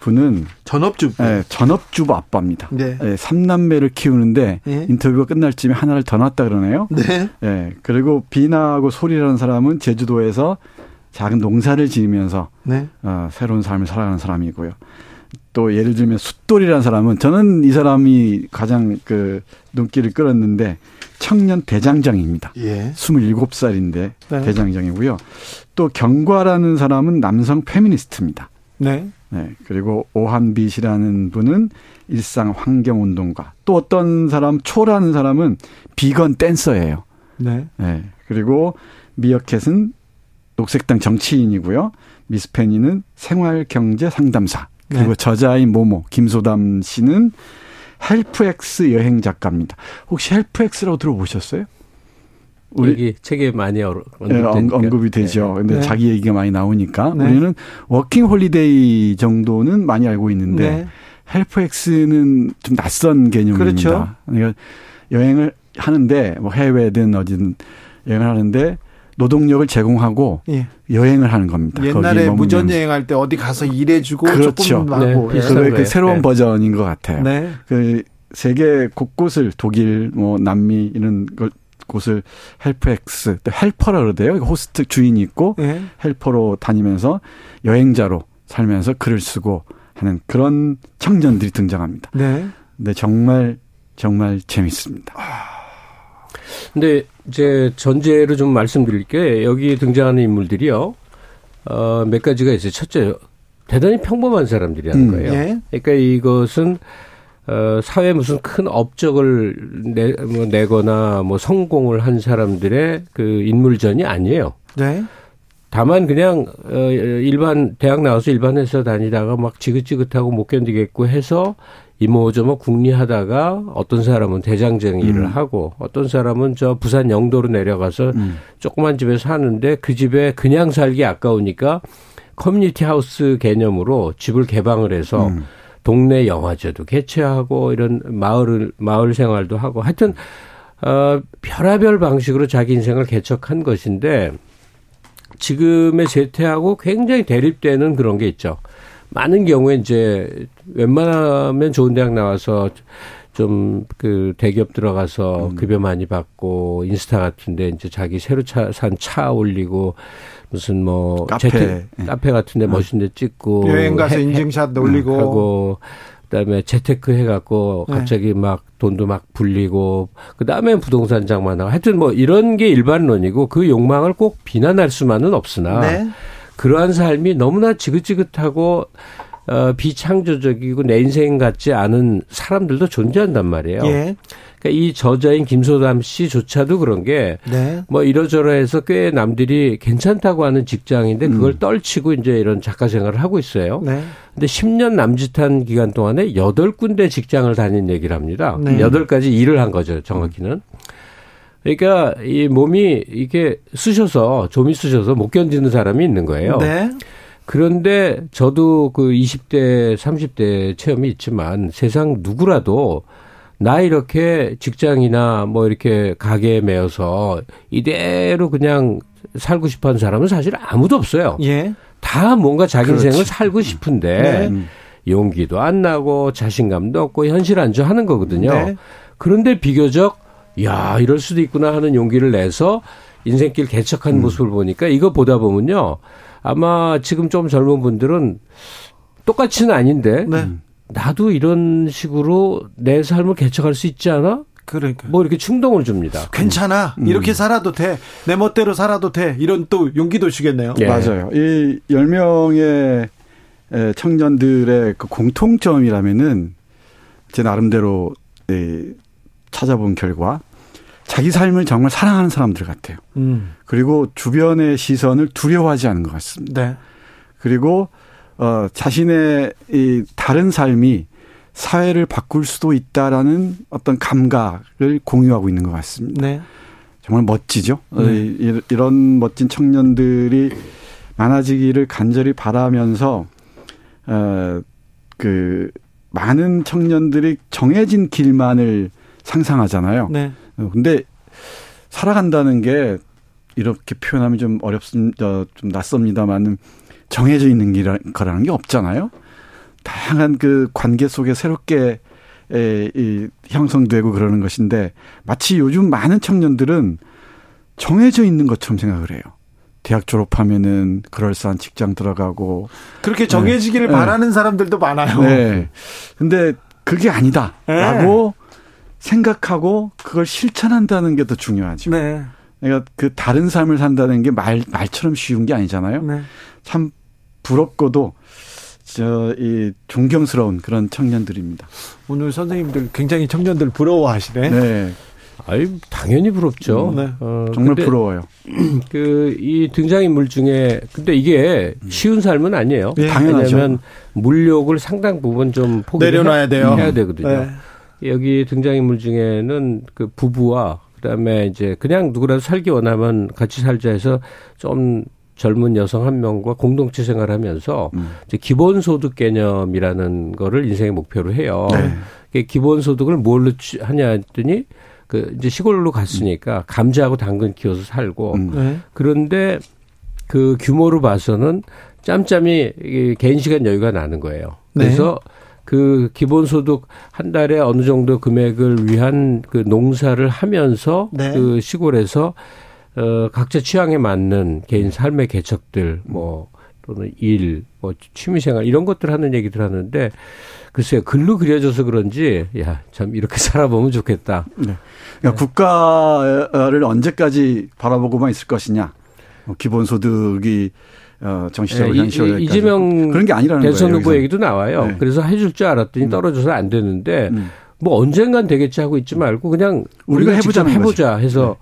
분은 전업주부. 네, 전업주부 아빠입니다. 네. 네, 3남매를 키우는데 네. 인터뷰가 끝날 쯤에 하나를 더 낳았다 그러네요. 네. 네. 그리고 비나하고 소리라는 사람은 제주도에서 작은 농사를 지으면서 네. 어, 새로운 삶을 살아가는 사람이고요. 또 예를 들면 숫돌이라는 사람은 저는 이 사람이 가장 그 눈길을 끌었는데 청년 대장장입니다. 예. 27살인데 네. 대장장이고요. 또 경과라는 사람은 남성 페미니스트입니다. 네. 네. 그리고 오한빛이라는 분은 일상 환경 운동가. 또 어떤 사람 초라는 사람은 비건 댄서예요. 네. 네. 그리고 미어캣은 녹색당 정치인이고요. 미스페니는 생활 경제 상담사. 그리고 네. 저자인 모모 김소담 씨는 헬프엑스 여행 작가입니다. 혹시 헬프엑스라고 들어보셨어요? 우리 여기 책에 많이 언급이, 네, 언급이 되죠. 네. 근데 네. 자기 얘기가 많이 나오니까 네. 우리는 워킹 홀리데이 정도는 많이 알고 있는데 네. 헬프엑스는 좀 낯선 개념입니다. 그렇죠. 그러니까 여행을 하는데 뭐 해외든 어디든 여행을 하는데 노동력을 제공하고 예. 여행을 하는 겁니다. 옛날에 무전 여행할 때 어디 가서 일해주고 그렇죠. 조금 하고 네. 그, 그 새로운 네. 버전인 것 같아요. 네. 그 세계 곳곳을 독일, 뭐 남미 이런 걸 곳을 헬프엑스, 헬퍼라 그러대요. 호스트 주인이 있고 네. 헬퍼로 다니면서 여행자로 살면서 글을 쓰고 하는 그런 청년들이 등장합니다. 네. 네, 정말 정말 재밌습니다. 아. 근데 이제 전제를 좀 말씀드릴 게 여기 등장하는 인물들이요. 어, 몇 가지가 있어요. 첫째, 대단히 평범한 사람들이라는 음, 거예요. 예. 그러니까 이것은 어, 사회 무슨 큰 업적을 내, 뭐 내거나 뭐 성공을 한 사람들의 그 인물전이 아니에요. 네. 다만 그냥 어 일반 대학 나와서 일반 회사 다니다가 막 지긋지긋하고 못 견디겠고 해서 이모저모 궁리하다가 어떤 사람은 대장정 일을 음. 하고 어떤 사람은 저 부산 영도로 내려가서 음. 조그만 집에 사는데 그 집에 그냥 살기 아까우니까 커뮤니티 하우스 개념으로 집을 개방을 해서 음. 동네 영화제도 개최하고 이런 마을을 마을 생활도 하고 하여튼 어 별하별 방식으로 자기 인생을 개척한 것인데 지금의 세태하고 굉장히 대립되는 그런 게 있죠. 많은 경우에 이제 웬만하면 좋은 대학 나와서 좀 그 대기업 들어가서 음. 급여 많이 받고 인스타 같은데 이제 자기 새로 차, 산 차 올리고 무슨 뭐 카페 재택, 카페 같은데 음. 멋있는 데 찍고 여행 가서 인증샷 올리고 하고 그다음에 재테크 해갖고 네. 갑자기 네. 막 돈도 막 불리고 그다음에 부동산 장만하고 하여튼 뭐 이런 게 일반론이고 그 욕망을 꼭 비난할 수만은 없으나 네. 그러한 삶이 너무나 지긋지긋하고 어, 비창조적이고 내 인생 같지 않은 사람들도 존재한단 말이에요. 예. 그러니까 이 저자인 김소담 씨조차도 그런 게뭐 네. 이러저러해서 꽤 남들이 괜찮다고 하는 직장인데 그걸 음. 떨치고 이제 이런 작가 생활을 하고 있어요. 네. 근데 10년 남짓한 기간 동안에 8군데 직장을 다닌 얘기를 합니다. 네. 8가지 일을 한 거죠, 정확히는. 그러니까 이 몸이 이게 쑤셔서 좀이 쑤셔서 못 견디는 사람이 있는 거예요. 네. 그런데 저도 그 20대, 30대 체험이 있지만 세상 누구라도 나 이렇게 직장이나 뭐 이렇게 가게에 매여서 이대로 그냥 살고 싶어 하는 사람은 사실 아무도 없어요. 예. 다 뭔가 자기 그렇지. 인생을 살고 싶은데 네. 용기도 안 나고 자신감도 없고 현실 안주하는 거거든요. 네. 그런데 비교적 야 이럴 수도 있구나 하는 용기를 내서 인생길 개척한 음. 모습을 보니까 이거 보다 보면요 아마 지금 좀 젊은 분들은 똑같이는 아닌데 네. 나도 이런 식으로 내 삶을 개척할 수 있지 않아? 그러니까. 뭐 이렇게 충동을 줍니다. 괜찮아. 음. 이렇게 살아도 돼. 내 멋대로 살아도 돼. 이런 또 용기도 주겠네요. 예. 맞아요. 이 10명의 청년들의 그 공통점이라면은 제 나름대로 찾아본 결과 자기 삶을 정말 사랑하는 사람들 같아요. 음. 그리고 주변의 시선을 두려워하지 않는 것 같습니다. 네. 그리고 어, 자신의 이 다른 삶이 사회를 바꿀 수도 있다라는 어떤 감각을 공유하고 있는 것 같습니다. 네. 정말 멋지죠. 네. 이런 멋진 청년들이 많아지기를 간절히 바라면서 어그 많은 청년들이 정해진 길만을 상상하잖아요. 네. 근데 살아간다는 게 이렇게 표현하면 좀 어렵습니다. 좀 낯섭니다만은 정해져 있는 거라는 게 없잖아요. 다양한 그 관계 속에 새롭게 에, 이, 형성되고 그러는 것인데 마치 요즘 많은 청년들은 정해져 있는 것처럼 생각을 해요. 대학 졸업하면은 그럴싸한 직장 들어가고 그렇게 정해지기를 네. 바라는 사람들도 많아요. 네. 근데 그게 아니다라고 네. 생각하고 그걸 실천한다는 게 더 중요하죠. 네. 그러니까 그 다른 삶을 산다는 게 말 말처럼 쉬운 게 아니잖아요. 네. 참 부럽고도 저이 존경스러운 그런 청년들입니다. 오늘 선생님들 굉장히 청년들 부러워하시네. 네. 아유 당연히 부럽죠. 음, 네. 어, 정말 부러워요. 그 이 등장인물 중에 근데 이게 쉬운 삶은 아니에요. 네, 당연하죠. 왜냐하면 물욕을 상당 부분 좀 포기 내려놔야 돼요. 해야 되거든요. 네. 여기 등장인물 중에는 그 부부와 그다음에 이제 그냥 누구라도 살기 원하면 같이 살자 해서 좀 젊은 여성 한 명과 공동체 생활하면서 음. 이제 기본소득 개념이라는 거를 인생의 목표로 해요. 네. 기본소득을 뭘로 하냐 했더니 그 이제 시골로 갔으니까 감자하고 당근 키워서 살고 음. 네. 그런데 그 규모로 봐서는 짬짬이 개인 시간 여유가 나는 거예요. 네. 그래서 네. 그 기본소득 한 달에 어느 정도 금액을 위한 그 농사를 하면서 네. 그 시골에서 어 각자 취향에 맞는 개인 삶의 개척들 뭐 또는 일, 뭐 취미생활 이런 것들 하는 얘기들 하는데 글쎄요 글로 그려져서 그런지 야 참 이렇게 살아보면 좋겠다. 네. 그러니까 네. 국가를 언제까지 바라보고만 있을 것이냐. 뭐 기본소득이 어, 정치적으로 네, 이재명 그런 게 아니라는 대선 거예요, 후보 얘기도 나와요. 네. 그래서 해줄 줄 알았더니 음. 떨어져서 안 되는데 음. 뭐 언젠간 되겠지 하고 있지 말고 그냥 우리가 해보자 해보자 해서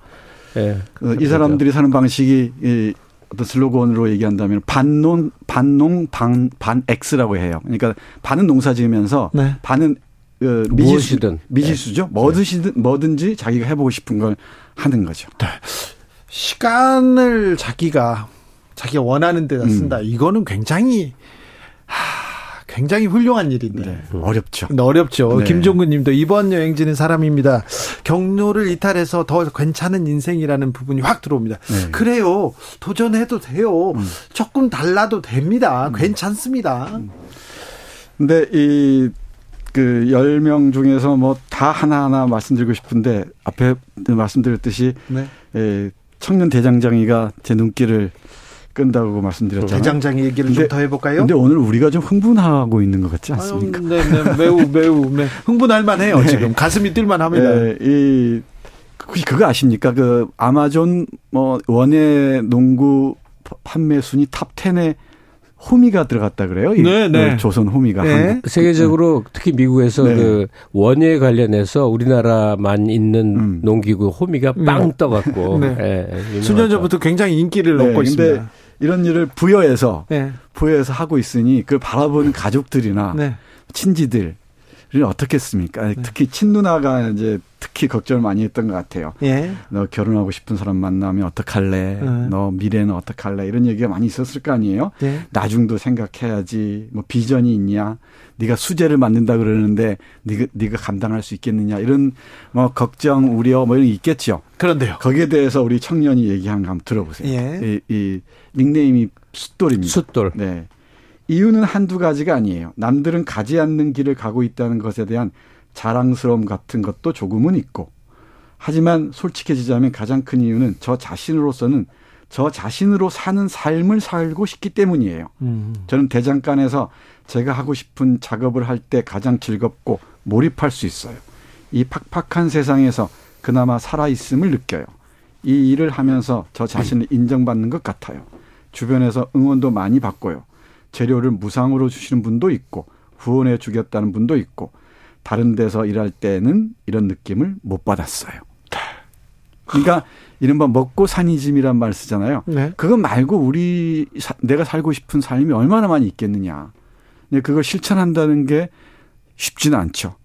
네. 네. 그, 이 사람들이 사는 방식이 이 어떤 슬로건으로 얘기한다면 반농 반농 반 반엑스라고 해요. 그러니까 반은 농사 지으면서 네. 반은 그 미지수, 미지수죠. 네. 뭐든지 뭐든지 자기가 해보고 싶은 걸 하는 거죠. 네. 시간을 자기가 자기가 원하는 데다 쓴다. 음. 이거는 굉장히 하, 굉장히 훌륭한 일인데 네, 어렵죠. 어렵죠. 네. 김종근님도 이번 여행지는 사람입니다. 경로를 이탈해서 더 괜찮은 인생이라는 부분이 확 들어옵니다. 네. 그래요. 도전해도 돼요. 음. 조금 달라도 됩니다. 음. 괜찮습니다. 음. 근데 이 그 10명 중에서 뭐 다 하나하나 말씀드리고 싶은데 앞에 말씀드렸듯이 네. 예, 청년 대장장이가 제 눈길을 끈다고 말씀드렸잖아요. 대장장 얘기를 좀 더 해볼까요? 근데 오늘 우리가 좀 흥분하고 있는 것 같지 않습니까? 아유, 네, 네, 매우 매우 네. 흥분할 만해요. 네. 지금 가슴이 뛸만합니다. 네, 이 그거 아십니까? 그 아마존 뭐 원예 농구 판매 순위 top 10에 호미가 들어갔다 그래요. 네, 네. 조선 호미가 네. 세계적으로 특히 미국에서 네. 그 원예 관련해서 우리나라만 있는 음. 농기구 호미가 네. 빵 떠갖고 네. 네. 수년 전부터 굉장히 인기를 얻고 있습니다. 이런 일을 부여해서 네. 부여해서 하고 있으니 그걸 바라보는 가족들이나 네. 친지들 어떻겠습니까? 네. 특히 친누나가 이제 특히 걱정을 많이 했던 것 같아요. 예. 너 결혼하고 싶은 사람 만나면 어떡할래? 음. 너 미래는 어떡할래? 이런 얘기가 많이 있었을 거 아니에요? 예. 나중도 생각해야지. 뭐 비전이 있냐? 네가 수제를 만든다 그러는데 네가 네가 감당할 수 있겠느냐? 이런 뭐 걱정, 우려 뭐 이런 게 있겠죠. 그런데요. 거기에 대해서 우리 청년이 얘기한 거 한번 들어보세요. 예. 이, 이 닉네임이 숫돌입니다. 숫돌. 네. 이유는 한두 가지가 아니에요. 남들은 가지 않는 길을 가고 있다는 것에 대한 자랑스러움 같은 것도 조금은 있고 하지만 솔직해지자면 가장 큰 이유는 저 자신으로서는 저 자신으로 사는 삶을 살고 싶기 때문이에요. 음. 저는 대장간에서 제가 하고 싶은 작업을 할 때 가장 즐겁고 몰입할 수 있어요. 이 팍팍한 세상에서 그나마 살아있음을 느껴요. 이 일을 하면서 저 자신을 인정받는 것 같아요. 주변에서 응원도 많이 받고요. 재료를 무상으로 주시는 분도 있고 후원해 주겠다는 분도 있고 다른 데서 일할 때는 이런 느낌을 못 받았어요. 그러니까 이른바 먹고 사니즘이란 말 쓰잖아요. 네. 그거 말고 우리 내가 살고 싶은 삶이 얼마나 많이 있겠느냐. 근데 그걸 실천한다는 게 쉽지는 않죠.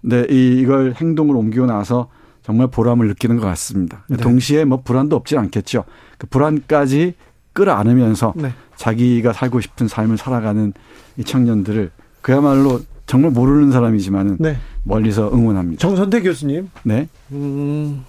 근데 이걸 행동으로 옮기고 나서 정말 보람을 느끼는 것 같습니다. 네. 동시에 뭐 불안도 없지 않겠죠. 그 불안까지 끌어안으면서 네. 자기가 살고 싶은 삶을 살아가는 이 청년들을 그야말로 정말 모르는 사람이지만은 네. 멀리서 응원합니다. 정선태 교수님. 네. 음,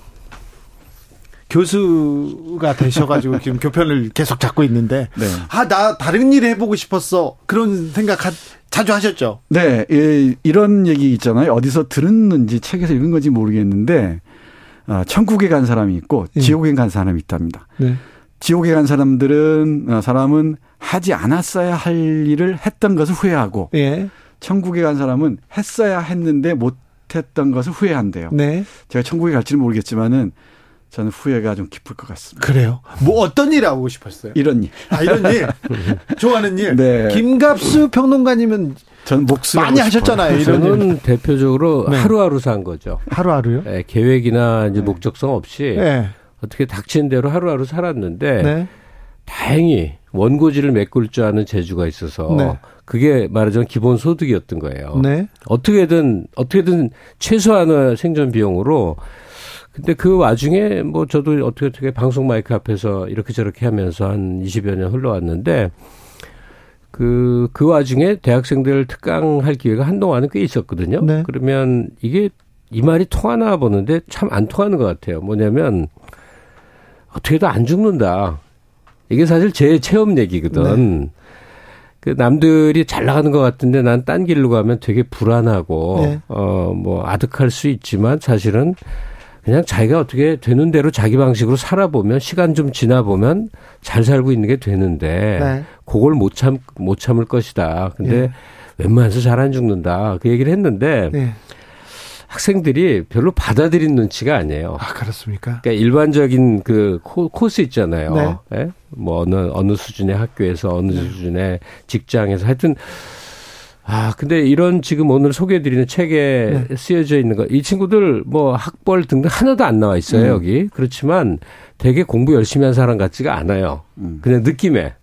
교수가 되셔가지고 지금 교편을 계속 잡고 있는데 네. 아나 다른 일 해보고 싶었어 그런 생각 하, 자주 하셨죠? 네, 예, 이런 얘기 있잖아요. 어디서 들었는지 책에서 읽은 건지 모르겠는데 어, 천국에 간 사람이 있고 예. 지옥에 간 사람이 있답니다. 네. 지옥에 간 사람들은 어, 사람은 하지 않았어야 할 일을 했던 것을 후회하고 예. 천국에 간 사람은 했어야 했는데 못했던 것을 후회한대요. 네. 제가 천국에 갈지는 모르겠지만은 저는 후회가 좀 깊을 것 같습니다. 그래요? 뭐 어떤 일 하고 싶었어요? 이런 일. 아, 이런 일. 좋아하는 일. 네. 김갑수 평론가님은 전 목숨 많이 하셨잖아요. 이런 저는 대표적으로 네. 하루하루 산 거죠. 하루하루요? 네, 계획이나 이제 네. 목적성 없이 네. 어떻게 닥친 대로 하루하루 살았는데 네. 다행히 원고지를 메꿀 줄 아는 재주가 있어서 네. 그게 말하자면 기본 소득이었던 거예요. 네. 어떻게든 어떻게든 최소한의 생존 비용으로 근데 그 와중에 뭐 저도 어떻게 어떻게 방송 마이크 앞에서 이렇게 저렇게 하면서 한 20여 년 흘러왔는데 그, 그 와중에 대학생들 특강할 기회가 한동안은 꽤 있었거든요. 네. 그러면 이게 이 말이 통하나 보는데 참 안 통하는 것 같아요. 뭐냐면 어떻게 해도 안 죽는다. 이게 사실 제 체험 얘기거든. 네. 그 남들이 잘 나가는 것 같은데 난 딴 길로 가면 되게 불안하고 네. 어뭐 아득할 수 있지만 사실은 그냥 자기가 어떻게 되는 대로 자기 방식으로 살아보면 시간 좀 지나 보면 잘 살고 있는 게 되는데 네. 그걸 못 참 못 참을 것이다. 근데 네. 웬만해서 잘 안 죽는다. 그 얘기를 했는데 네. 학생들이 별로 받아들인 눈치가 아니에요. 아, 그렇습니까? 그러니까 일반적인 그 코, 코스 있잖아요. 네. 네? 뭐 어느 어느 수준의 학교에서 어느 네. 수준의 직장에서 하여튼 아, 근데 이런 지금 오늘 소개해드리는 책에 네. 쓰여져 있는 거, 이 친구들 뭐 학벌 등등 하나도 안 나와 있어요, 음. 여기. 그렇지만 되게 공부 열심히 한 사람 같지가 않아요. 음. 그냥 느낌에.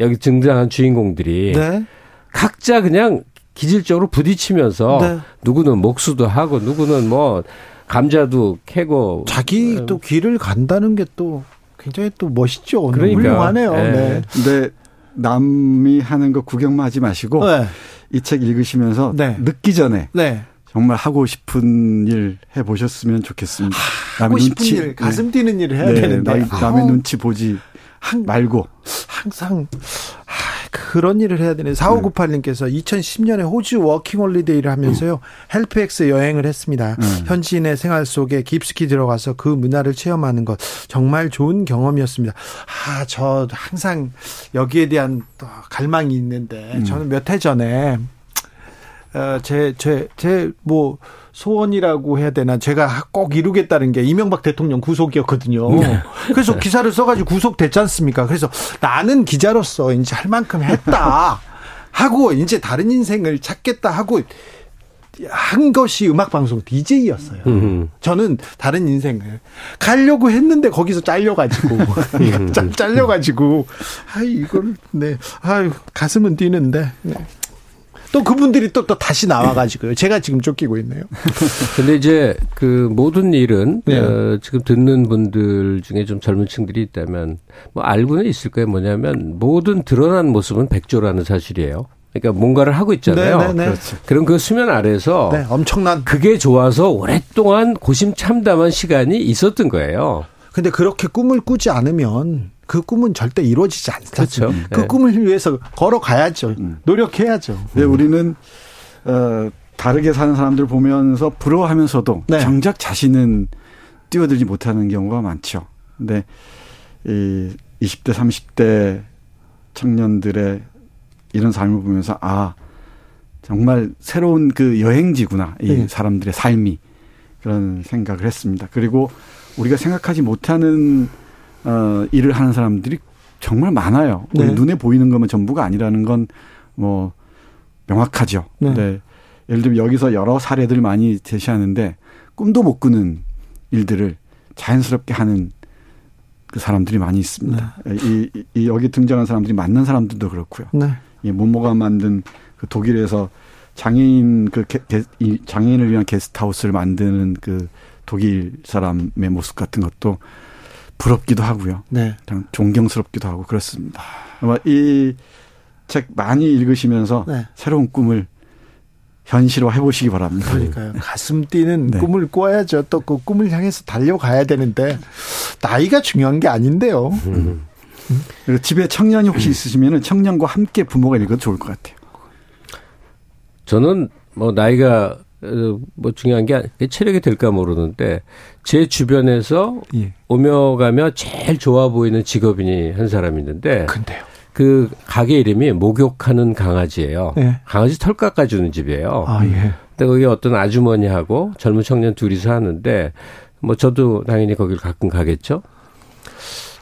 여기 등장한 주인공들이. 네. 각자 그냥 기질적으로 부딪히면서 네. 누구는 목수도 하고 누구는 뭐 감자도 캐고 자기 또 길을 간다는 게 또 굉장히 또 멋있죠. 그러니까. 훌륭하네요. 네. 네. 근데 남이 하는 거 구경만 하지 마시고 네. 이책 읽으시면서 네. 늦기 전에 네. 정말 하고 싶은 일 해보셨으면 좋겠습니다. 하, 하고 싶은 눈치, 일, 가슴 뛰는 일을 해야 네, 되는데 남의, 남의 눈치 보지 한, 말고 항상 그런 일을 해야 되네. 4598님께서 2010년에 호주 워킹홀리데이를 하면서요. 헬프엑스 여행을 했습니다. 음. 현지인의 생활 속에 깊숙이 들어가서 그 문화를 체험하는 것 정말 좋은 경험이었습니다. 아, 저 항상 여기에 대한 갈망이 있는데 음. 저는 몇 해 전에 어, 제, 제, 제, 뭐, 소원이라고 해야 되나 제가 꼭 이루겠다는 게 이명박 대통령 구속이었거든요. 네. 그래서 기사를 써가지고 구속됐지 않습니까? 그래서 나는 기자로서 이제 할 만큼 했다 하고 이제 다른 인생을 찾겠다 하고 한 것이 음악 방송 DJ였어요. 음. 저는 다른 인생을 가려고 했는데 거기서 잘려가지고 잘려가지고 아 이걸 네 아유 가슴은 뛰는데. 네. 또 그분들이 또, 또 다시 나와가지고요. 제가 지금 쫓기고 있네요. 근데 이제 그 모든 일은 네. 어, 지금 듣는 분들 중에 좀 젊은 층들이 있다면 뭐 알고는 있을 거예요. 뭐냐면 모든 드러난 모습은 백조라는 사실이에요. 그러니까 뭔가를 하고 있잖아요. 네네네. 네, 네. 그렇죠. 그럼 그 수면 아래서 네, 엄청난 그게 좋아서 오랫동안 고심참담한 시간이 있었던 거예요. 근데 그렇게 꿈을 꾸지 않으면 그 꿈은 절대 이루어지지 않죠. 그렇죠. 그 네. 꿈을 위해서 걸어가야죠. 음. 노력해야죠. 네, 우리는 어, 다르게 사는 사람들 보면서 부러워하면서도 네. 정작 자신은 뛰어들지 못하는 경우가 많죠. 근데 이 20대, 30대 청년들의 이런 삶을 보면서 아 정말 새로운 그 여행지구나 이 네. 사람들의 삶이 그런 생각을 했습니다. 그리고 우리가 생각하지 못하는 어, 일을 하는 사람들이 정말 많아요. 네. 우리 눈에 보이는 것만 전부가 아니라는 건 뭐 명확하죠. 네. 네. 예를 들면 여기서 여러 사례들 많이 제시하는데 꿈도 못 꾸는 일들을 자연스럽게 하는 그 사람들이 많이 있습니다. 네. 이, 이, 여기 등장한 사람들이 만난 사람들도 그렇고요. 네. 이 모모가 만든 그 독일에서 장애인 그 게, 게, 이 장애인을 위한 게스트하우스를 만드는 그 독일 사람의 모습 같은 것도 부럽기도 하고요. 네. 존경스럽기도 하고 그렇습니다. 아마 이 책 많이 읽으시면서 네. 새로운 꿈을 현실화 해보시기 바랍니다. 그러니까요. 가슴 뛰는 네. 꿈을 꿔야죠. 또 그 꿈을 향해서 달려가야 되는데 나이가 중요한 게 아닌데요. 음. 그리고 집에 청년이 혹시 있으시면 청년과 함께 부모가 읽어도 좋을 것 같아요. 저는 뭐 나이가 어, 뭐 중요한 게 체력이 될까 모르는데 제 주변에서 예. 오며 가며 제일 좋아 보이는 직업인이 한 사람이 있는데 근데요. 그 가게 이름이 목욕하는 강아지예요. 예. 강아지 털 깎아주는 집이에요. 아 예. 근데 거기 어떤 아주머니하고 젊은 청년 둘이서 하는데 뭐 저도 당연히 거길 가끔 가겠죠.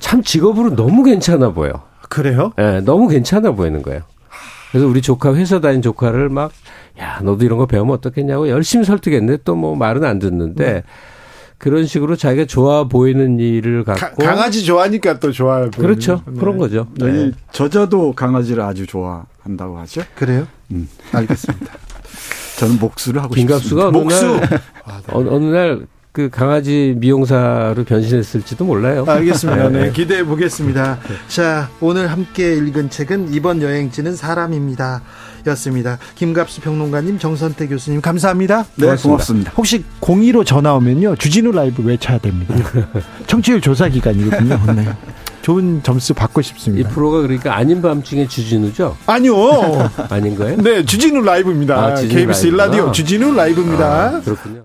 참 직업으로 너무 괜찮아 보여. 그래요? 예, 네, 너무 괜찮아 보이는 거예요. 그래서 우리 조카 회사 다닌 조카를 막 야, 너도 이런 거 배우면 어떻겠냐고 열심히 설득했는데 또 뭐 말은 안 듣는데 네. 그런 식으로 자기가 좋아 보이는 일을 갖고 가, 강아지 좋아하니까 또 좋아요. 그렇죠. 네. 그런 거죠. 네. 저자도 강아지를 아주 좋아한다고 하죠. 그래요? 음, 알겠습니다. 저는 목수를 하고 김갑수가 어느 목수. 날 어느 날 그 강아지 미용사로 변신했을지도 몰라요. 알겠습니다. 네, 기대해 보겠습니다. 자, 오늘 함께 읽은 책은 이번 여행지는 사람입니다. 였습니다. 김갑수 평론가님, 정선태 교수님 감사합니다. 네, 고맙습니다. 고맙습니다. 혹시 02로 전화 오면요. 주진우 라이브 외쳐야 됩니다. 청취율 조사 기간이거든요. 네. 좋은 점수 받고 싶습니다. 이 프로가 그러니까 아닌 밤중에 주진우죠? 아니요. 아닌 거예요? 네, 주진우 라이브입니다. 아, 주진우 KBS 라이브. 1라디오 주진우 라이브입니다. 아, 그렇군요.